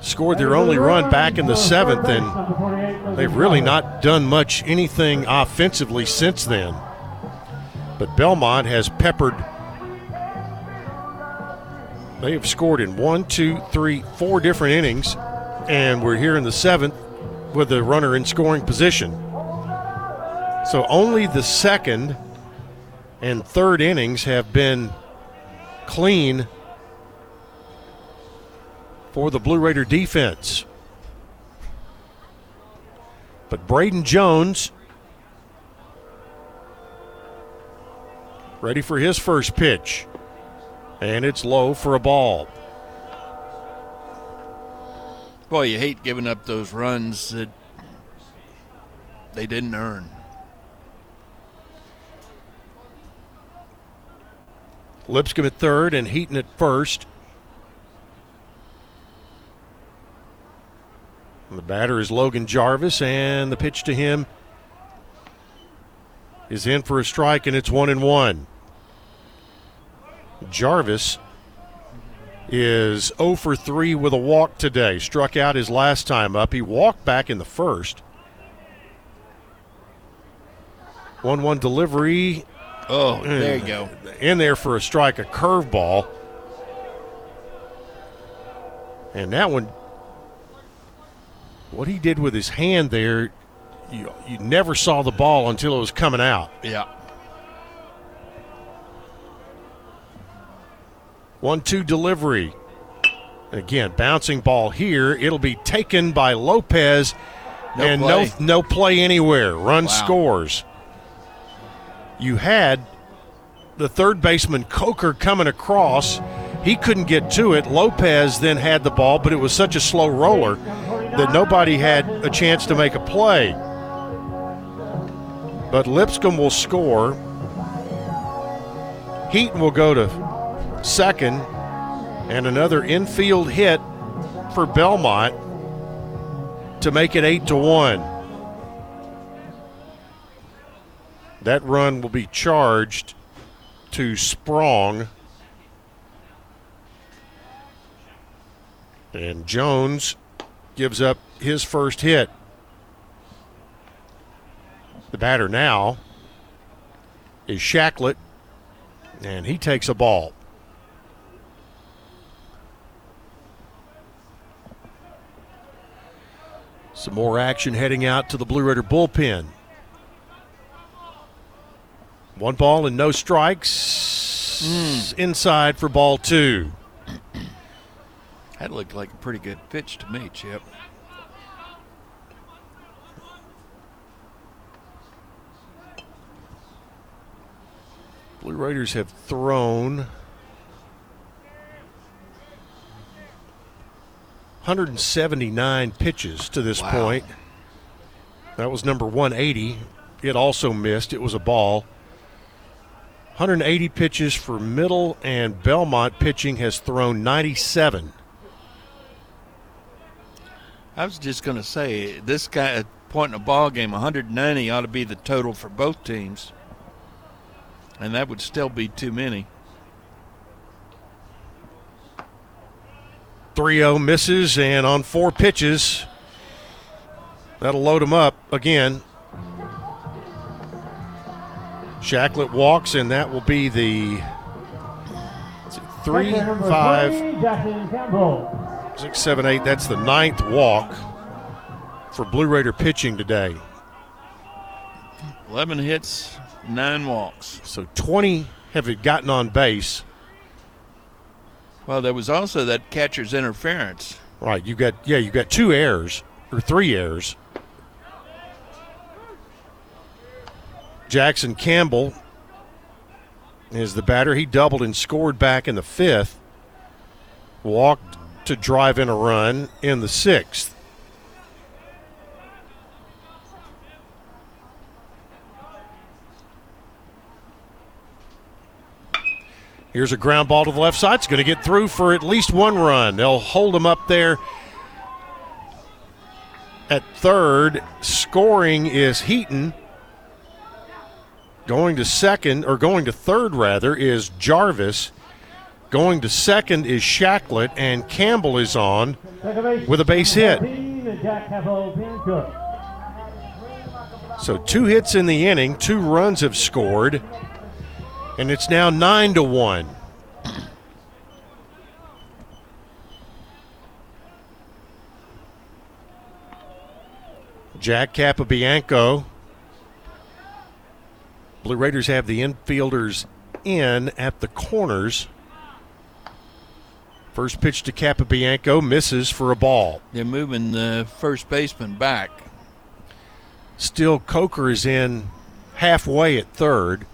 scored their only run back in the seventh, and they've really not done much anything offensively since then. But Belmont has peppered. They have scored in one, two, three, four different innings, and we're here in the seventh with the runner in scoring position. So only the second and third innings have been clean for the Blue Raider defense. But Braden Jones ready for his first pitch. And it's low for a ball. Boy, you hate giving up those runs that they didn't earn. Lipscomb at third and Heaton at first. The batter is Logan Jarvis, and the pitch to him is in for a strike, and it's one and one. Jarvis is 0 for 3 with a walk today. Struck out his last time up. He walked back in the first. 1 1 delivery. Oh, there you go. In there for a strike, a curveball. And that one, what he did with his hand there, you, you never saw the ball until it was coming out. Yeah. One two delivery. Again, bouncing ball here. It'll be taken by Lopez. No and play. no no play anywhere. Run Wow. scores. You had the third baseman Coker coming across. He couldn't get to it. Lopez then had the ball, but it was such a slow roller that nobody had a chance to make a play. But Lipscomb will score. Heaton will go to second, and another infield hit for Belmont to make it eight to one. That run will be charged to Sprong. And Jones gives up his first hit. The batter now is Shacklett, and he takes a ball. Some more action heading out to the Blue Raider bullpen. One ball and no strikes hmm. inside for ball two. That looked like a pretty good pitch to me, Chip. Blue Raiders have thrown 179 pitches to this Wow. point. That was number 180. It also missed. It was a ball. 180 pitches for Middle, and Belmont pitching has thrown 97. I was just going to say, this guy at point in a ball game, 190 ought to be the total for both teams. And that would still be too many. 3 0 misses, and on four pitches, that'll load him up again. Shacklett walks, and that will be the three, five, 20, Jackson Campbell. six, seven, eight. That's the ninth walk for Blue Raider pitching today. 11 hits, nine walks. So 20 have gotten on base. Well, there was also that catcher's interference. Right, you got yeah, you got two errors or three errors. Jackson Campbell is the batter. He doubled and scored back in the fifth. Walked to drive in a run in the sixth. Here's a ground ball to the left side. It's going to get through for at least one run. They'll hold him up there at third. Scoring is Heaton. Going to second, or going to third rather, is Jarvis. Going to second is Shacklett, and Campbell is on with a base hit. So two hits in the inning, two runs have scored, and it's now nine to one. Jack Capobianco. Blue Raiders have the infielders in at the corners. First pitch to Capobianco misses for a ball. They're moving the first baseman back. Still, Coker is in halfway at third.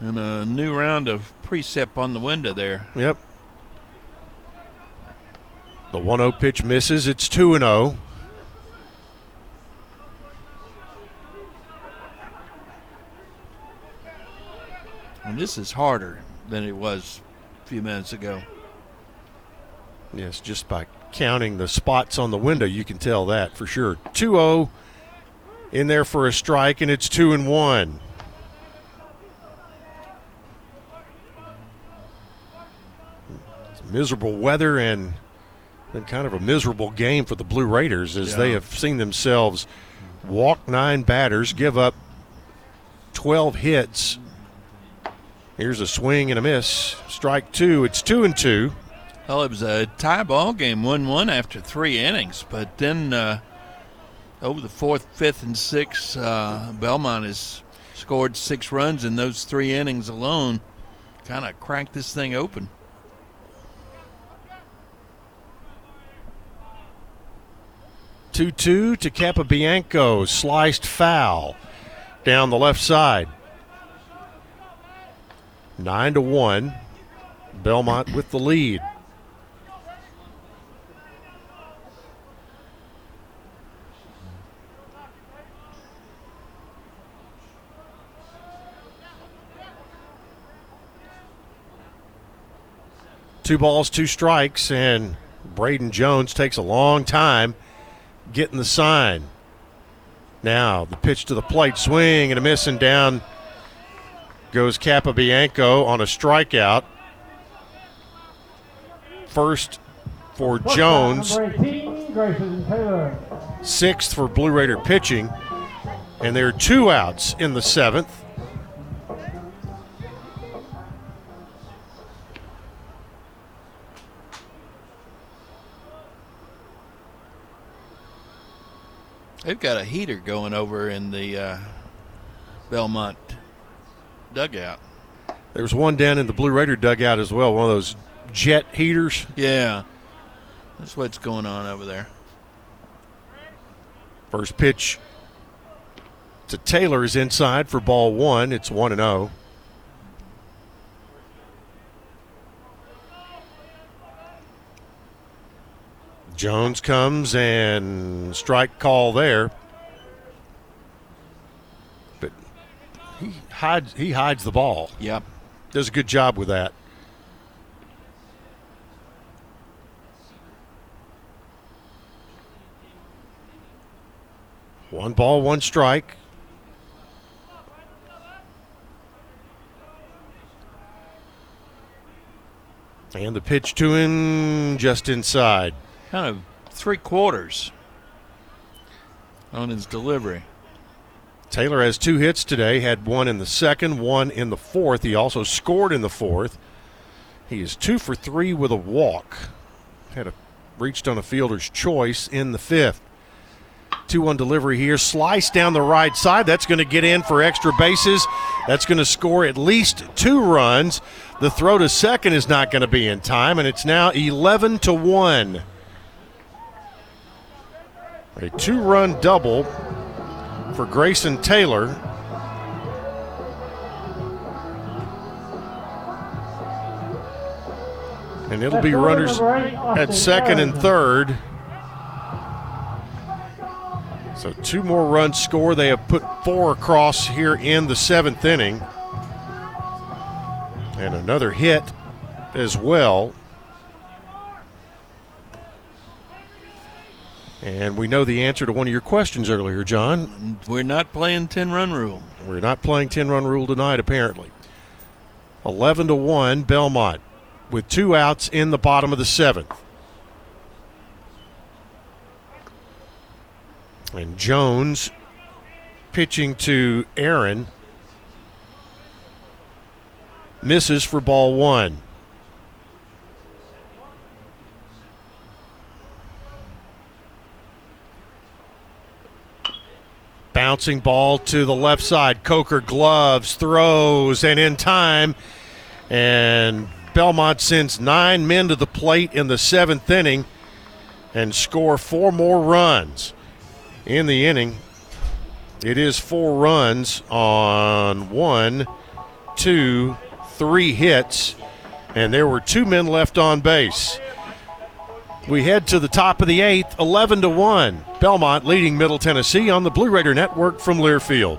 And a new round of precept on the window there. Yep. The 1 0 pitch misses. It's 2 0. And this is harder than it was a few minutes ago. Yes, just by counting the spots on the window, you can tell that for sure. 2 0 in there for a strike, and it's 2 and 1. It's miserable weather and been kind of a miserable game for the Blue Raiders as they have seen themselves walk nine batters, give up 12 hits. Here's a swing and a miss. Strike two. It's two and two. Well, it was a tie ball game, 1 1 after three innings. But then uh, over the fourth, fifth, and sixth, uh, Belmont has scored six runs in those three innings alone. Kind of cracked this thing open. Two two to Capobianco. Sliced foul down the left side. Nine to one. Belmont with the lead. Two balls, two strikes, and Braden Jones takes a long time getting the sign. Now the pitch to the plate, swing and a miss, and down goes Capobianco on a strikeout. First for Jones, 18, sixth for Blue Raider pitching, and there are two outs in the seventh. They've got a heater going over in the uh, Belmont dugout. There's one down in the Blue Raider dugout as well, one of those jet heaters. Yeah. That's what's going on over there. First pitch to Taylor is inside for ball one. It's 1 and oh. 0. Jones comes and strike call there. But he hides he hides the ball. Yep. Does a good job with that. One ball, one strike. And the pitch to him just inside. Kind of three quarters on his delivery. Taylor has two hits today, had one in the second, one in the fourth. He also scored in the fourth. He is two for three with a walk. Had a reached on a fielder's choice in the fifth. 2 1 delivery here. Slice down the right side. That's going to get in for extra bases. That's going to score at least two runs. The throw to second is not going to be in time, and it's now 11 to 1. A two run double for Grayson Taylor. And it'll be runners at second and third. So two more runs score. They have put four across here in the seventh inning. And another hit as well. And we know the answer to one of your questions earlier, John. We're not playing 10 run rule. We're not playing 10 run rule tonight, apparently. 11 to 1, Belmont, with two outs in the bottom of the seventh. And Jones pitching to Aaron. Misses for ball one. Bouncing ball to the left side. Coker gloves, throws, and in time. And Belmont sends nine men to the plate in the seventh inning and score four more runs in the inning. It is four runs on one, two, three hits, and there were two men left on base. We head to the top of the eighth, 11 to 1. Belmont leading Middle Tennessee on the Blue Raider Network from Learfield.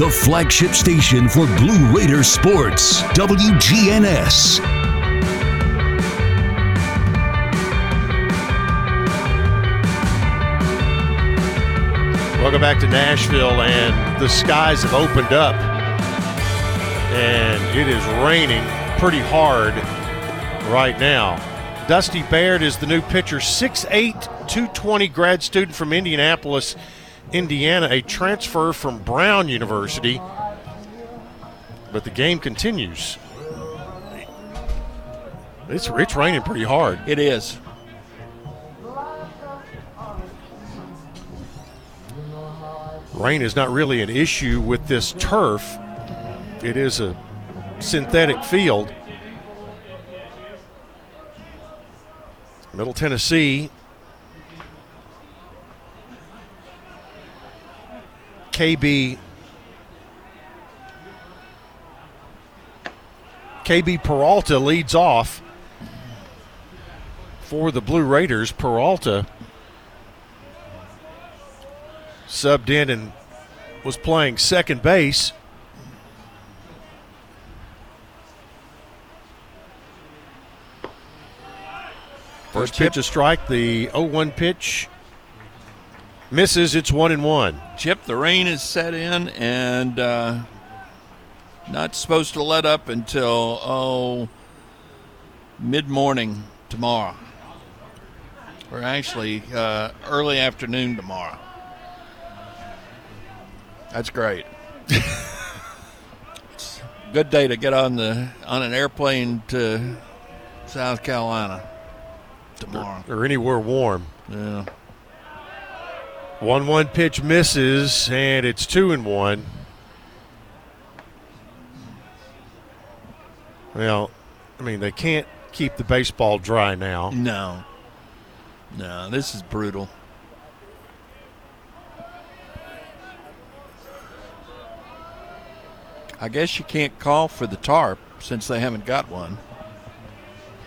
The flagship station for Blue Raider sports, WGNS. Welcome back to Nashville, and the skies have opened up, and it is raining pretty hard right now. Dusty Baird is the new pitcher, 6'8, 220 grad student from Indianapolis, Indiana, a transfer from Brown University. But the game continues. It's, it's raining pretty hard. It is. Rain is not really an issue with this turf. It is a synthetic field. Middle Tennessee KB KB Peralta leads off for the Blue Raiders. Peralta subbed in and was playing second base. First pitch a strike, the 0-1 pitch misses. It's one and one. Chip, the rain is set in and uh, not supposed to let up until oh mid morning tomorrow. Or actually uh, early afternoon tomorrow. That's great. good day to get on the on an airplane to South Carolina tomorrow. Or, or anywhere warm. Yeah. One one pitch misses, and it's two and one. Well, I mean they can't keep the baseball dry now. No. No, this is brutal. I guess you can't call for the tarp since they haven't got one.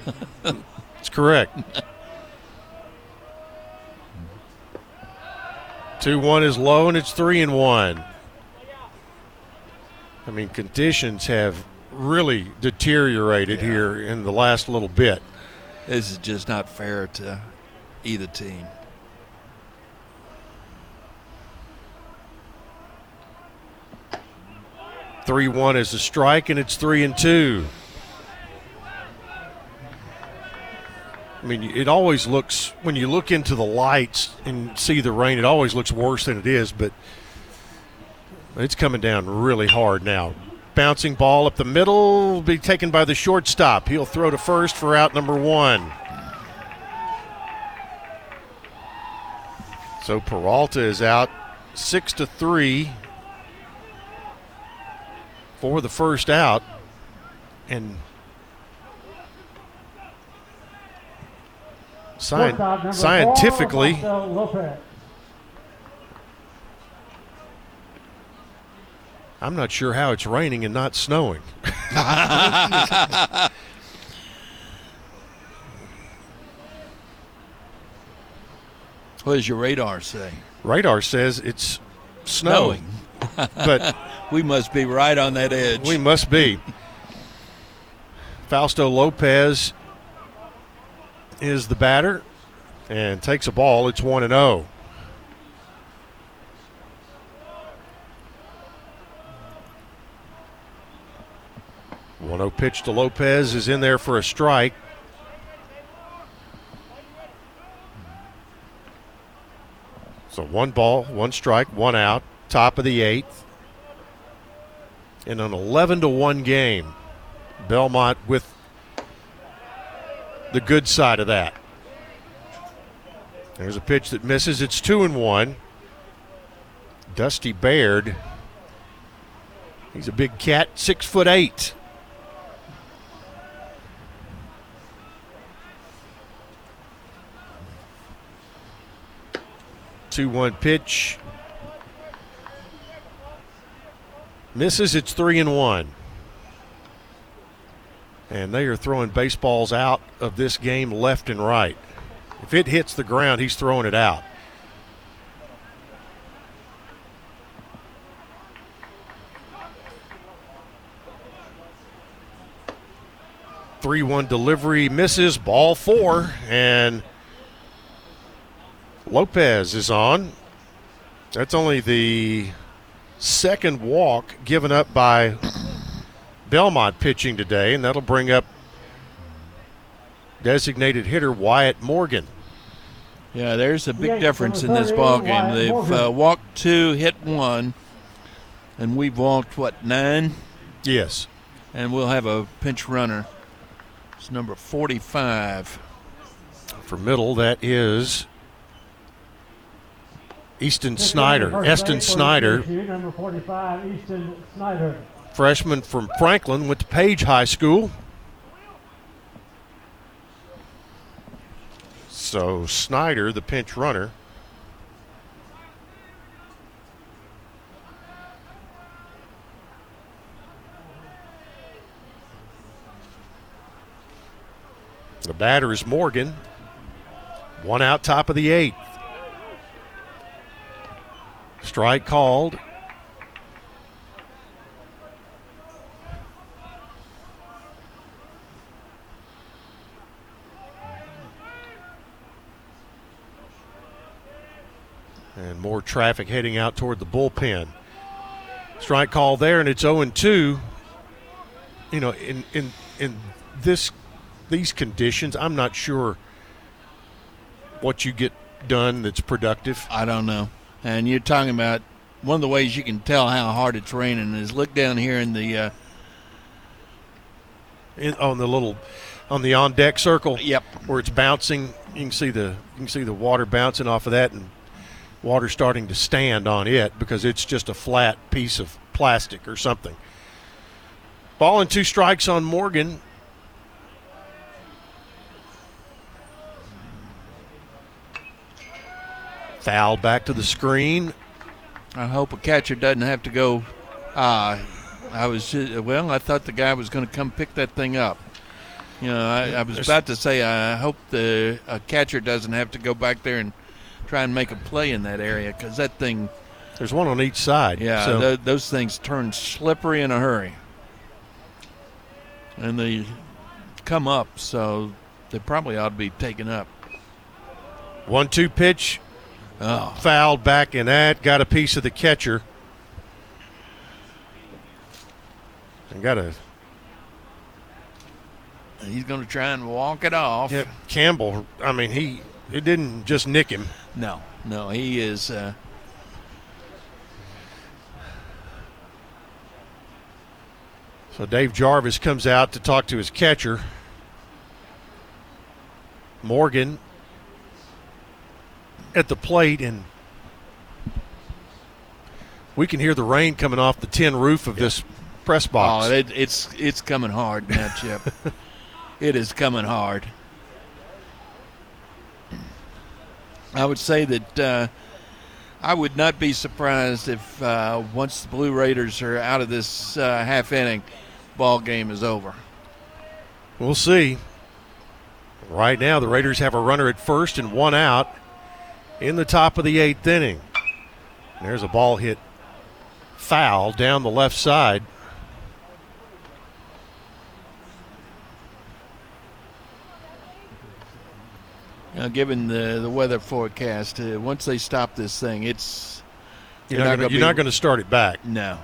That's correct. 2 1 is low, and it's 3 and 1. I mean, conditions have really deteriorated yeah. here in the last little bit. This is just not fair to either team. Three one is a strike, and it's three and two. I mean, it always looks when you look into the lights and see the rain, it always looks worse than it is, but it's coming down really hard now. Bouncing ball up the middle be taken by the shortstop. He'll throw to first for out number one. So Peralta is out six to three for the first out. And Sci- scientifically, I'm not sure how it's raining and not snowing. what does your radar say? Radar says it's snowing. but we must be right on that edge. We must be. Fausto Lopez is the batter and takes a ball. It's 1 and 0. One zero pitch to Lopez is in there for a strike. So one ball, one strike, one out, top of the eighth. In an 11 to 1 game, Belmont with the good side of that. There's a pitch that misses. It's two and one. Dusty Baird. He's a big cat, six foot eight. Two one pitch. Misses. It's three and one and they are throwing baseballs out of this game left and right. If it hits the ground, he's throwing it out. Three one delivery misses ball four and Lopez is on. That's only the second walk given up by Belmont pitching today, and that'll bring up designated hitter Wyatt Morgan. Yeah, there's a big difference in this ball game. They've uh, walked two, hit one, and we've walked what nine? Yes. And we'll have a pinch runner. It's number 45. For middle, that is Easton Snyder. Easton Snyder. Number 45, Easton Snyder freshman from Franklin, went to Page High School. So Snyder, the pinch runner. The batter is Morgan. One out, top of the eighth. Strike called. And more traffic heading out toward the bullpen. Strike call there, and it's 0 2. You know, in, in, in this these conditions, I'm not sure what you get done that's productive. I don't know. And you're talking about one of the ways you can tell how hard it's raining is look down here in the uh, in, on the little on the on deck circle. Yep, where it's bouncing. You can see the you can see the water bouncing off of that and water starting to stand on it because it's just a flat piece of plastic or something. Ball and two strikes on Morgan. Foul back to the screen. I hope a catcher doesn't have to go. Uh, I was well. I thought the guy was going to come pick that thing up. You know, I, I was about to say I hope the catcher doesn't have to go back there and try and make a play in that area because that thing. There's one on each side. Yeah, so. th- those things turn slippery in a hurry. and they come up, so they probably ought to be taken up. One two pitch. Oh. Fouled back in that. Got a piece of the catcher. And got a. He's going to try and walk it off. Yeah, Campbell. I mean, he it didn't just nick him. No, no, he is. Uh, So Dave Jarvis comes out to talk to his catcher. Morgan at the plate, and we can hear the rain coming off the tin roof of this press box. Oh, it, it's it's coming hard now, Chip. it is coming hard. I would say that uh, I would not be surprised if uh, once the Blue Raiders are out of this uh, half inning, ball game is over. We'll see. Right now, the Raiders have a runner at first and one out in the top of the eighth inning. There's a ball hit foul down the left side. Given the the weather forecast, uh, once they stop this thing, it's You're not gonna- you're not gonna start it back. No.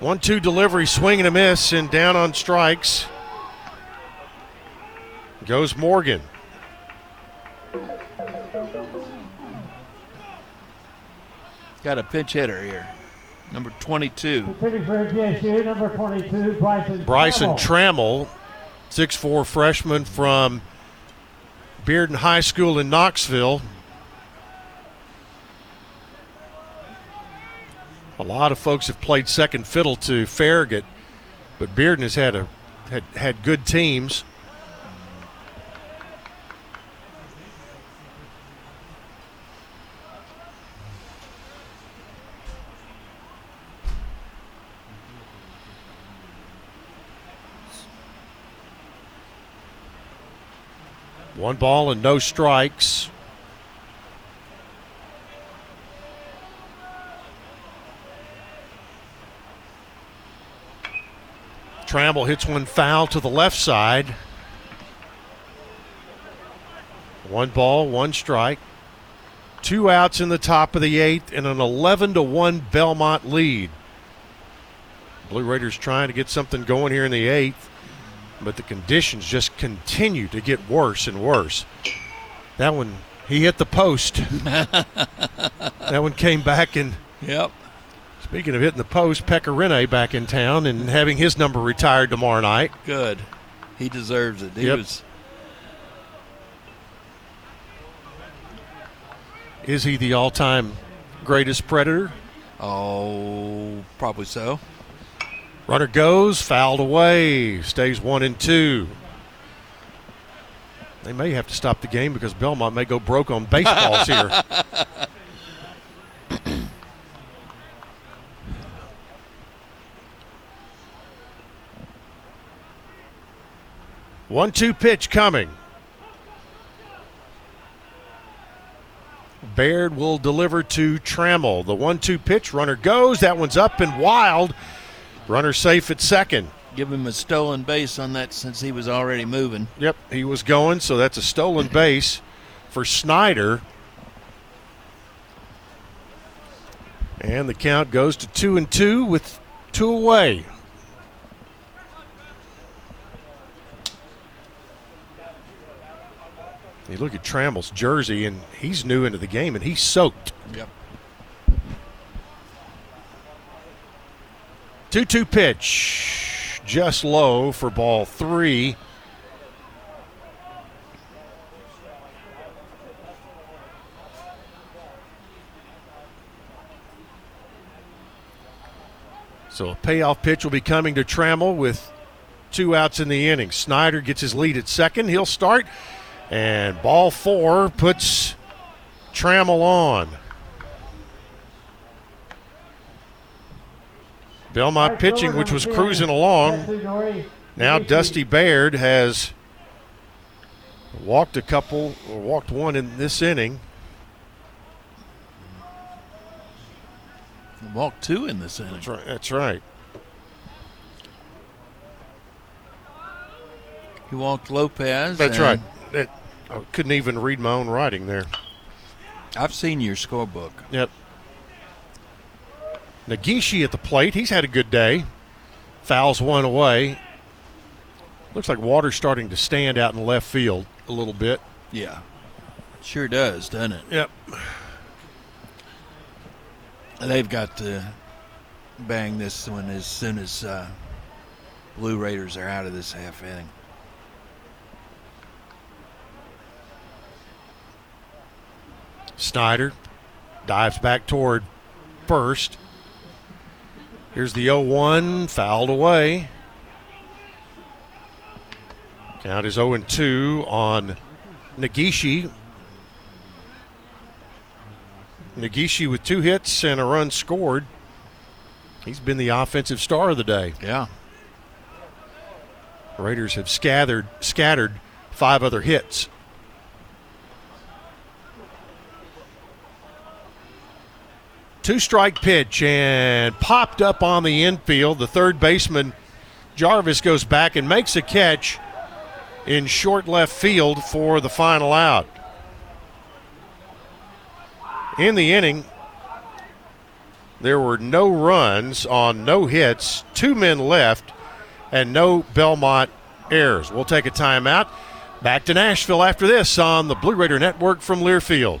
One two delivery, swing and a miss, and down on strikes goes Morgan. Got a pinch hitter here, number 22. Pitching for number 22, Bryson. Bryson Trammell. 6'4 freshman from Bearden High School in Knoxville. A lot of folks have played second fiddle to Farragut, but Bearden has had a had, had good teams. One ball and no strikes. Trammell hits one foul to the left side. One ball, one strike. Two outs in the top of the eighth and an 11 to 1 Belmont lead. Blue Raiders trying to get something going here in the eighth, but the conditions just continue to get worse and worse. That one, he hit the post. that one came back and. Yep. Speaking of hitting the post, Pecorine back in town and having his number retired tomorrow night. Good. He deserves it. He Yep. was. Is he the all-time greatest predator? Oh, probably so. Runner goes, fouled away, stays one and two. They may have to stop the game because Belmont may go broke on baseballs here. One two pitch coming. Baird will deliver to Trammell. The one two pitch, runner goes. That one's up and wild. Runner safe at second. Give him a stolen base on that since he was already moving. Yep, he was going, so that's a stolen base for Snyder. And the count goes to two and two with two away. You look at Trammell's jersey, and he's new into the game, and he's soaked. Yep. 2 2 pitch. Just low for ball three. So a payoff pitch will be coming to Trammell with two outs in the inning. Snyder gets his lead at second. He'll start. And ball four puts Trammell on. Belmont pitching, which was cruising along. Now Dusty Baird has walked a couple, or walked one in this inning. Walked two in this inning. That's right. That's right. He walked Lopez. That's right. It, I couldn't even read my own writing there. I've seen your scorebook. Yep. Negishi at the plate. He's had a good day. Fouls one away. Looks like water's starting to stand out in left field a little bit. Yeah. Sure does, doesn't it? Yep. They've got to bang this one as soon as uh, Blue Raiders are out of this half inning. Snyder dives back toward first. Here's the 0 1, fouled away. Count is 0 2 on Negishi. Negishi with two hits and a run scored. He's been the offensive star of the day. Yeah. Raiders have scattered scattered five other hits. Two strike pitch and popped up on the infield. The third baseman Jarvis goes back and makes a catch in short left field for the final out. In the inning, there were no runs on no hits, two men left, and no Belmont errors. We'll take a timeout. Back to Nashville after this on the Blue Raider Network from Learfield.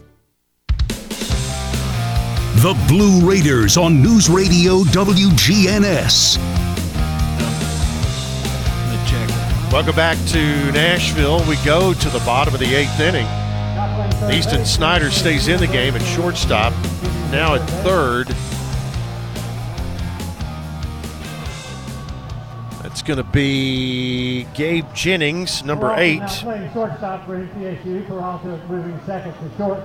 The Blue Raiders on News Radio WGNS. Welcome back to Nashville. We go to the bottom of the eighth inning. Easton Snyder stays in the game at shortstop. Now at third. That's going to be Gabe Jennings, number Peralta eight. Now playing shortstop for MTSU. Peralta moving second to short.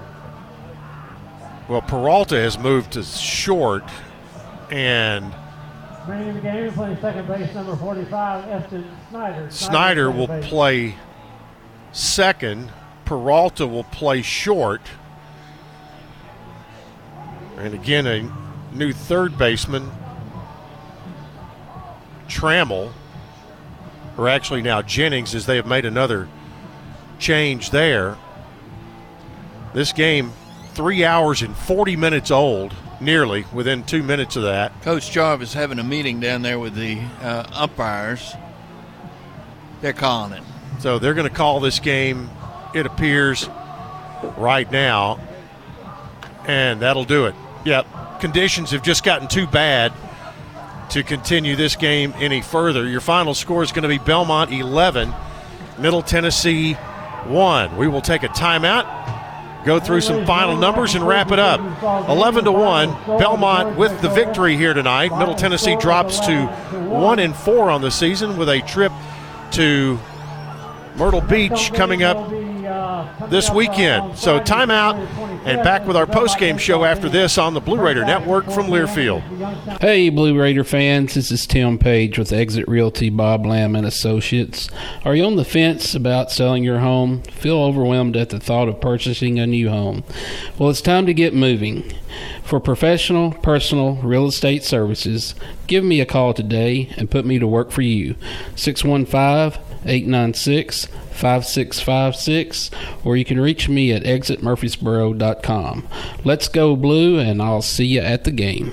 Well, Peralta has moved to short, and Bringing the game, playing second base, number 45, Easton Snyder. Snyder will base. play second. Peralta will play short. And again, a new third baseman, Trammell, or actually now Jennings, as they have made another change there. This game, three hours and 40 minutes old, nearly within two minutes of that. Coach Jarvis having a meeting down there with the uh, umpires. They're calling it. So they're going to call this game, it appears, right now. And that'll do it. Yep. Conditions have just gotten too bad to continue this game any further. Your final score is going to be Belmont 11, Middle Tennessee 1. We will take a timeout, go through some final numbers, and wrap it up. 11 to 1, Belmont with the victory here tonight. Middle Tennessee drops to 1 and 4 on the season with a trip to Myrtle Beach coming up this weekend. So timeout and back with our post-game show after this on the Blue Raider Network from Learfield. Hey, Blue Raider fans, this is Tim Page with Exit Realty Bob Lamb and Associates. Are you on the fence about selling your home? Feel overwhelmed at the thought of purchasing a new home? Well, it's time to get moving. For professional, personal real estate services, give me a call today and put me to work for you. 615 896 5656, or you can reach me at exitmurfreesboro.com. Let's go, Blue, and I'll see you at the game.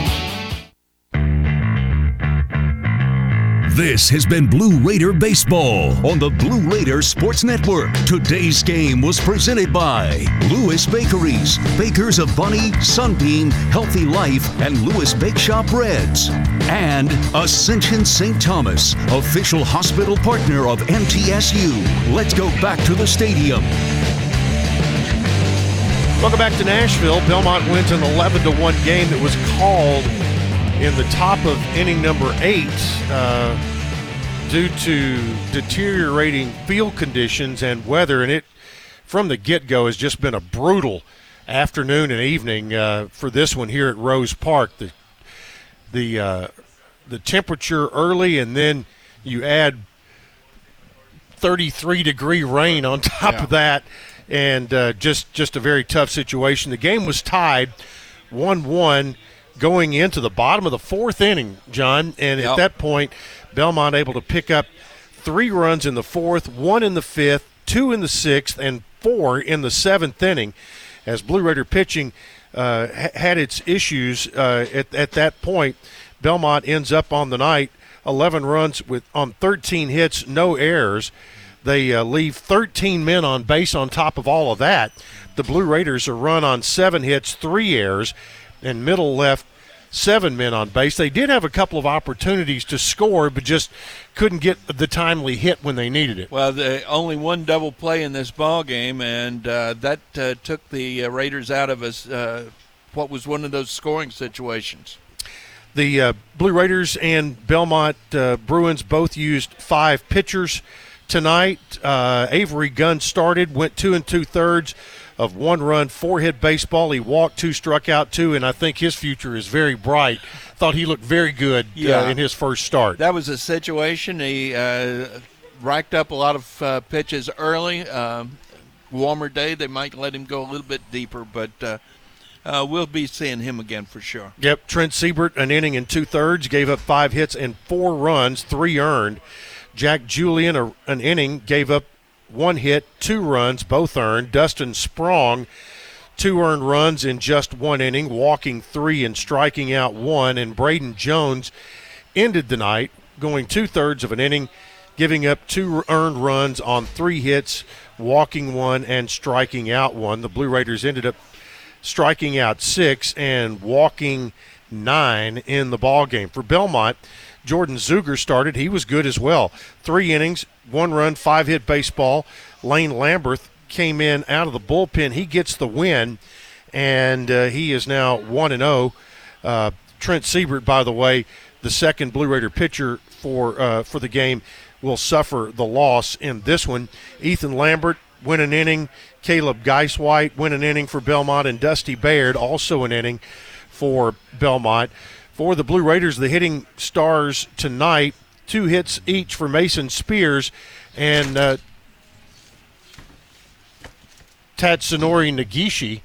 This has been Blue Raider Baseball on the Blue Raider Sports Network. Today's game was presented by Lewis Bakeries, bakers of Bunny, Sunbeam, Healthy Life, and Lewis Bake Shop Breads. And Ascension St. Thomas, official hospital partner of MTSU. Let's go back to the stadium. Welcome back to Nashville. Belmont wins an 11 to 1 game that was called in the top of inning number eight uh, due to deteriorating field conditions and weather. And it, from the get go, has just been a brutal afternoon and evening uh, for this one here at Rose Park. The the uh, the temperature early, and then you add 33 degree rain on top yeah. of that, and uh, just just a very tough situation. The game was tied one one going into the bottom of the fourth inning, John. And yep. at that point, Belmont able to pick up three runs in the fourth, one in the fifth, two in the sixth, and four in the seventh inning. As Blue Raider pitching uh, had its issues uh, at, at that point, Belmont ends up on the night 11 runs with on 13 hits, no errors. They uh, leave 13 men on base on top of all of that. The Blue Raiders are run on seven hits, three errors, and Middle left seven men on base. They did have a couple of opportunities to score, but just couldn't get the timely hit when they needed it. Well, the, only one double play in this ball game, and uh, that uh, took the uh, Raiders out of us. Uh, what was one of those scoring situations? The uh, Blue Raiders and Belmont uh, Bruins both used five pitchers tonight. Avery Gunn started, went two and two thirds of one run, four hit baseball. He walked two, struck out two, and I think his future is very bright. Thought he looked very good uh, yeah. uh, in his first start. That was a situation. He uh, racked up a lot of uh, pitches early. Um, warmer day, they might let him go a little bit deeper, but. Uh, uh, we'll be seeing him again for sure. Yep, Trent Siebert, an inning and two thirds, gave up five hits and four runs, three earned. Jack Julian, a, an inning, gave up one hit, two runs, both earned. Dustin Sprong, two earned runs in just one inning, walking three and striking out one. And Braden Jones ended the night going two thirds of an inning, giving up two earned runs on three hits, walking one and striking out one. The Blue Raiders ended up striking out six and walking nine in the ball game. For Belmont, Jordan Zuger started. He was good as well. Three innings, one run, five hit baseball. Lane Lamberth came in out of the bullpen. He gets the win, and uh, he is now 1 and 0. Uh, Trent Siebert, by the way, the second Blue Raider pitcher for uh, for the game, will suffer the loss in this one. Ethan Lamberth win an inning. Caleb Geiswhite win an inning for Belmont, and Dusty Baird also an inning for Belmont. For the Blue Raiders, the hitting stars tonight, two hits each for Mason Spears and uh, Tatsunori Negishi,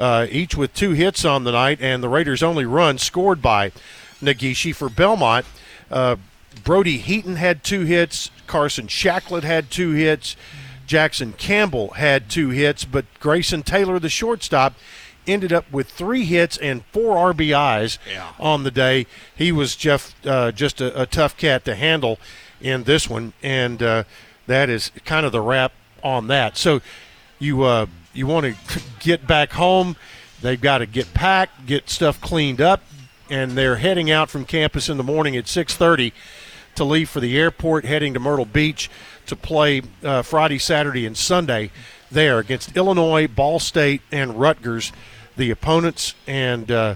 uh, each with two hits on the night, and the Raiders' only run scored by Negishi for Belmont. Uh, Brody Heaton had two hits. Carson Shacklett had two hits. Jackson Campbell had two hits, but Grayson Taylor, the shortstop, ended up with three hits and four RBIs Yeah. on the day. He was Jeff, uh, just a, a tough cat to handle in this one, and uh, that is kind of the wrap on that. So you uh, you want to get back home. They've got to get packed, get stuff cleaned up, and they're heading out from campus in the morning at 6:30 to leave for the airport, heading to Myrtle Beach to play uh, Friday, Saturday, and Sunday there against Illinois, Ball State, and Rutgers, the opponents. And uh,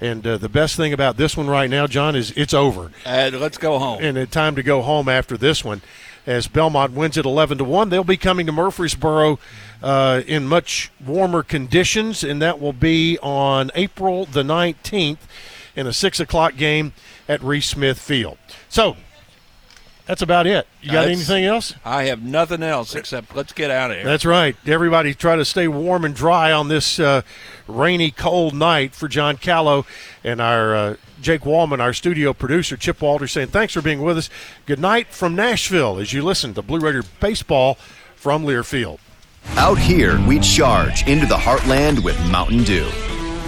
and uh, the best thing about this one right now, John, is it's over. Uh, let's go home. And it's time to go home after this one. As Belmont wins it 11 to 1, they'll be coming to Murfreesboro uh, in much warmer conditions, and that will be on April the 19th in a 6 o'clock game at Reese Smith Field. So that's about it. You got That's- anything else? I have nothing else except let's get out of here. That's right. Everybody try to stay warm and dry on this uh, rainy, cold night for John Callow and our uh, Jake Wallman, our studio producer, Chip Walter, saying thanks for being with us. Good night from Nashville as you listen to Blue Raider Baseball from Learfield. Out here, we charge into the heartland with Mountain Dew.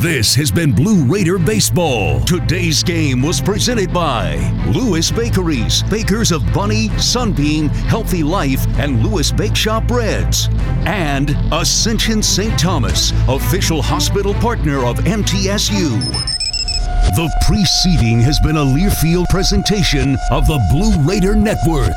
This has been Blue Raider Baseball. Today's game was presented by Lewis Bakeries, bakers of Bunny, Sunbeam, Healthy Life, and Lewis Bake Shop breads. And Ascension St. Thomas, official hospital partner of MTSU. The preceding has been a Learfield presentation of the Blue Raider Network.